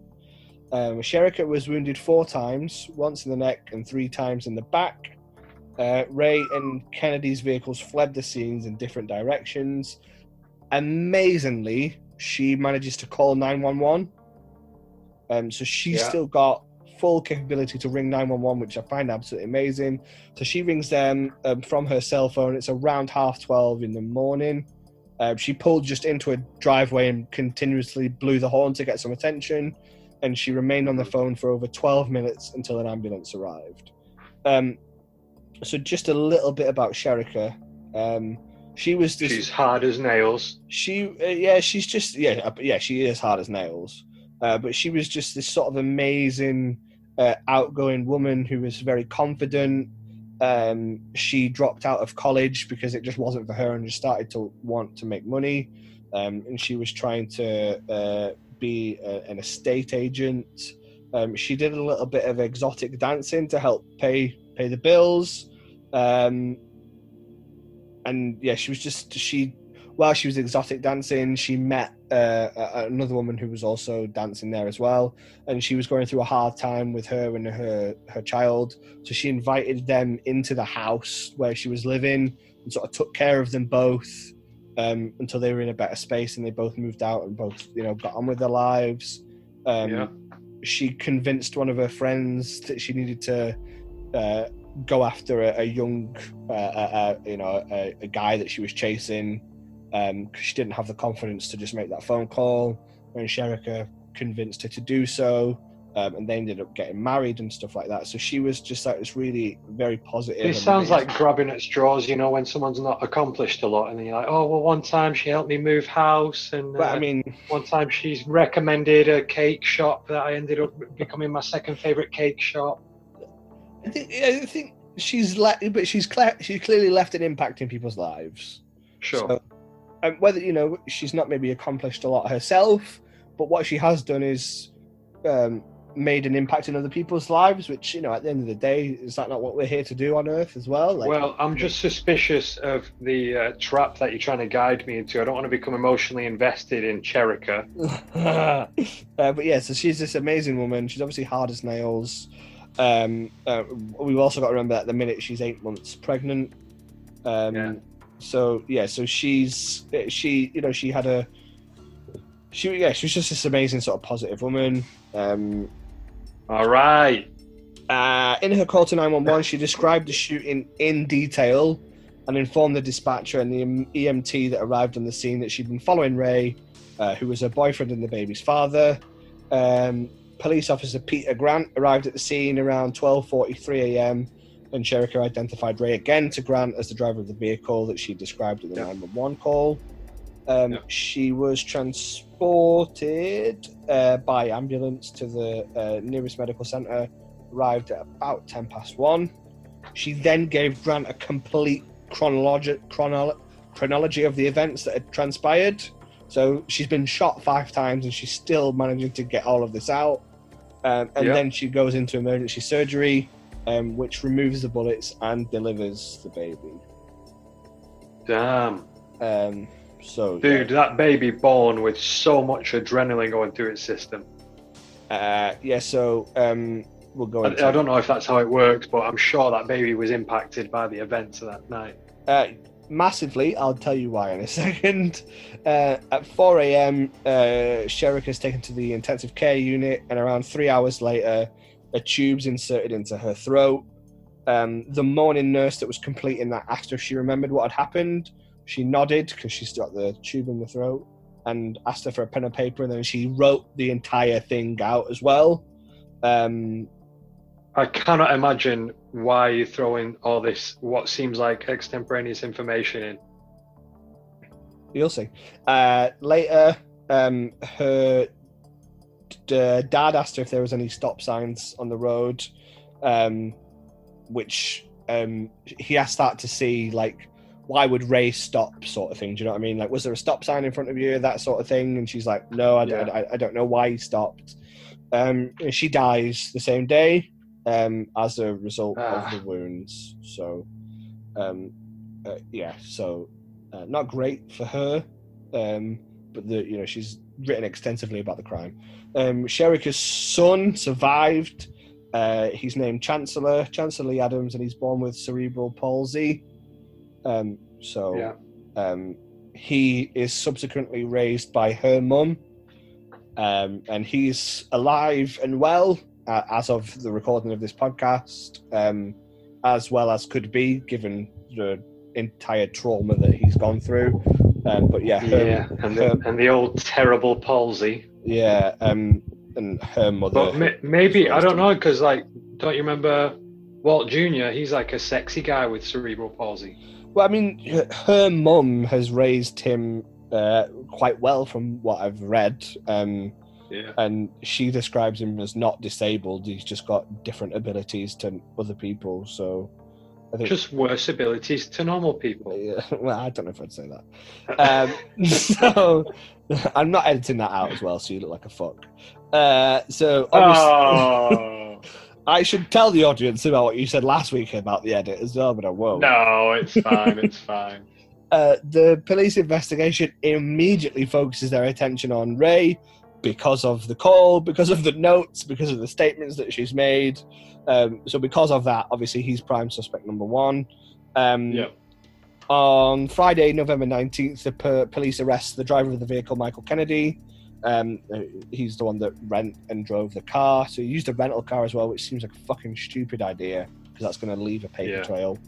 Um, Sherika was wounded four times, once in the neck and three times in the back. Uh, Rae and Kennedy's vehicles fled the scenes in different directions. Amazingly, she manages to call 911. Um, so she's Yeah. still got full capability to ring 911, which I find absolutely amazing. So she rings them um, from her cell phone. It's around half 12 in the morning. Um, she pulled just into a driveway and continuously blew the horn to get some attention. And she remained on the phone for over 12 minutes until an ambulance arrived. Um, so, just a little bit about Sherika. Um, she was this she's hard as nails. she uh, yeah she's just yeah uh, yeah she is hard as nails uh, but she was just this sort of amazing uh, outgoing woman who was very confident um, she dropped out of college because it just wasn't for her and just started to want to make money um, and she was trying to uh, be a, an estate agent. Um, she did a little bit of exotic dancing to help pay pay the bills. Um, and yeah she was just she while she was exotic dancing, she met uh, another woman who was also dancing there as well, and she was going through a hard time with her and her her child. So she invited them into the house where she was living and sort of took care of them both um, until they were in a better space, and they both moved out and both you know got on with their lives. Um, Yeah. She convinced one of her friends that she needed to uh, go after a, a young, uh, uh, uh, you know, a, a guy that she was chasing because she didn't have the confidence to just make that phone call. And Sherika convinced her to do so, um, and they ended up getting married and stuff like that. So she was just like this really very positive. It sounds amazing- like grabbing at straws, you know, when someone's not accomplished a lot, and then you're like, oh, well, one time she helped me move house, and But uh, I mean, one time she's recommended a cake shop that I ended up becoming my second favorite cake shop. I think, I think she's le- but she's cle- she's clearly left an impact in people's lives. Sure. So, um, whether you know she's not maybe accomplished a lot herself, but what she has done is um, made an impact in other people's lives. Which you know, at the end of the day, is that not what we're here to do on Earth as well? Like, well, I'm just suspicious of the uh, trap that you're trying to guide me into. I don't want to become emotionally invested in Cherica. uh, but yeah, so she's this amazing woman. She's obviously hard as nails. Um, uh, we've also got to remember that the minute she's eight months pregnant. Um, Yeah. So yeah, so she's she you know she had a she yeah she was just this amazing sort of positive woman. Um, All right. uh, in her call to 911, she described the shooting in detail and informed the dispatcher and the EMT that arrived on the scene that she'd been following Rae, uh, who was her boyfriend and the baby's father. Um, police officer Peter Grant arrived at the scene around 12:43 a.m. and Sherika identified Rae again to Grant as the driver of the vehicle that she described in the Yeah. 911 call. Um, Yeah. She was transported uh, by ambulance to the uh, nearest medical center arrived at about 10 past 1. She then gave Grant a complete chronologi- chronolo- chronology of the events that had transpired. So she's been shot five times and she's still managing to get all of this out. Um, and Yeah. then she goes into emergency surgery, um, which removes the bullets and delivers the baby. Damn. Um, so, Dude, that baby born with so much adrenaline going through its system. yeah, uh, yeah so um, we'll go I, I don't know if that's how it works, but I'm sure that baby was impacted by the events of that night. Uh, massively. I'll tell you why in a second. Uh, at 4 a.m., uh, Sherrick is taken to the intensive care unit, and around three hours later, a tube's inserted into her throat. Um, the morning nurse that was completing that asked her if she remembered what had happened. She nodded because she's got the tube in the throat and asked her for a pen and paper, and then she wrote the entire thing out as well. Um, I cannot imagine why you're throwing all this, what seems like extemporaneous information in. You'll see. Uh, later, um, her d- dad asked her if there was any stop signs on the road, um, which um, he asked that to see like why would Rae stop, sort of thing. Do you know what I mean? Like, was there a stop sign in front of you, that sort of thing? And she's like, no, I, Yeah. I, I don't know why he stopped. Um, and she dies the same day um, as a result Ah. of the wounds. So, um, uh, yeah, so uh, not great for her, um, but the you know she's written extensively about the crime. Um, Sherrick's son survived. Uh, he's named Chancellor Chancellor Lee Adams, and he's born with cerebral palsy. Um, so Yeah. um, he is subsequently raised by her mum, um, and he's alive and well uh, as of the recording of this podcast, um, as well as could be given the entire trauma that he's gone through. Um, but yeah, her, Yeah, and the, and the old terrible palsy. yeah, um, and her mother. But ma- maybe I don't know because like, don't you remember Walt Jr.? He's like a sexy guy with cerebral palsy. Well, I mean, her, mum has raised him uh, quite well from what I've read. Um, Yeah. and she describes him as not disabled. He's just got different abilities to other people. So I think. Just worse abilities to normal people. Yeah, well, I don't know if I'd say that. Um, so I'm not editing that out as well, so you look like a fuck. Uh, so obviously, oh I should tell the audience about what you said last week about the edit as well, but I won't. no, it's fine. It's fine. Uh, the police investigation immediately focuses their attention on Ray because of the call, because of the notes, because of the statements that she's made. Um, so, because of that, obviously, he's prime suspect number one. Um, Yep. On Friday, November 19th, the po- police arrest the driver of the vehicle, Michael Kennedy. Um, uh, he's the one that rent and drove the car. So he used a rental car as well, which seems like a fucking stupid idea because that's going to leave a paper Yeah. trail.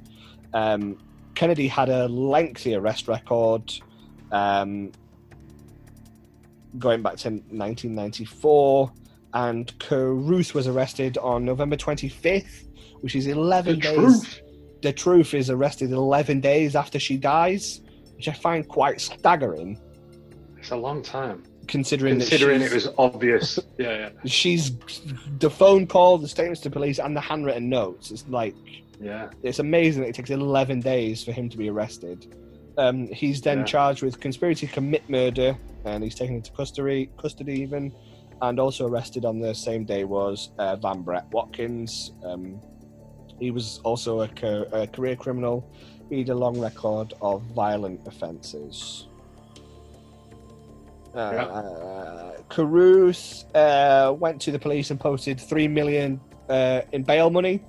Um, Kennedy had a lengthy arrest record um, going back to 1994, and Carruth was arrested on November 25th, which is 11 The days. truth. The truth is arrested 11 days after she dies, which I find quite staggering, It's a long time. Considering, Considering it was obvious. Yeah, yeah, she's the phone call, the statements to police, and the handwritten notes. It's like yeah. it's amazing that it takes 11 days for him to be arrested. Um, he's then Yeah. charged with conspiracy to commit murder, and he's taken into custody, custody even, and also arrested on the same day was uh, Van Brett Watkins. Um, he was also a, ca- a career criminal. He had a long record of violent offences. Uh, uh, Carruth uh, went to the police and posted three million uh, in bail money,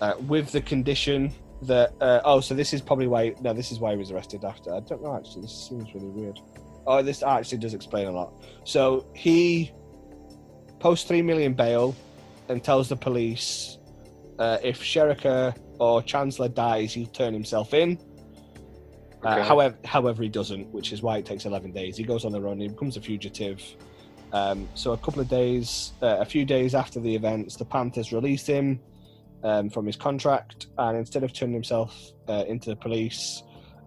uh, with the condition that uh, oh, so this is probably why no, this is why he was arrested after. I don't know actually. This seems really weird. Oh, this actually does explain a lot. So he posts three million bail and tells the police uh, if Sherika or Chancellor dies, he'll turn himself in. Uh, however, however, he doesn't, which is why it takes 11 days. He goes on the run, he becomes a fugitive. Um, so, a couple of days, uh, a few days after the events, the Panthers release him um, from his contract, and instead of turning himself uh, into the police,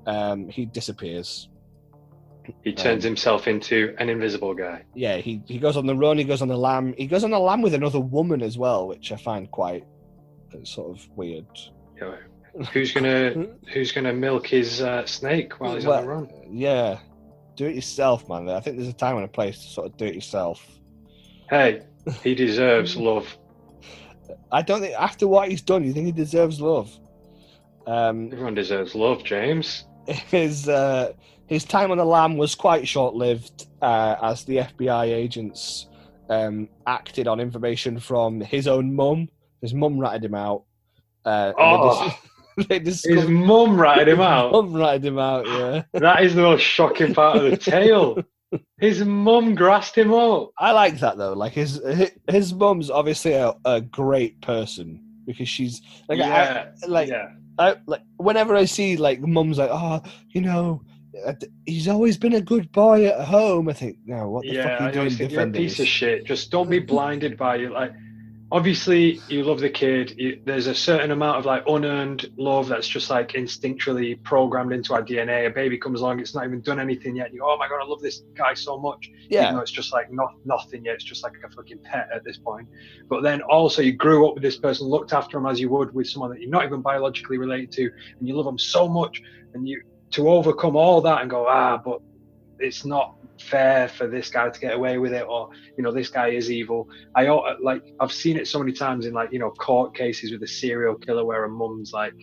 um, he disappears. He turns Um, himself into an invisible guy. Yeah, he, he goes on the run, he goes on the lam. He goes on the lam with another woman as well, which I find quite uh, sort of weird. Know, who's gonna Who's gonna milk his uh, snake while he's on the run? Yeah, do it yourself, man. I think there's a time and a place to sort of do it yourself. Hey, he deserves love. I don't think after what he's done, you think he deserves love. Um, Everyone deserves love, James. his uh, his time on the lam was quite short lived, uh, as the FBI agents um, acted on information from his own mum. His mum ratted him out. Uh, and they. His mum ratted him out. Mum ratted him out. Yeah, That is the most shocking part of the tale. His mum grassed him up. I like that though. Like his his, his mum's obviously a, a great person because she's like yeah, I, like yeah. I like whenever I see like mums like oh you know uh, he's always been a good boy at home. I think no what the yeah, fuck are you doing think you're a piece this? of shit. Just don't be blinded by it. Like, obviously, you love the kid. You, there's a certain amount of like unearned love that's just like instinctually programmed into our DNA. A baby comes along, it's not even done anything yet. You, go, oh my god, I love this guy so much. Even Yeah, though it's just like not nothing yet. It's just like a fucking pet at this point. But then also, you grew up with this person, looked after him as you would with someone that you're not even biologically related to, and you love them so much, and you to overcome all that and go, ah, but it's not fair for this guy to get away with it or you know this guy is evil i like i've seen it so many times in like you know court cases with a serial killer where a mum's like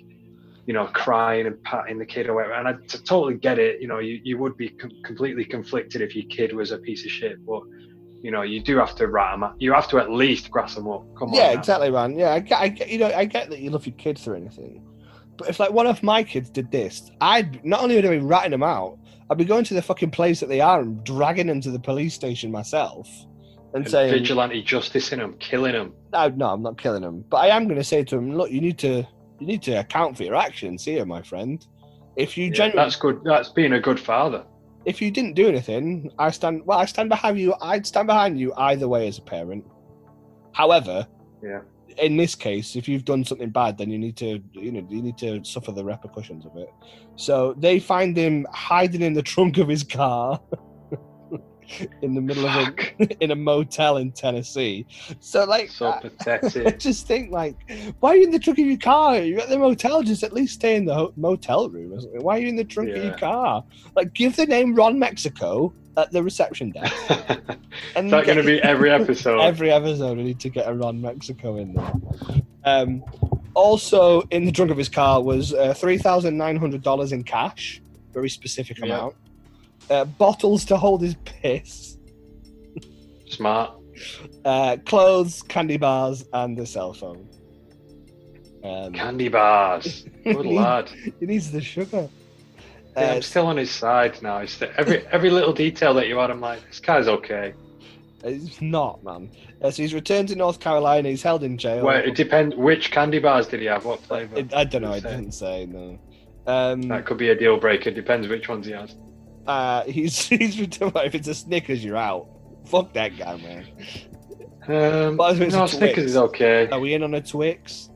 you know crying and patting the kid or whatever and i t- totally get it you know you, you would be com- completely conflicted if your kid was a piece of shit but you know you do have to rat 'em up you have to at least grass them up come yeah, on now. exactly, man. Yeah, I get, I get, you know, I get that you love your kids or anything, but if like one of my kids did this, I'd not only would I be ratting them out, I'd be going to the fucking place that they are and dragging them to the police station myself, and, and saying, vigilante justice in them killing them no, no, I'm not killing them, but I am going to say to them, look, you need to, you need to account for your actions here, my friend. If you yeah, genuinely, that's good that's being a good father if you didn't do anything, I stand, well, I stand behind you. I'd stand behind you either way as a parent. However, Yeah. In this case, if you've done something bad, then you need to, you know, you need to suffer the repercussions of it. So they find him hiding in the trunk of his car in the middle of a, in a motel in Tennessee. So like, so I, I pathetic just think like, why are you in the trunk of your car? You're at the motel. Just at least stay in the ho- motel room. or something. Why are you in the trunk of your car? Like, give the name Ron Mexico at the reception desk. And Is that going to be every episode? every episode? We need to get a Ron Mexico in there. Um, also, in the trunk of his car was uh, three thousand nine hundred dollars in cash, very specific Yeah. amount. Uh, bottles to hold his piss, Smart. uh, clothes, candy bars, and a cell phone. Um, Candy bars. Good lad. he needs the sugar. Yeah, Uh, I'm still on his side now. It's the, every every little detail that you add, I'm like, this guy's okay. It's not, man. Uh, so he's returned to North Carolina. He's held in jail. Well, it depends. Which candy bars did he have? What flavour? It- I don't know. I didn't say no. Um, That could be a deal breaker. Depends which ones he has. Uh, he's he's. If it's a Snickers, you're out. Fuck that guy, man. Um, But no, Snickers Twix. is okay. Are we in on a Twix?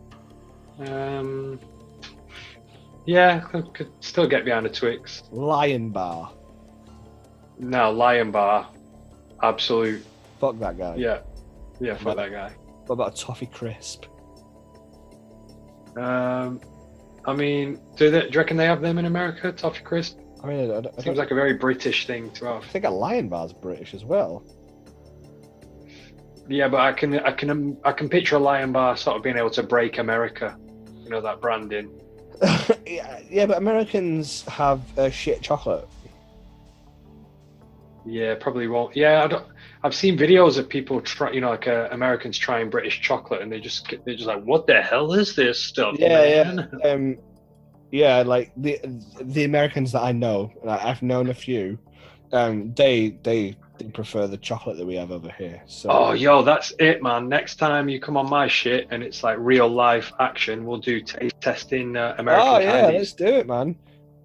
Um, yeah, could, could still get behind a Twix. Lion Bar. No, Lion Bar. Absolute. Fuck that guy. Yeah. Yeah, fuck that guy. What about a toffee crisp? Um, I mean, do, they, do you reckon they have them in America? Toffee crisp I mean, I, I, seems like a very British thing to have. I think a Lion Bar's British as well. Yeah, but I can, I can, I can picture a Lion Bar sort of being able to break America. You know that branding. yeah, yeah, but Americans have uh, shit chocolate. Yeah, probably won't. Yeah, I don't. I've seen videos of people try, you know, like uh, Americans trying British chocolate, and they just they're just like, "What the hell is this stuff?" Yeah, man?" Um, yeah, like the the Americans that I know, I've known a few. Um, they they they prefer the chocolate that we have over here. So Oh, yo, that's it, man. Next time you come on my shit and it's like real life action, we'll do taste testing uh, American oh yeah, candies. let's do it, man.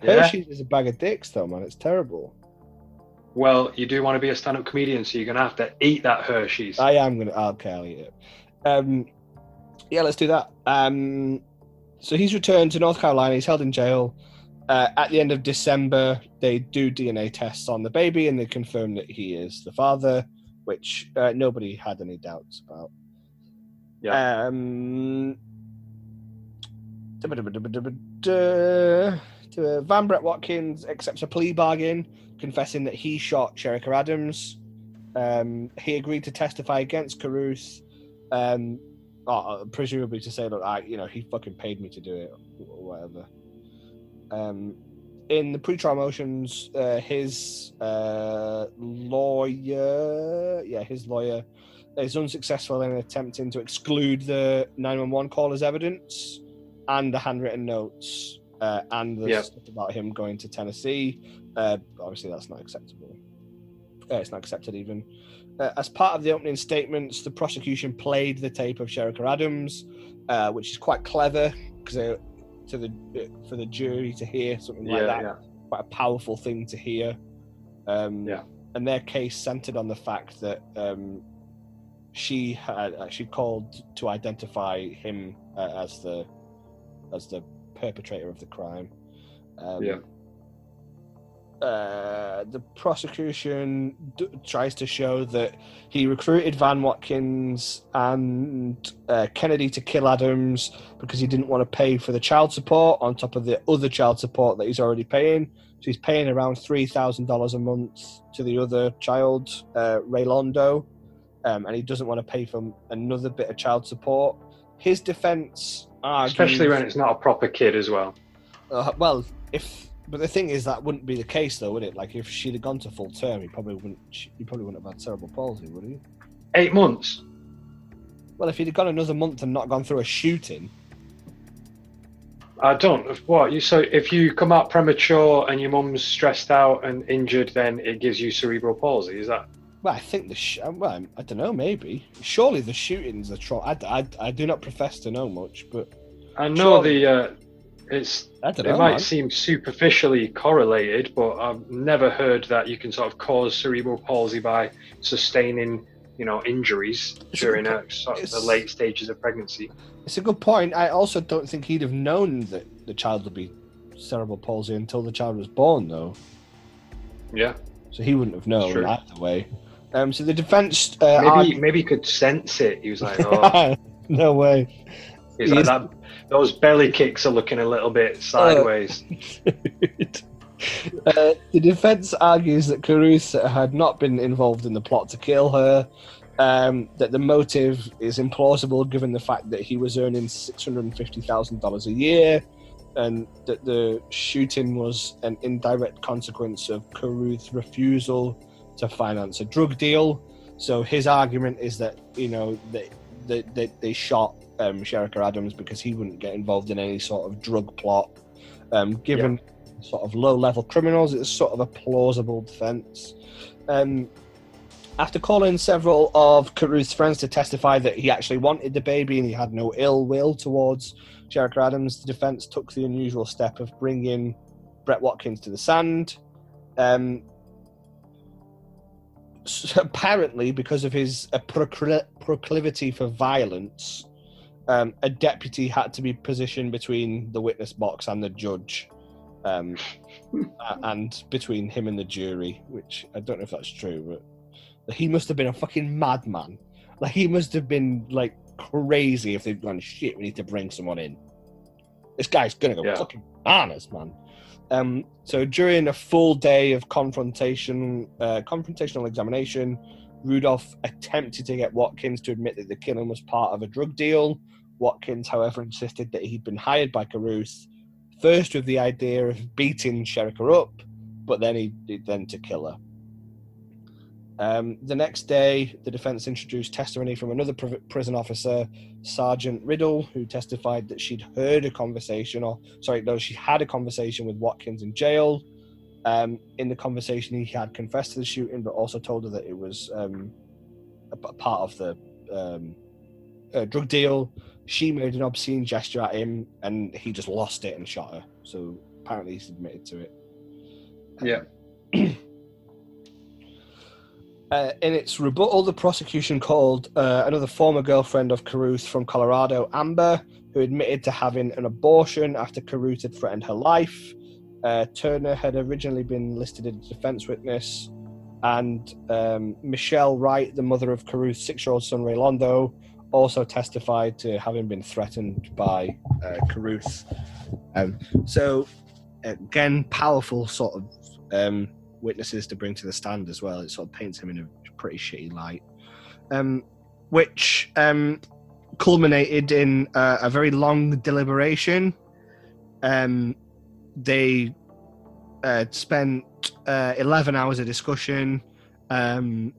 Yeah? Hershey's is a bag of dicks, though, man. It's terrible. Well, you do want to be a stand-up comedian, so you're gonna have to eat that Hershey's. I am gonna. Okay, I'll eat it. Um, yeah, let's do that. Um, so he's returned to North Carolina. He's held in jail. Uh, at the end of December, they do DNA tests on the baby, and they confirm that he is the father, which uh, nobody had any doubts about. Yeah. Um, uh, Van Brett Watkins accepts a plea bargain, confessing that he shot Cherica Adams. Um, he agreed to testify against Carruth, um, uh, presumably to say, look, I, you know, he fucking paid me to do it, or whatever. Um, in the pre-trial motions, uh, his uh, lawyer, yeah, his lawyer is unsuccessful in attempting to exclude the 911 call as evidence. and the handwritten notes uh, and the Yeah. stuff about him going to Tennessee. Uh, obviously, that's not acceptable. Uh, it's not accepted even. Uh, as part of the opening statements, the prosecution played the tape of Cherica Adams, uh, which is quite clever because to the uh, for the jury to hear something like yeah, that yeah, quite a powerful thing to hear. Um, Yeah. And their case centered on the fact that um, she had actually called to identify him uh, as the as the perpetrator of the crime. Um, Yeah. Uh, the prosecution d- tries to show that he recruited Van Watkins and uh, Kennedy to kill Adams because he didn't want to pay for the child support on top of the other child support that he's already paying. So he's paying around three thousand dollars a month to the other child, uh, Raylondo, um, and he doesn't want to pay for another bit of child support. His defense argues, especially when it's not a proper kid as well. uh, well, if but the thing is that wouldn't be the case though, would it? Like if she'd have gone to full term, he probably wouldn't. He probably wouldn't have had cerebral palsy, would he? Eight months. Well, if he'd have gone another month and not gone through a shooting, I don't. What you so if you come out premature and your mum's stressed out and injured, then it gives you cerebral palsy. Is that? well, I think the sh- well, I don't know, maybe. Surely the shootings are. Tro- I, I, I do not profess to know much, but I know Surely. the. Uh, it's it know. might man. seem superficially correlated, but I've never heard that you can sort of cause cerebral palsy by sustaining, you know, injuries It's during a- sort of the late stages of pregnancy. It's a good point. I also don't think he'd have known that the child would be cerebral palsy until the child was born, though. Yeah, So he wouldn't have known True. either way. Um, so the defense. Uh, maybe argue- maybe he could sense it. He was like, oh, no way. he's like He's- that. Those belly kicks are looking a little bit sideways. uh, the defense argues that Carruth had not been involved in the plot to kill her. Um, that the motive is implausible given the fact that he was earning six hundred and fifty thousand dollars a year, and that the shooting was an indirect consequence of Carruth's refusal to finance a drug deal. So his argument is that you know that they, they, they shot um, Cherica Adams because he wouldn't get involved in any sort of drug plot. Um, given sort of low level criminals, it's sort of a plausible defense. Um, after calling several of Carruth's friends to testify that he actually wanted the baby and he had no ill will towards Cherica Adams, the defense took the unusual step of bringing Brett Watkins to the stand. Um, s- apparently, because of his uh, procl- proclivity for violence, um, a deputy had to be positioned between the witness box and the judge, um, and between him and the jury. Which I don't know if that's true, but he must have been a fucking madman. Like he must have been like crazy if they've gone shit. We need to bring someone in. This guy's gonna go Yeah. fucking bananas, man. Um, so during a full day of confrontation, uh, confrontational examination, Rudolf attempted to get Watkins to admit that the killing was part of a drug deal. Watkins, however, insisted that he'd been hired by Carruth, first with the idea of beating Cherica up, but then he then to kill her. Um, the next day, the defense introduced testimony from another pr- prison officer, Sergeant Riddle, who testified that she'd heard a conversation, or sorry, no, she had a conversation with Watkins in jail. Um, in the conversation, he had confessed to the shooting, but also told her that it was um, a p- part of the um, uh, drug deal. She made an obscene gesture at him, and he just lost it and shot her. So apparently, he's admitted to it. Yeah. Uh, in its rebuttal, the prosecution called uh, another former girlfriend of Carruth from Colorado, Amber, who admitted to having an abortion after Carruth had threatened her life. Uh, Turner had originally been listed as a defense witness, and um, Michelle Wright, the mother of Carruth's six-year-old son Raylondo, also testified to having been threatened by uh, Carruth. Um, so, again, powerful sort of um, witnesses to bring to the stand as well. It sort of paints him in a pretty shitty light, um, which um, culminated in uh, a very long deliberation. Um, they uh, spent uh, 11 hours of discussion, um,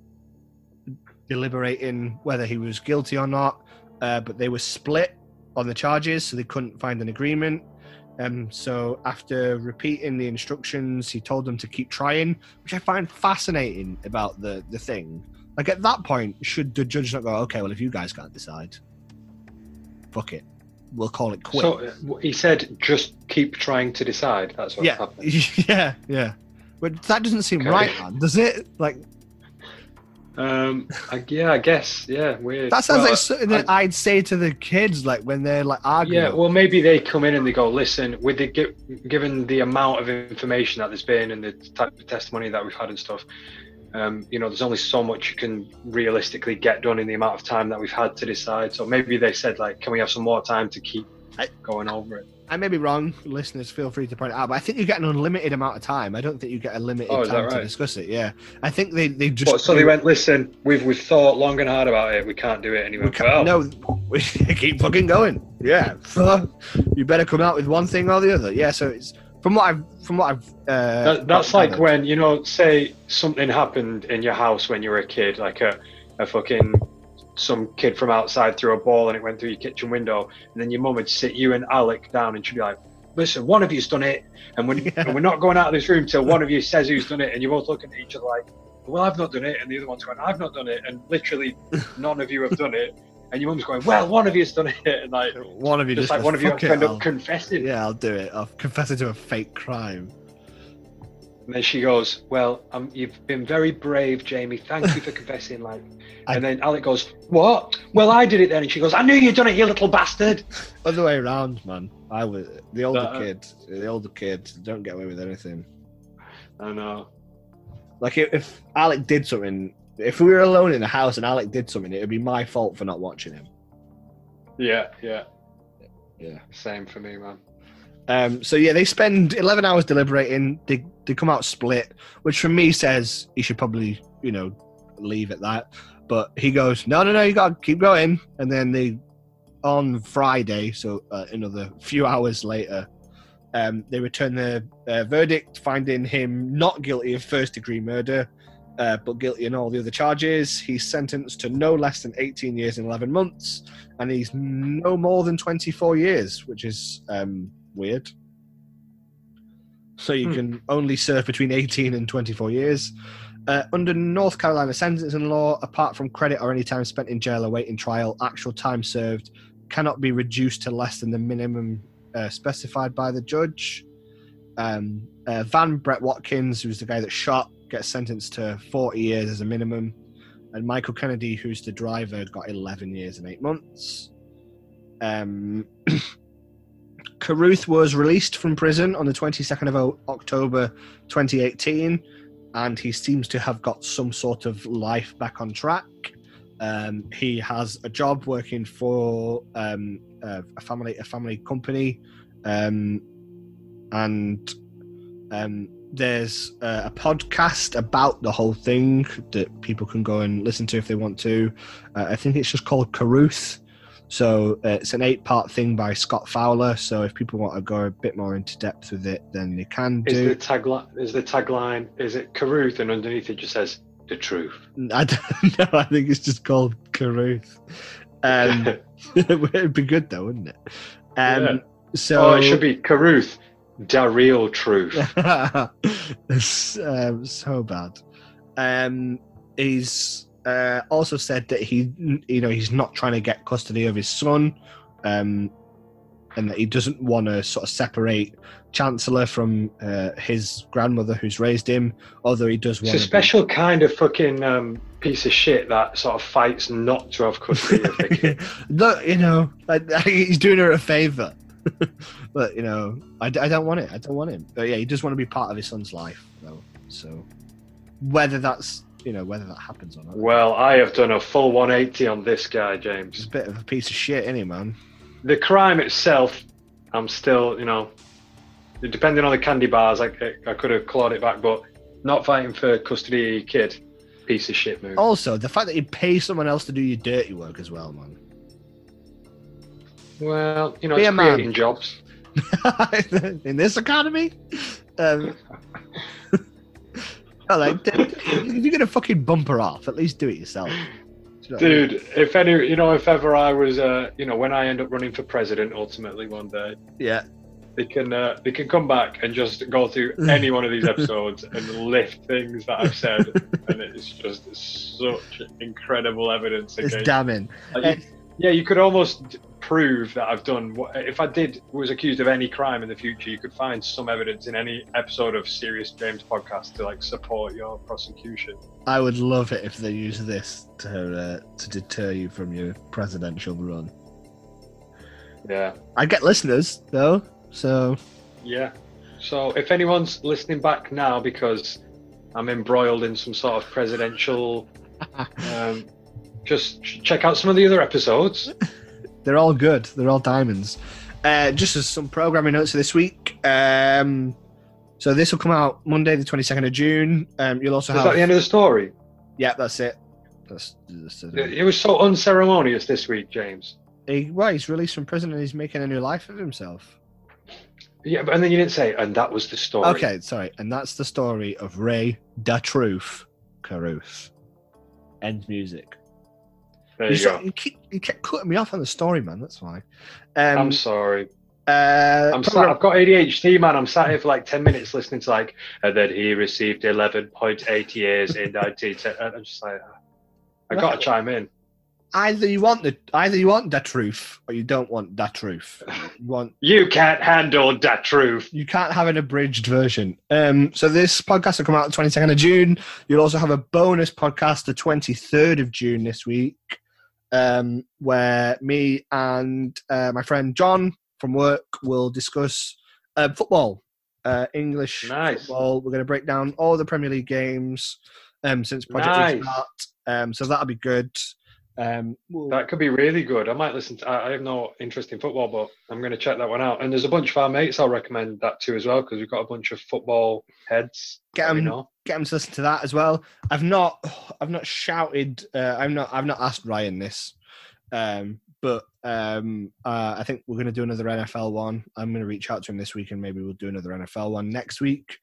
deliberating whether he was guilty or not, uh, but they were split on the charges, so they couldn't find an agreement. Um, so after repeating the instructions, he told them to keep trying, which I find fascinating about the the thing. Like at that point, should the judge not go, okay, well if you guys can't decide, fuck it, we'll call it quits. So he said, just keep trying to decide. That's what yeah, happened. yeah, yeah. But that doesn't seem Okay. right, man. Does it? Like Um, I, yeah, I guess. Yeah, weird. that sounds Well, like something that I'd say to the kids, like when they're like arguing. Yeah, well, maybe they come in and they go, listen, with the given the amount of information that there's been and the type of testimony that we've had and stuff, um, you know, there's only so much you can realistically get done in the amount of time that we've had to decide. So maybe they said, like, can we have some more time to keep I- going over it? I may be wrong. Listeners, feel free to point it out. But I think you get an unlimited amount of time. I don't think you get a limited Oh, time to discuss it. Yeah, I think they they just. But, so they went, listen, we've we've thought long and hard about it. We can't do it anymore. No, we keep fucking going. Yeah, you better come out with one thing or the other. Yeah, so it's from what I've from what I've. Uh, That, that's like when you know, say something happened in your house when you were a kid, like a, a fucking some kid from outside threw a ball and it went through your kitchen window, and then your mum would sit you and Alec down and she'd be like, "Listen, one of you's done it, and, when, Yeah. and we're not going out of this room till one of you says who's done it," and you're both looking at each other like, "Well, I've not done it," and the other one's going, "I've not done it," and literally none of you have done it, and your mum's going, "Well, one of you's done it," and like one of you just just, like one of you "Fuck it, end I'll- up confessing. Yeah, I'll do it. I'll confess it to a fake crime. And then she goes, "Well, um, you've been very brave, Jamie. Thank you for confessing." Like, I- and then Alec goes, "What? Well, I did it then." And she goes, "I knew you'd done it, you little bastard." Other way around, man. I was the older Uh, kid. The older kid don't get away with anything. I know. Like if, if Alec did something, if we were alone in the house and Alec did something, it would be my fault for not watching him. Yeah, yeah, Yeah. same for me, man. Um, so yeah, they spend eleven hours deliberating. They they come out split, which for me says he should probably you know leave at that. But he goes, no, no, no, you got to keep going. And then they on Friday, so uh, another few hours later, um, they return the uh, verdict, finding him not guilty of first degree murder, uh, but guilty in all the other charges. He's sentenced to no less than 18 years and 11 months, and he's no more than 24 years, which is um, weird. So you Hmm. can only serve between 18 and 24 years. Uh, under North Carolina sentencing law, apart from credit or any time spent in jail awaiting trial, actual time served cannot be reduced to less than the minimum uh, specified by the judge. Um, uh, Van Brett Watkins, who's the guy that shot, gets sentenced to 40 years as a minimum. And Michael Kennedy, who's the driver, got 11 years and 8 months. Um, was released from prison on the 22nd of October 2018, and he seems to have got some sort of life back on track. Um, he has a job working for um, a family a family company, um, and um, there's a, a podcast about the whole thing that people can go and listen to if they want to. Uh, I think it's just called Carruth. So uh, it's an eight-part thing by Scott Fowler. So if people want to go a bit more into depth with it, then they can Is do. the tagline? Is the tagline? Is it Carruth? And underneath it just says the truth. I don't know. I think it's just called Carruth. Um, it'd be good though, wouldn't it? Um, Yeah. So oh, it should be Carruth, the real truth. it's um, so bad. Um, he's uh, also said that he, you know, he's not trying to get custody of his son, um, and that he doesn't want to sort of separate Chancellor from uh, his grandmother who's raised him. Although he does want. It's a special kind of fucking um, piece of shit that sort of fights not to have custody of the kid. Look, you know, like, he's doing her a favor. but you know, I don't want it. I don't want him. But yeah, he does want to be part of his son's life, though. So whether that's you know whether that happens or not, Well, I have done a full 180 on this guy, James. he's a bit of a piece of shit, isn't he, man? The crime itself, I'm still, you know, depending on the candy bars, I, I could have clawed it back, but not fighting for custody of your kid, piece of shit move. Also, the fact that you pay someone else to do your dirty work as well, man. Well, you know, Be it's a man. creating jobs. In this economy, um, well, like, if you're gonna fucking bump her off, at least do it yourself. Do you know what I mean? Dude, if any, you know, if ever I was, uh, you know, when I end up running for president ultimately one day, Yeah. they can uh, they can come back and just go through any one of these episodes and lift things that I've said, and it's just such incredible evidence It's damning. Like, you- yeah, you could almost prove that I've done what if I did was accused of any crime in the future. You could find some evidence in any episode of Serious James podcast to like support your prosecution. I would love it if they use this to uh, to deter you from your presidential run. Yeah. I get listeners though, so Yeah. So if anyone's listening back now because I'm embroiled in some sort of presidential, um, just ch- check out some of the other episodes. they're all good. They're all diamonds. Uh, just as some programming notes for this week. Um, so this will come out Monday, the twenty second of June. Um, you'll also Is have that the end of the story? yeah, that's it. That's, that's It it was so unceremonious this week, James. he, well, he's released from prison and he's making a new life of himself. Yeah, but and then you didn't say, and that was the story. Okay, sorry, and that's the story of Rae Da Truth Carruth. End music. There You, you go. you keep you kept cutting me off on the story, man. That's why. Um, I'm sorry. uh, I'm sat, I've got ADHD, man. I'm sat here for like 10 minutes listening to like, and then he received 11.8 years in 1910. And I'm just like, I got to chime in. either you want the either you want that truth or you don't want that truth. You want You can't handle that truth. you can't have an abridged version. Um, so this podcast will come out the twenty second of June. You'll also have a bonus podcast the twenty third of June this week, um, where me and uh, my friend John from work will discuss uh, football, uh, English Nice. football. We're going to break down all the Premier League games um, since Project Nice. Restart. Um, so that'll be good. Um, we'll- That could be really good. I might listen to I I have no interest in football, but I'm going to check that one out. And there's a bunch of our mates I'll recommend that to as well because we've got a bunch of football heads. Get that we 'em know. Get them to listen to that as well. I've not, I've not shouted. Uh, I'm not, I've not asked Ryan this, um, but um, uh, I think we're going to do another NFL one. I'm going to reach out to him this week, and maybe we'll do another NFL one next week.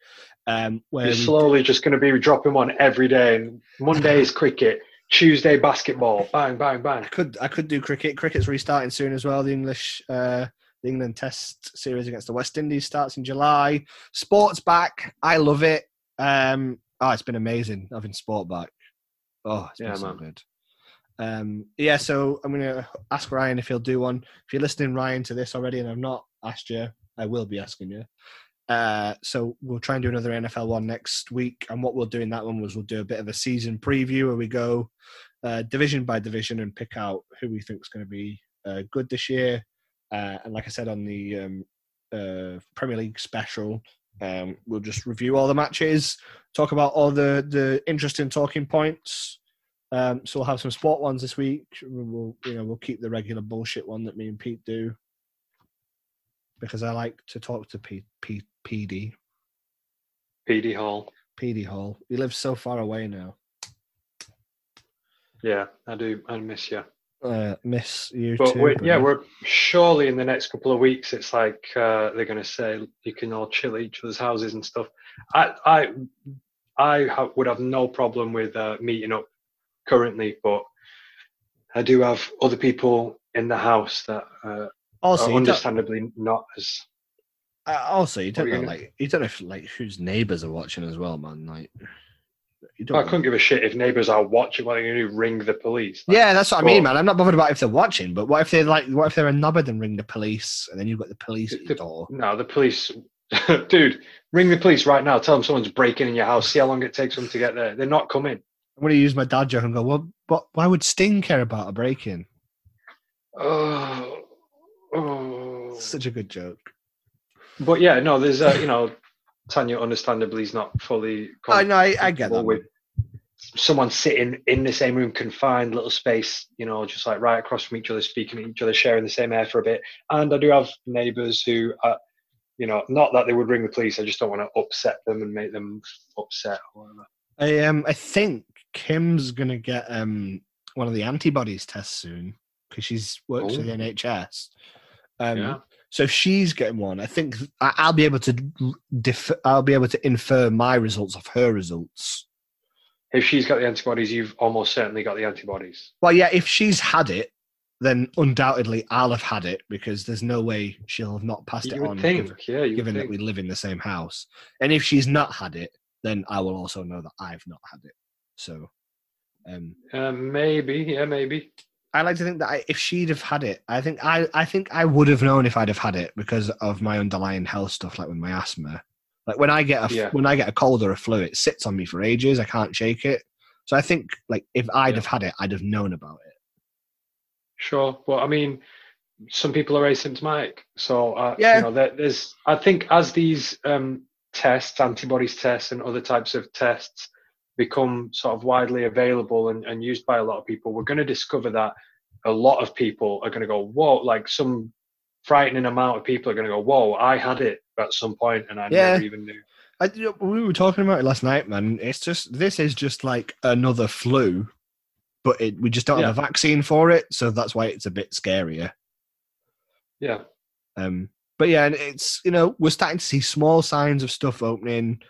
Um, where You're we- slowly just going to be dropping one every day. And Monday is cricket, Tuesday basketball. Bang, bang, bang. I could, I could do cricket. Cricket's restarting soon as well. The English, uh, the England Test series against the West Indies starts in July. Sports back. I love it. Um, oh, it's been amazing having sport back. Oh, it's been Yeah, so man. good. Um, yeah, so I'm gonna ask Ryan if he'll do one. If you're listening, Ryan, to this already, and I've not asked you, I will be asking you. Uh, so we'll try and do another NFL one next week. And what we'll do in that one was we'll do a bit of a season preview where we go uh, division by division and pick out who we think is going to be uh, good this year. Uh, and like I said on the um, uh, Premier League special, um, we'll just review all the matches, talk about all the the interesting talking points. Um, so we'll have some sport ones this week. We'll you know we'll keep the regular bullshit one that me and Pete do because I like to talk to Pete, Pete PD PD Hall. PD Hall. He lives so far away now. Yeah, I do. I miss you. Uh, miss you But too. yeah, we're surely in the next couple of weeks. It's like uh, they're going to say you can all chill at each other's houses and stuff. I I I ha- would have no problem with uh, meeting up currently, but I do have other people in the house that uh, also are understandably not as. uh, also you don't know like you don't know if like whose neighbors are watching as well, man. Like I don't. couldn't give a shit if neighbours are watching. What are they going to do? Ring the police? Like, Yeah, that's what I mean, man. I'm not bothered about if they're watching, but what if they're like, what if they're a knobhead and ring the police, and then you've got the police at your The- door? No, the police. Dude, ring the police right now. Tell them someone's breaking in your house. See how long it takes them to get there. They're not coming. I'm going to use my dad joke and go, well, what, why would Sting care about a break in? Oh, oh. Such a good joke. But yeah, no, there's uh, you know, Tanya understandably is not fully. I know, I, I get comfortable that. with someone sitting in the same room, confined little space, you know, just like right across from each other, speaking to each other, sharing the same air for a bit. And I do have neighbours who, are, you know, not that they would ring the police. I just don't want to upset them and make them upset or whatever. I um I think Kim's gonna get um one of the antibodies tests soon because she's works for the Oh. NHS. Um, yeah. So if she's getting one, I think I'll be able to dif- I'll be able to infer my results off her results. if she's got the antibodies, you've almost certainly got the antibodies. Well, yeah, if she's had it, then undoubtedly I'll have had it because there's no way she'll have not passed You it would on. think, given- yeah, you given would that we live in the same house. And if she's not had it, then I will also know that I've not had it. So um, Uh, maybe, yeah, maybe. I like to think that I, if she'd have had it, I think I, I think I would have known if I'd have had it because of my underlying health stuff, like with my asthma. Like when I get a Yeah. when I get a cold or a flu, it sits on me for ages. I can't shake it. So I think like if I'd Yeah. have had it, I'd have known about it. Sure. Well, I mean, some people are asymptomatic. So, uh, Yeah. you know, there, there's, I think as these um, tests, antibodies tests, and other types of tests become sort of widely available and, and used by a lot of people, we're going to discover that a lot of people are going to go, whoa, like some frightening amount of people are going to go, whoa, I had it at some point and I Yeah. never even knew. I, we were talking about it last night, man. It's just this is just like another flu, but it, we just don't have a vaccine for it, so that's why it's a bit scarier. Yeah. Um, but yeah, and it's you know we're starting to see small signs of stuff opening.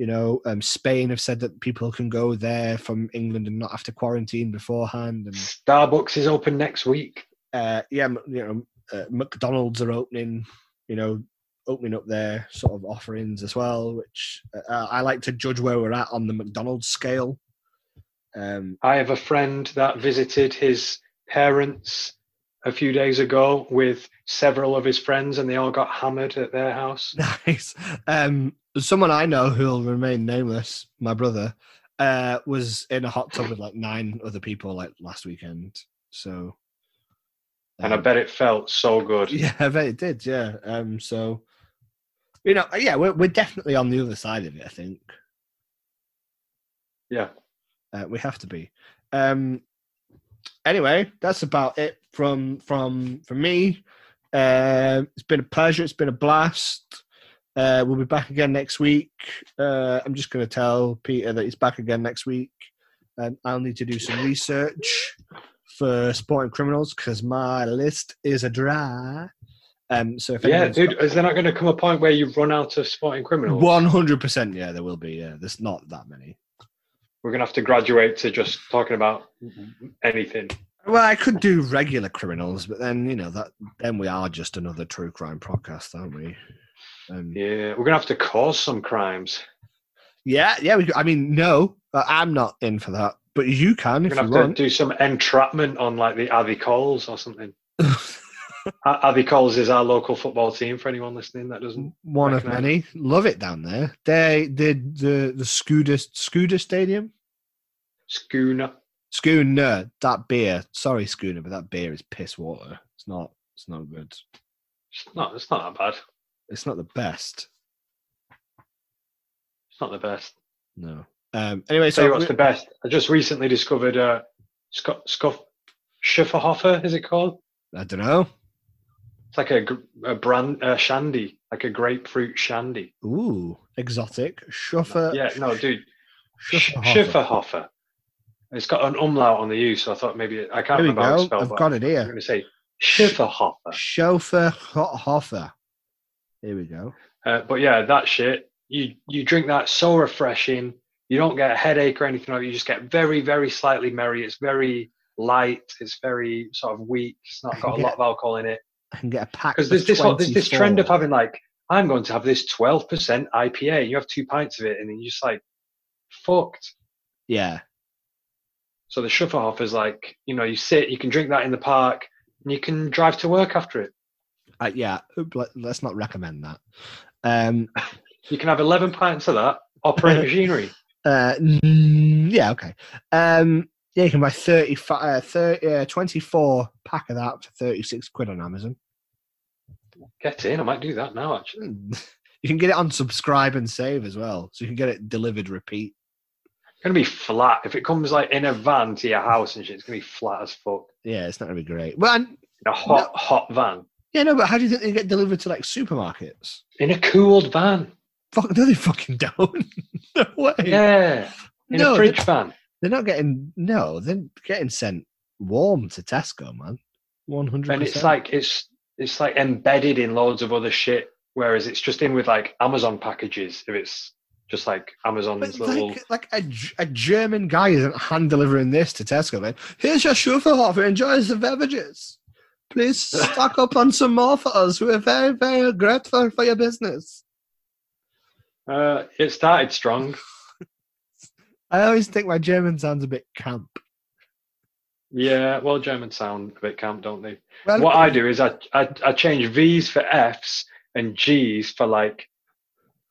You know, um, Spain have said that people can go there from England and not have to quarantine beforehand, and Starbucks is open next week. uh, yeah, you know, uh, McDonald's are opening. You know, opening up their sort of offerings as well, which uh, I like to judge where we're at on the McDonald's scale. Um, I have a friend that visited his parents a few days ago with several of his friends, and they all got hammered at their house. Nice. Um, someone I know who'll remain nameless, my brother, uh, was in a hot tub with like nine other people like last weekend. So, And I um, bet it felt so good. yeah, I bet it did. Yeah. Um, so, you know, yeah, we're we're definitely on the other side of it. I think Yeah. uh, we have to be. Um, anyway, that's about it from from from me. Um, it's been a pleasure. It's been a blast. Uh, we'll be back again next week. Uh, I'm just going to tell Peter that he's back again next week, and I'll need to do some research for sporting criminals because my list is a dry. Um, so if Yeah, dude, got- is there not going to come a point where you run out of sporting criminals? One hundred percent, yeah, there will be. Yeah, there's not that many. We're going to have to graduate to just talking about anything. Well, I could do regular criminals, but then you know that then we are just another true crime podcast, aren't we? Um, yeah, we're going to have to cause some crimes. yeah. yeah we, I mean, no, uh, I'm not in for that, but you can We're if going you to have to do some entrapment on like the Abbey Coles or something. Abbey Coles is our local football team for anyone listening that doesn't. One of many. Love it down there. They did the the Scooter Scooter Stadium. Schooner. Schooner, that beer. Sorry, Schooner, but that beer is piss water. It's not. It's not good. It's not, it's not that bad. It's not the best. It's not the best. No. Um. Anyway, so what's the best. I just recently discovered uh, Scott Scuff Schifferhofer. Is it called? I don't know. It's like a, a brand uh, shandy, like a grapefruit shandy. Ooh, exotic. Schuffer. yeah, no, dude, Sch- Schifferhofer. It's got an umlaut on the U, so I thought maybe I can't remember how it's go. spelled. I've got it here. I'm going to say Schifferhofer. Chauffeur Hoffer. Here we go. Uh, but yeah, that shit. You you drink that so refreshing. You don't get a headache or anything like that. You just get very very slightly merry. It's very light. It's very sort of weak. It's not got a lot of alcohol in it. I can get a pack. Because there's this there's this trend of having like I'm going to have this 12% IPA. You have two pints of it, and then you're just like fucked. Yeah. So the Schufferhofer is like, you know, you sit, you can drink that in the park, and you can drive to work after it. Uh, yeah. let- Let's not recommend that. Um. You can have 11 pints of that, operate machinery. Uh. Yeah. Okay. Um. Yeah, you can buy 35, uh, 30, uh, 24 pack of that for 36 quid on Amazon. Get in, I might do that now, actually. Mm. You can get it on subscribe and save as well. So you can get it delivered repeat. It's going to be flat. If it comes like in a van to your house and shit, it's going to be flat as fuck. Yeah, it's not going to be great. Well, In a hot, hot van. Yeah, no, but how do you think they get delivered to like supermarkets? In a cooled van. Fuck, no, they fucking don't. no way. Yeah. In No, a fridge van. They're not getting no, they're getting sent warm to Tesco, man. One hundred And it's like, it's it's like embedded in loads of other shit. Whereas it's just in with like Amazon packages if it's just like Amazon's But little. like, like a, a German guy isn't hand delivering this to Tesco. man. here's your Schufferhofer. Enjoy the beverages. Please stock up on some more for us. We're very, very grateful for your business. Uh, it started strong. I always think my German sounds a bit camp. Yeah, well, Germans sound a bit camp, don't they? Well, What I do is I, I I change V's for F's and G's for like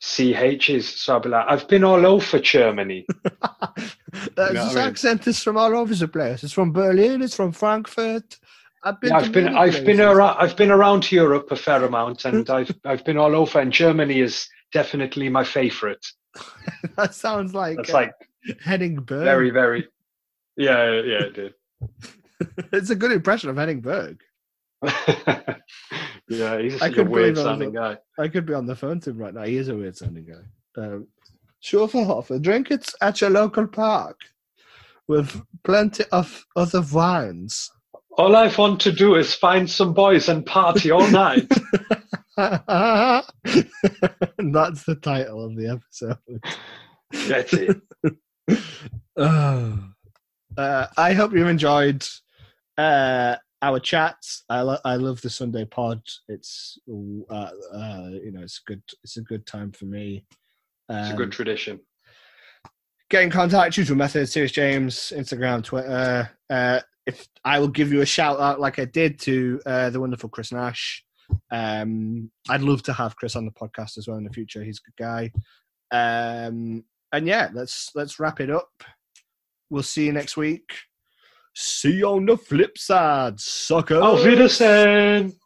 CH's. So I'll be like, I've been all over Germany. Uh, know this I mean? accent is from all over the place. It's from Berlin. It's from Frankfurt. I've been. Yeah, I've been I've been around I've been around Europe a fair amount, and I've I've been all over. And Germany is definitely my favourite. That sounds like That's uh, like Henning Berg. very very. Yeah, yeah, it did. it's a good impression of Henning Berg. yeah, he's I such a couldn't believe weird I was sounding guy. I could be on the phone to him right now. He is a weird sounding guy. Um, Schurferhofer, drink It's at your local park with plenty of other wines. All I want to do is find some boys and party all night. and that's the title of the episode. That's it. Oh. Uh, I hope you enjoyed uh, our chats. I, lo- I love the Sunday pod. It's uh, uh, you know it's good. It's a good time for me. It's a Um, good tradition. get in contact, usual method, Serious James, Instagram, Twitter. If I will give you a shout out like I did to uh, the wonderful Chris Nash. Um, I'd love to have Chris on the podcast as well in the future. He's a good guy. Um, and yeah, let's let's wrap it up. We'll see you next week. See you on the flip side, suckers. Auf Wiedersehen.